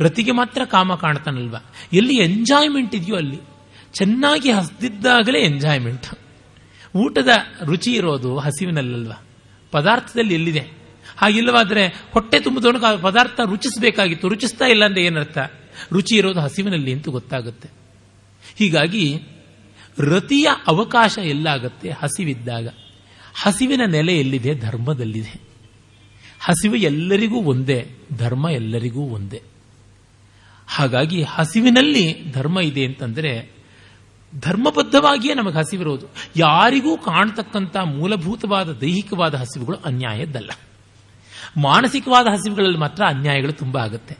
ರತಿಗೆ ಮಾತ್ರ ಕಾಮ ಕಾಣ್ತಾನಲ್ವಾ? ಎಲ್ಲಿ ಎಂಜಾಯ್ಮೆಂಟ್ ಇದೆಯೋ ಅಲ್ಲಿ. ಚೆನ್ನಾಗಿ ಹಸ್ದಿದ್ದಾಗಲೇ ಎಂಜಾಯ್ಮೆಂಟ್ ಊಟದ ರುಚಿ ಇರೋದು ಹಸಿವಿನಲ್ಲಲ್ವ? ಪದಾರ್ಥದಲ್ಲಿ ಎಲ್ಲಿದೆ? ಹಾಗಿಲ್ಲವಾದ್ರೆ ಹೊಟ್ಟೆ ತುಂಬಿದವನಿಗೆ ಪದಾರ್ಥ ರುಚಿಸಬೇಕಾಗಿತ್ತು. ರುಚಿಸ್ತಾ ಇಲ್ಲ ಅಂದ್ರೆ ಏನರ್ಥ? ರುಚಿ ಇರೋದು ಹಸಿವಿನಲ್ಲಿ ಅಂತೂ ಗೊತ್ತಾಗುತ್ತೆ. ಹೀಗಾಗಿ ರತಿಯ ಅವಕಾಶ ಎಲ್ಲಾಗತ್ತೆ ಹಸಿವಿದ್ದಾಗ. ಹಸಿವಿನ ನೆಲೆ ಎಲ್ಲಿದೆ? ಧರ್ಮದಲ್ಲಿದೆ. ಹಸಿವು ಎಲ್ಲರಿಗೂ ಒಂದೇ, ಧರ್ಮ ಎಲ್ಲರಿಗೂ ಒಂದೇ. ಹಾಗಾಗಿ ಹಸಿವಿನಲ್ಲಿ ಧರ್ಮ ಇದೆ ಅಂತಂದ್ರೆ ಧರ್ಮಬದ್ಧವಾಗಿಯೇ ನಮಗೆ ಹಸಿವಿರೋದು. ಯಾರಿಗೂ ಕಾಣ್ತಕ್ಕಂಥ ಮೂಲಭೂತವಾದ ದೈಹಿಕವಾದ ಹಸಿವುಗಳು ಅನ್ಯಾಯದ್ದಲ್ಲ. ಮಾನಸಿಕವಾದ ಹಸಿವುಗಳಲ್ಲಿ ಮಾತ್ರ ಅನ್ಯಾಯಗಳು ತುಂಬ ಆಗುತ್ತೆ.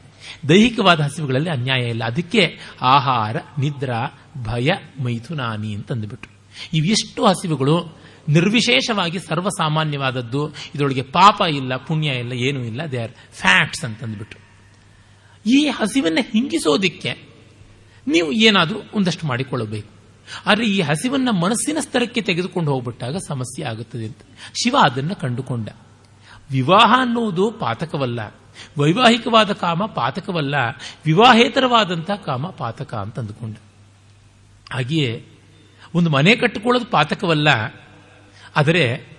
ದೈಹಿಕವಾದ ಹಸಿವುಗಳಲ್ಲಿ ಅನ್ಯಾಯ ಇಲ್ಲ. ಅದಕ್ಕೆ ಆಹಾರ, ನಿದ್ರಾ, ಭಯ ಮೈಥುನಾನಿ ಅಂತಂದುಬಿಟ್ರು ಇವೆಷ್ಟು ಹಸಿವುಗಳು? ನಿರ್ವಿಶೇಷವಾಗಿ ಸರ್ವಸಾಮಾನ್ಯವಾದದ್ದು. ಇದರೊಳಗೆ ಪಾಪ ಇಲ್ಲ, ಪುಣ್ಯ ಇಲ್ಲ, ಏನೂ ಇಲ್ಲ. ದೇ ಆರ್ ಫ್ಯಾಕ್ಟ್ಸ್ ಅಂತಂದ್ಬಿಟ್ರು ಈ ಹಸಿವನ್ನ ಹಿಂಗಿಸೋದಿಕ್ಕೆ ನೀವು ಏನಾದರೂ ಒಂದಷ್ಟು ಮಾಡಿಕೊಳ್ಳಬೇಕು. ಆದರೆ ಈ ಹಸಿವನ್ನ ಮನಸ್ಸಿನ ಸ್ತರಕ್ಕೆ ತೆಗೆದುಕೊಂಡು ಹೋಗ್ಬಿಟ್ಟಾಗ ಸಮಸ್ಯೆ ಆಗುತ್ತದೆ ಅಂತ. ಶಿವ ಅದನ್ನು ಕಂಡುಕೊಂಡ. ವಿವಾಹ ಅನ್ನುವುದು ಪಾತಕವಲ್ಲ. ವೈವಾಹಿಕವಾದ ಕಾಮ ಪಾತಕವಲ್ಲ. ವಿವಾಹೇತರವಾದಂಥ ಕಾಮ ಪಾತಕ ಅಂತ ಅಂದುಕೊಂಡ. ಹಾಗೆಯೇ ಒಂದು ಮನೆ ಕಟ್ಟಿಕೊಳ್ಳೋದು ಪಾತಕವಲ್ಲ. ಆದರೆ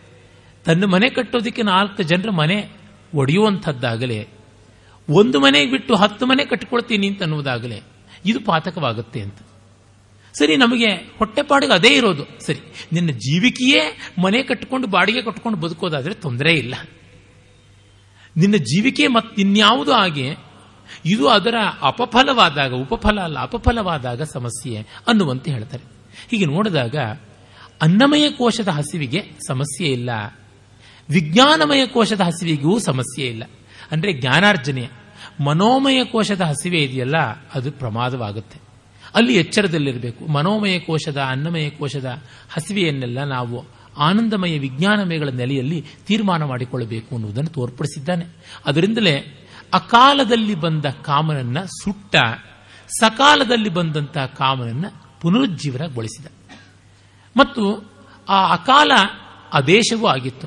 ತನ್ನ ಮನೆ ಕಟ್ಟೋದಕ್ಕೆ ನಾಲ್ಕು ಜನರ ಮನೆ ಒಡೆಯುವಂಥದ್ದಾಗಲೇ, ಒಂದು ಮನೆಗೆ ಬಿಟ್ಟು ಹತ್ತು ಮನೆ ಕಟ್ಟಿಕೊಳ್ತೀನಿ ಅಂತ ಅನ್ನುವುದಾಗಲೇ ಇದು ಪಾತಕವಾಗುತ್ತೆ ಅಂತ. ಸರಿ, ನಮಗೆ ಹೊಟ್ಟೆಪಾಡಿಗೆ ಅದೇ ಇರೋದು. ಸರಿ, ನಿನ್ನ ಜೀವಿಕೆಯೇ ಮನೆ ಕಟ್ಟಿಕೊಂಡು ಬಾಡಿಗೆ ಕಟ್ಕೊಂಡು ಬದುಕೋದಾದ್ರೆ ತೊಂದರೆ ಇಲ್ಲ. ನಿನ್ನ ಜೀವಿಕೆ ಮತ್ತಿನ್ಯಾವುದು ಹಾಗೆ, ಇದು ಅದರ ಅಪಫಲವಾದಾಗ, ಉಪಫಲ ಅಲ್ಲ, ಅಪಫಲವಾದಾಗ ಸಮಸ್ಯೆ ಅನ್ನುವಂತೆ ಹೇಳ್ತಾರೆ. ಹೀಗೆ ನೋಡಿದಾಗ, ಅನ್ನಮಯ ಕೋಶದ ಹಸಿವಿಗೆ ಸಮಸ್ಯೆ ಇಲ್ಲ. ವಿಜ್ಞಾನಮಯ ಕೋಶದ ಹಸಿವಿಗೂ ಸಮಸ್ಯೆ ಇಲ್ಲ. ಅಂದರೆ ಜ್ಞಾನಾರ್ಜನೆಯ ಮನೋಮಯ ಕೋಶದ ಹಸಿವೆ ಇದೆಯಲ್ಲ, ಅದು ಪ್ರಮಾದವಾಗುತ್ತೆ. ಅಲ್ಲಿ ಎಚ್ಚರದಲ್ಲಿರಬೇಕು. ಮನೋಮಯ ಕೋಶದ, ಅನ್ನಮಯ ಕೋಶದ ಹಸಿವೆಯನ್ನೆಲ್ಲ ನಾವು ಆನಂದಮಯ ವಿಜ್ಞಾನಮಯಗಳ ನೆಲೆಯಲ್ಲಿ ತೀರ್ಮಾನ ಮಾಡಿಕೊಳ್ಳಬೇಕು ಅನ್ನುವುದನ್ನು ತೋರ್ಪಡಿಸಿದ್ದಾನೆ. ಅದರಿಂದಲೇ ಅಕಾಲದಲ್ಲಿ ಬಂದ ಕಾಮನನ್ನ ಸುಟ್ಟ, ಸಕಾಲದಲ್ಲಿ ಬಂದಂತಹ ಕಾಮನನ್ನ ಪುನರುಜ್ಜೀವನಗೊಳಿಸಿದ. ಮತ್ತು ಆ ಅಕಾಲ ಆದೇಶವೂ ಆಗಿತ್ತು.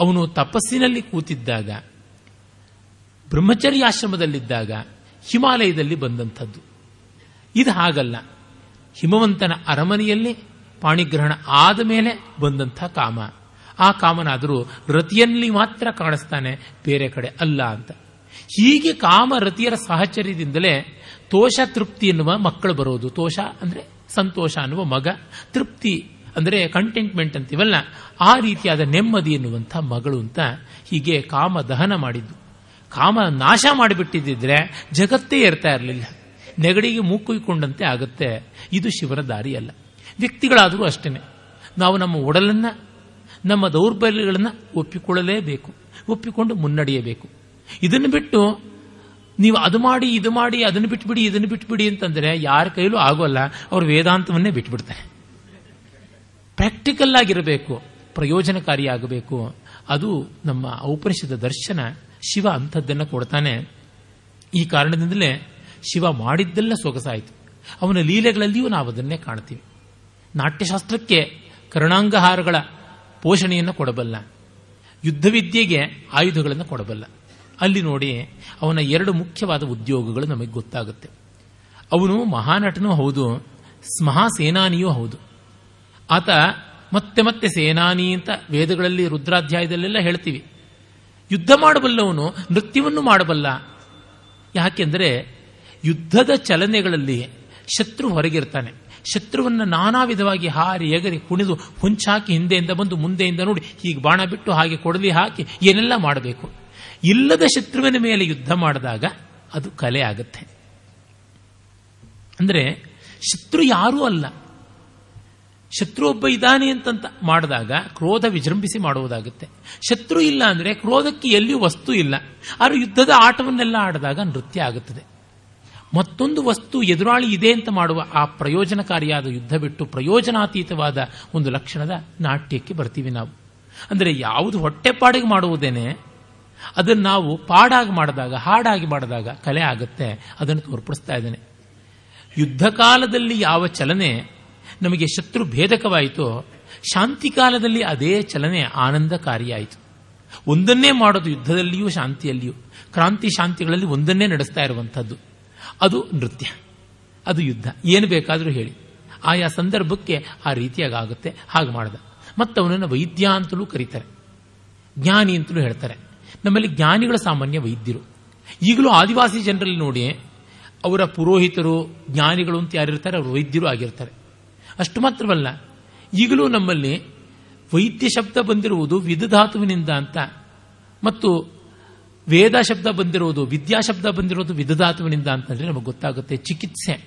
ಅವನು ತಪಸ್ಸಿನಲ್ಲಿ ಕೂತಿದ್ದಾಗ, ಬ್ರಹ್ಮಚರ್ಯಾಶ್ರಮದಲ್ಲಿದ್ದಾಗ ಹಿಮಾಲಯದಲ್ಲಿ ಬಂದಂಥದ್ದು. ಇದು ಹಾಗಲ್ಲ. ಹಿಮವಂತನ ಅರಮನೆಯಲ್ಲಿ ಪಾಣಿಗ್ರಹಣ ಆದ ಮೇಲೆ ಬಂದಂಥ ಕಾಮ. ಆ ಕಾಮನಾದರೂ ರತಿಯಲ್ಲಿ ಮಾತ್ರ ಕಾಣಿಸ್ತಾನೆ, ಬೇರೆ ಕಡೆ ಅಲ್ಲ ಅಂತ. ಹೀಗೆ ಕಾಮ ರತಿಯರ ಸಾಹಚರ್ಯದಿಂದಲೇ ತೋಷ ತೃಪ್ತಿ ಎನ್ನುವ ಮಕ್ಕಳು ಬರೋದು. ತೋಷ ಅಂದರೆ ಸಂತೋಷ ಅನ್ನುವ ಮಗ. ತೃಪ್ತಿ ಅಂದರೆ ಕಂಟೆಂಟ್ಮೆಂಟ್ ಅಂತೀವಲ್ಲ, ಆ ರೀತಿಯಾದ ನೆಮ್ಮದಿ ಎನ್ನುವಂಥ ಮಗಳು ಅಂತ ಹೀಗೆ ಕಾಮ ದಹನ ಮಾಡಿದ್ದು. ಕಾಮ ನಾಶ ಮಾಡಿಬಿಟ್ಟಿದ್ದಿದ್ರೆ ಜಗತ್ತೇ ಇರ್ತಾ ಇರಲಿಲ್ಲ. ನೆಗಡಿಗೆ ಮೂಕುಯ್ಕೊಂಡಂತೆ ಆಗುತ್ತೆ. ಇದು ಶಿವನ ದಾರಿ ಅಲ್ಲ ವ್ಯಕ್ತಿಗಳಾದರೂ ಅಷ್ಟೇ ನಾವು ನಮ್ಮ ಒಡಲನ್ನ, ನಮ್ಮ ದೌರ್ಬಲ್ಯಗಳನ್ನು ಒಪ್ಪಿಕೊಳ್ಳಲೇಬೇಕು. ಒಪ್ಪಿಕೊಂಡು ಮುನ್ನಡೆಯಬೇಕು. ಇದನ್ನು ಬಿಟ್ಟು ನೀವು ಅದು ಮಾಡಿ, ಇದು ಮಾಡಿ, ಅದನ್ನು ಬಿಟ್ಬಿಡಿ, ಇದನ್ನು ಬಿಟ್ಬಿಡಿ ಅಂತಂದರೆ ಯಾರ ಕೈಲೂ ಆಗೋಲ್ಲ. ಅವರು ವೇದಾಂತವನ್ನೇ ಬಿಟ್ಬಿಡ್ತಾರೆ. ಪ್ರಾಕ್ಟಿಕಲ್ ಆಗಿರಬೇಕು ಪ್ರಯೋಜನಕಾರಿಯಾಗಬೇಕು ಅದು ನಮ್ಮ ಔಪನಿಷದ ದರ್ಶನ ಶಿವ ಅಂಥದ್ದನ್ನು ಕೊಡ್ತಾನೆ. ಈ ಕಾರಣದಿಂದಲೇ ಶಿವ ಮಾಡಿದ್ದೆಲ್ಲ ಸೊಗಸಾಯಿತು. ಅವನ ಲೀಲೆಗಳಲ್ಲಿಯೂ ನಾವು ಅದನ್ನೇ ಕಾಣ್ತೀವಿ. ನಾಟ್ಯಶಾಸ್ತ್ರಕ್ಕೆ ಕರ್ಣಾಂಗಹಾರಗಳ ಪೋಷಣೆಯನ್ನು ಕೊಡಬಲ್ಲ. ಯುದ್ಧವಿದ್ಯೆಗೆ ಆಯುಧಗಳನ್ನು ಕೊಡಬಲ್ಲ. ಅಲ್ಲಿ ನೋಡಿ ಅವನ ಎರಡು ಮುಖ್ಯವಾದ ಉದ್ಯೋಗಗಳು ನಮಗೆ ಗೊತ್ತಾಗುತ್ತೆ. ಅವನು ಮಹಾನಟನೂ ಹೌದು, ಮಹಾಸೇನಾನಿಯೂ ಹೌದು. ಆತ ಮತ್ತೆ ಮತ್ತೆ ಸೇನಾನಿ ಅಂತ ವೇದಗಳಲ್ಲಿ ರುದ್ರಾಧ್ಯಾಯದಲ್ಲೆಲ್ಲ ಹೇಳ್ತೀವಿ. ಯುದ್ಧ ಮಾಡಬಲ್ಲವನು, ನೃತ್ಯವನ್ನು ಮಾಡಬಲ್ಲ. ಯಾಕೆಂದರೆ ಯುದ್ಧದ ಚಲನೆಗಳಲ್ಲಿ ಶತ್ರು ಹೊರಗಿರ್ತಾನೆ. ಶತ್ರುವನ್ನು ನಾನಾ ವಿಧವಾಗಿ ಹಾರಿ, ಎಗರಿ, ಕುಣಿದು, ಹುಂಚಾಕಿ ಹಿಂದೆಯಿಂದ ಬಂದು ಮುಂದೆಯಿಂದ ನೋಡಿ, ಹೀಗೆ ಬಾಣ ಬಿಟ್ಟು ಹಾಗೆ ಕೊಡಲಿ ಹಾಕಿ ಏನೆಲ್ಲ ಮಾಡಬೇಕು? ಇಲ್ಲದ ಶತ್ರುವಿನ ಮೇಲೆ ಯುದ್ಧ ಮಾಡಿದಾಗ ಅದು ಕಲೆ ಆಗುತ್ತೆ. ಅಂದರೆ ಶತ್ರು ಯಾರೂ ಅಲ್ಲ. ಶತ್ರು ಒಬ್ಬ ಇದ್ದಾನೆ ಅಂತಂತ ಮಾಡಿದಾಗ ಕ್ರೋಧ ವಿಜೃಂಭಿಸಿ ಮಾಡುವುದಾಗುತ್ತೆ. ಶತ್ರು ಇಲ್ಲ ಅಂದರೆ ಕ್ರೋಧಕ್ಕೆ ಎಲ್ಲಿಯೂ ವಸ್ತು ಇಲ್ಲ. ಆದ್ರೆ ಯುದ್ಧದ ಆಟವನ್ನೆಲ್ಲ ಆಡಿದಾಗ ನೃತ್ಯ ಆಗುತ್ತದೆ. ಮತ್ತೊಂದು ವಸ್ತು ಎದುರಾಳಿ ಇದೆ ಅಂತ ಮಾಡುವ ಆ ಪ್ರಯೋಜನಕಾರಿಯಾದ ಯುದ್ಧ ಬಿಟ್ಟು ಪ್ರಯೋಜನಾತೀತವಾದ ಒಂದು ಲಕ್ಷಣದ ನಾಟ್ಯಕ್ಕೆ ಬರ್ತೀವಿ ನಾವು. ಅಂದರೆ ಯಾವುದು ಹೊಟ್ಟೆಪಾಡಿಗೆ ಮಾಡುವುದೇನೆ, ಅದನ್ನು ನಾವು ಪಾಡಾಗಿ ಮಾಡಿದಾಗ, ಹಾಡಾಗಿ ಮಾಡಿದಾಗ ಕಲೆ ಆಗುತ್ತೆ, ಅದನ್ನು ತೋರ್ಪಡಿಸ್ತಾ ಇದ್ದೇನೆ. ಯುದ್ಧ ಕಾಲದಲ್ಲಿ ಯಾವ ಚಲನೆ ನಮಗೆ ಶತ್ರು ಭೇದಕವಾಯಿತೋ, ಶಾಂತಿ ಕಾಲದಲ್ಲಿ ಅದೇ ಚಲನೆ ಆನಂದಕಾರಿಯಾಯಿತು. ಒಂದನ್ನೇ ಮಾಡೋದು ಯುದ್ಧದಲ್ಲಿಯೂ ಶಾಂತಿಯಲ್ಲಿಯೂ, ಕ್ರಾಂತಿ ಶಾಂತಿಗಳಲ್ಲಿ ಒಂದನ್ನೇ ನಡೆಸ್ತಾ ಇರುವಂಥದ್ದು. ಅದು ನೃತ್ಯ, ಅದು ಯುದ್ಧ. ಏನು ಬೇಕಾದರೂ ಹೇಳಿ. ಆಯಾ ಸಂದರ್ಭಕ್ಕೆ ಆ ರೀತಿಯಾಗಿ ಆಗುತ್ತೆ, ಹಾಗೆ ಮಾಡ್ದ. ಮತ್ತು ಅವನನ್ನು ವೈದ್ಯ ಅಂತಲೂ ಕರೀತಾರೆ. ಜ್ಞಾನಿ ಅಂತಲೂ ಹೇಳ್ತಾರೆ. ನಮ್ಮಲ್ಲಿ ಜ್ಞಾನಿಗಳ ಸಾಮಾನ್ಯ ವೈದ್ಯರು. ಈಗಲೂ ಆದಿವಾಸಿ ಜನರಲ್ಲಿ ನೋಡಿ, ಅವರ ಪುರೋಹಿತರು, ಜ್ಞಾನಿಗಳು ಅಂತ ಯಾರಿರ್ತಾರೆ, ಅವರು ವೈದ್ಯರು ಆಗಿರ್ತಾರೆ. ಅಷ್ಟು ಮಾತ್ರವಲ್ಲ, ಈಗಲೂ ನಮ್ಮಲ್ಲಿ ವೈದ್ಯ ಶಬ್ದ ಬಂದಿರುವುದು ವಿಧಧಾತುವಿನಿಂದ ಅಂತ. ಮತ್ತು ವೇದ ಶಬ್ದ ಬಂದಿರೋದು, ವಿದ್ಯಾ ಶಬ್ದ ಬಂದಿರೋದು ವಿಧಧಾತುವಿನಿಂದ ಅಂತಂದರೆ ನಮಗೆ ಗೊತ್ತಾಗುತ್ತೆ ಚಿಕಿತ್ಸೆ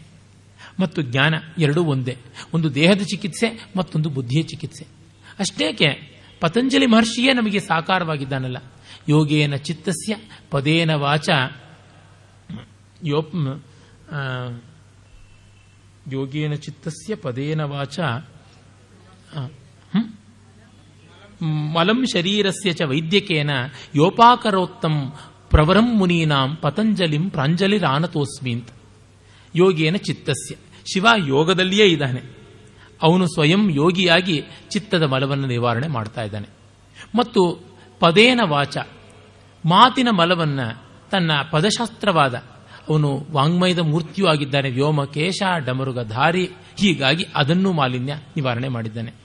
ಮತ್ತು ಜ್ಞಾನ ಎರಡೂ ಒಂದೇ. ಒಂದು ದೇಹದ ಚಿಕಿತ್ಸೆ ಮತ್ತೊಂದು ಬುದ್ಧಿಯ ಚಿಕಿತ್ಸೆ. ಅಷ್ಟೇಕೆ, ಪತಂಜಲಿ ಮಹರ್ಷಿಯೇ ನಮಗೆ ಸಾಕಾರವಾಗಿದ್ದಾನಲ್ಲ. ಯೋಗೇನ ಚಿತ್ತಸ್ಯ ಪದೇನ ವಾಚ. ಯೋಪ್ ಯೋಗೇನ ಚಿತ್ತಸ್ಯ ಪದೇನ ವಾಚ. ಮಲಂ ಶರೀರಸ್ಯ ಚ ವೈದ್ಯಕೇನ ಯೋಪಾಕರೋತ್ತಂ ಪ್ರವರಂ ಮುನೀನಾಂ ಪತಂಜಲಿಂ ಪ್ರಾಂಜಲಿರಾನತೋಸ್ಮಿ ಅಂತ ಯೋಗೇನ ಚಿತ್ತಸ್ಯ. ಶಿವ ಯೋಗದಲ್ಲಿಯೇ ಇದ್ದಾನೆ. ಅವನು ಸ್ವಯಂ ಯೋಗಿಯಾಗಿ ಚಿತ್ತದ ಮಲವನ್ನು ನಿವಾರಣೆ ಮಾಡ್ತಾ ಇದ್ದಾನೆ. ಮತ್ತು ಪದೇನ ವಾಚ. ಮಾತಿನ ಮಲವನ್ನು ತನ್ನ ಪದಶಾಸ್ತ್ರವಾದ ಅವನು ವಾಂಗ್ಮಯದ ಮೂರ್ತಿಯೂ ಆಗಿದ್ದಾನೆ. ವ್ಯೋಮಕೇಶ ಡಮರುಗ ಧಾರಿ ಹೀಗಾಗಿ ಅದನ್ನು ಮಾಲಿನ್ಯ ನಿವಾರಣೆ ಮಾಡಿದ್ದಾನೆ.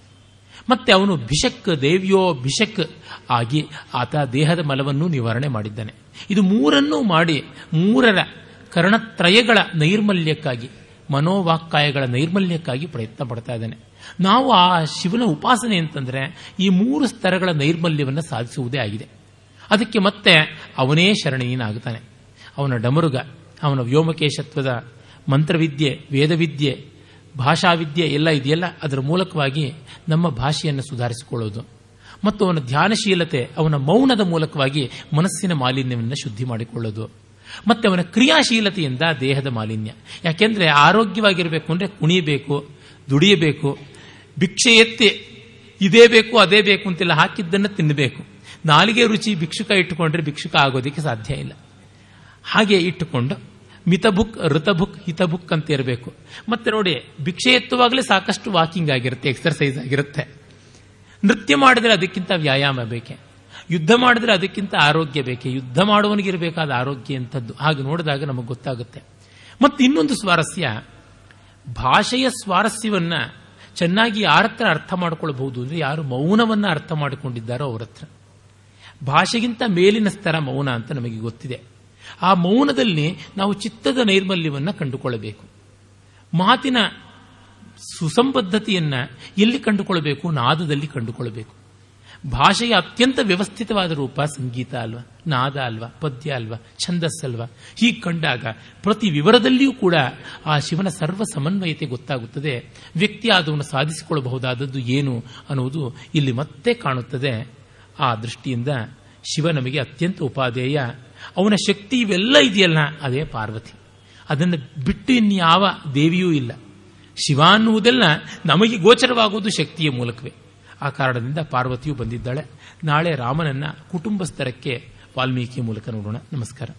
ಮತ್ತೆ ಅವನು ಭಿಷಕ್ ದೇವಿಯೋ ಬಿಷಕ್ ಆಗಿ ಆತ ದೇಹದ ಮಲವನ್ನು ನಿವಾರಣೆ ಮಾಡಿದ್ದಾನೆ. ಇದು ಮೂರನ್ನೂ ಮಾಡಿ ಮೂರರ ಕರ್ಣತ್ರಯಗಳ ನೈರ್ಮಲ್ಯಕ್ಕಾಗಿ, ಮನೋವಾಕ್ಕಾಯಗಳ ನೈರ್ಮಲ್ಯಕ್ಕಾಗಿ ಪ್ರಯತ್ನ ಪಡ್ತಾ ಇದ್ದಾನೆ. ನಾವು ಆ ಶಿವನ ಉಪಾಸನೆ ಅಂತಂದ್ರೆ ಈ ಮೂರು ಸ್ತರಗಳ ನೈರ್ಮಲ್ಯವನ್ನು ಸಾಧಿಸುವುದೇ ಆಗಿದೆ. ಅದಕ್ಕೆ ಮತ್ತೆ ಅವನೇ ಶರಣೀಯನಾಗುತ್ತಾನೆ ಅವನ ಡಮರುಗ, ಅವನ ವ್ಯೋಮಕೇಶತ್ವದ ಮಂತ್ರವಿದ್ಯೆ, ವೇದವಿದ್ಯೆ ಭಾಷಾವಿದ್ಯೆ ಎಲ್ಲ ಇದೆಯಲ್ಲ? ಅದರ ಮೂಲಕವಾಗಿ ನಮ್ಮ ಭಾಷೆಯನ್ನು ಸುಧಾರಿಸಿಕೊಳ್ಳೋದು. ಮತ್ತು ಅವನ ಧ್ಯಾನಶೀಲತೆ, ಅವನ ಮೌನದ ಮೂಲಕವಾಗಿ ಮನಸ್ಸಿನ ಮಾಲಿನ್ಯವನ್ನು ಶುದ್ಧಿ ಮಾಡಿಕೊಳ್ಳೋದು. ಮತ್ತೆ ಅವನ ಕ್ರಿಯಾಶೀಲತೆಯಿಂದ ದೇಹದ ಮಾಲಿನ್ಯ. ಯಾಕೆಂದ್ರೆ ಆರೋಗ್ಯವಾಗಿರಬೇಕು ಅಂದ್ರೆ ಕುಣಿಯಬೇಕು, ದುಡಿಯಬೇಕು, ಭಿಕ್ಷೆ ಎತ್ತಿ ಇದೇ ಬೇಕು, ಅದೇ ಬೇಕು ಅಂತೆಲ್ಲ ಹಾಕಿದ್ದನ್ನು ತಿನ್ನಬೇಕು. ನಾಲಿಗೆ ರುಚಿ ಭಿಕ್ಷುಕ ಇಟ್ಟುಕೊಂಡ್ರೆ ಭಿಕ್ಷುಕ ಆಗೋದಕ್ಕೆ ಸಾಧ್ಯ ಇಲ್ಲ. ಹಾಗೆ ಇಟ್ಟುಕೊಂಡು ಮಿತಬುಕ್, ಋತಬುಕ್, ಹಿತಬುಕ್ ಅಂತ ಇರಬೇಕು. ಮತ್ತೆ ನೋಡಿ, ಭಿಕ್ಷೆ ಎತ್ತುವಾಗಲೇ ಸಾಕಷ್ಟು ವಾಕಿಂಗ್ ಆಗಿರುತ್ತೆ, ಎಕ್ಸರ್ಸೈಸ್ ಆಗಿರುತ್ತೆ. ನೃತ್ಯ ಮಾಡಿದ್ರೆ ಅದಕ್ಕಿಂತ ವ್ಯಾಯಾಮ ಬೇಕೆ? ಯುದ್ಧ ಮಾಡಿದ್ರೆ ಅದಕ್ಕಿಂತ ಆರೋಗ್ಯ ಬೇಕೆ? ಯುದ್ಧ ಮಾಡುವನಿಗಿರಬೇಕಾದ ಆರೋಗ್ಯ ಅಂತದ್ದು ಹಾಗೆ ನೋಡಿದಾಗ ನಮಗೆ ಗೊತ್ತಾಗುತ್ತೆ. ಮತ್ತು ಇನ್ನೊಂದು ಸ್ವಾರಸ್ಯ, ಭಾಷೆಯ ಸ್ವಾರಸ್ಯವನ್ನ ಚೆನ್ನಾಗಿ ಯಾರ ಹತ್ರ ಅರ್ಥ ಮಾಡ್ಕೊಳ್ಬಹುದು ಅಂದ್ರೆ ಯಾರು ಮೌನವನ್ನ ಅರ್ಥ ಮಾಡಿಕೊಂಡಿದ್ದಾರೋ ಅವರತ್ರ ಭಾಷೆಗಿಂತ ಮೇಲಿನ ಸ್ತರ ಮೌನ ಅಂತ ನಮಗೆ ಗೊತ್ತಿದೆ. ಆ ಮೌನದಲ್ಲಿ ನಾವು ಚಿತ್ತದ ನೈರ್ಮಲ್ಯವನ್ನು ಕಂಡುಕೊಳ್ಳಬೇಕು. ಮಾತಿನ ಸುಸಂಬದ್ಧತೆಯನ್ನು ಎಲ್ಲಿ ಕಂಡುಕೊಳ್ಳಬೇಕು? ನಾದದಲ್ಲಿ ಕಂಡುಕೊಳ್ಳಬೇಕು. ಭಾಷೆಯ ಅತ್ಯಂತ ವ್ಯವಸ್ಥಿತವಾದ ರೂಪ ಸಂಗೀತ ಅಲ್ವಾ, ನಾದ ಅಲ್ವಾ, ಪದ್ಯ ಅಲ್ವಾ ಛಂದಸ್ಸಲ್ವ ಹೀಗೆ ಕಂಡಾಗ ಪ್ರತಿ ವಿವರದಲ್ಲಿಯೂ ಕೂಡ ಆ ಶಿವನ ಸರ್ವ ಸಮನ್ವಯತೆ ಗೊತ್ತಾಗುತ್ತದೆ. ವ್ಯಕ್ತಿ ಆದವನ್ನು ಸಾಧಿಸಿಕೊಳ್ಳಬಹುದಾದದ್ದು ಏನು ಅನ್ನುವುದು ಇಲ್ಲಿ ಮತ್ತೆ ಕಾಣುತ್ತದೆ. ಆ ದೃಷ್ಟಿಯಿಂದ ಶಿವ ನಮಗೆ ಅತ್ಯಂತ ಉಪಾದೇಯ ಅವನ ಶಕ್ತಿ ಇವೆಲ್ಲ ಇದೆಯಲ್ಲ ಅದೇ ಪಾರ್ವತಿ. ಅದನ್ನು ಬಿಟ್ಟು ಇನ್ಯಾವ ದೇವಿಯೂ ಇಲ್ಲ. ಶಿವ ಅನ್ನುವುದೆಲ್ಲ ನಮಗೆ ಗೋಚರವಾಗುವುದು ಶಕ್ತಿಯ ಮೂಲಕವೇ. ಆ ಕಾರಣದಿಂದ ಪಾರ್ವತಿಯು ಬಂದಿದ್ದಾಳೆ. ನಾಳೆ ರಾಮನನ್ನ ಕುಟುಂಬಸ್ಥರಕ್ಕೆ ವಾಲ್ಮೀಕಿ ಮೂಲಕ ನೋಡೋಣ. ನಮಸ್ಕಾರ.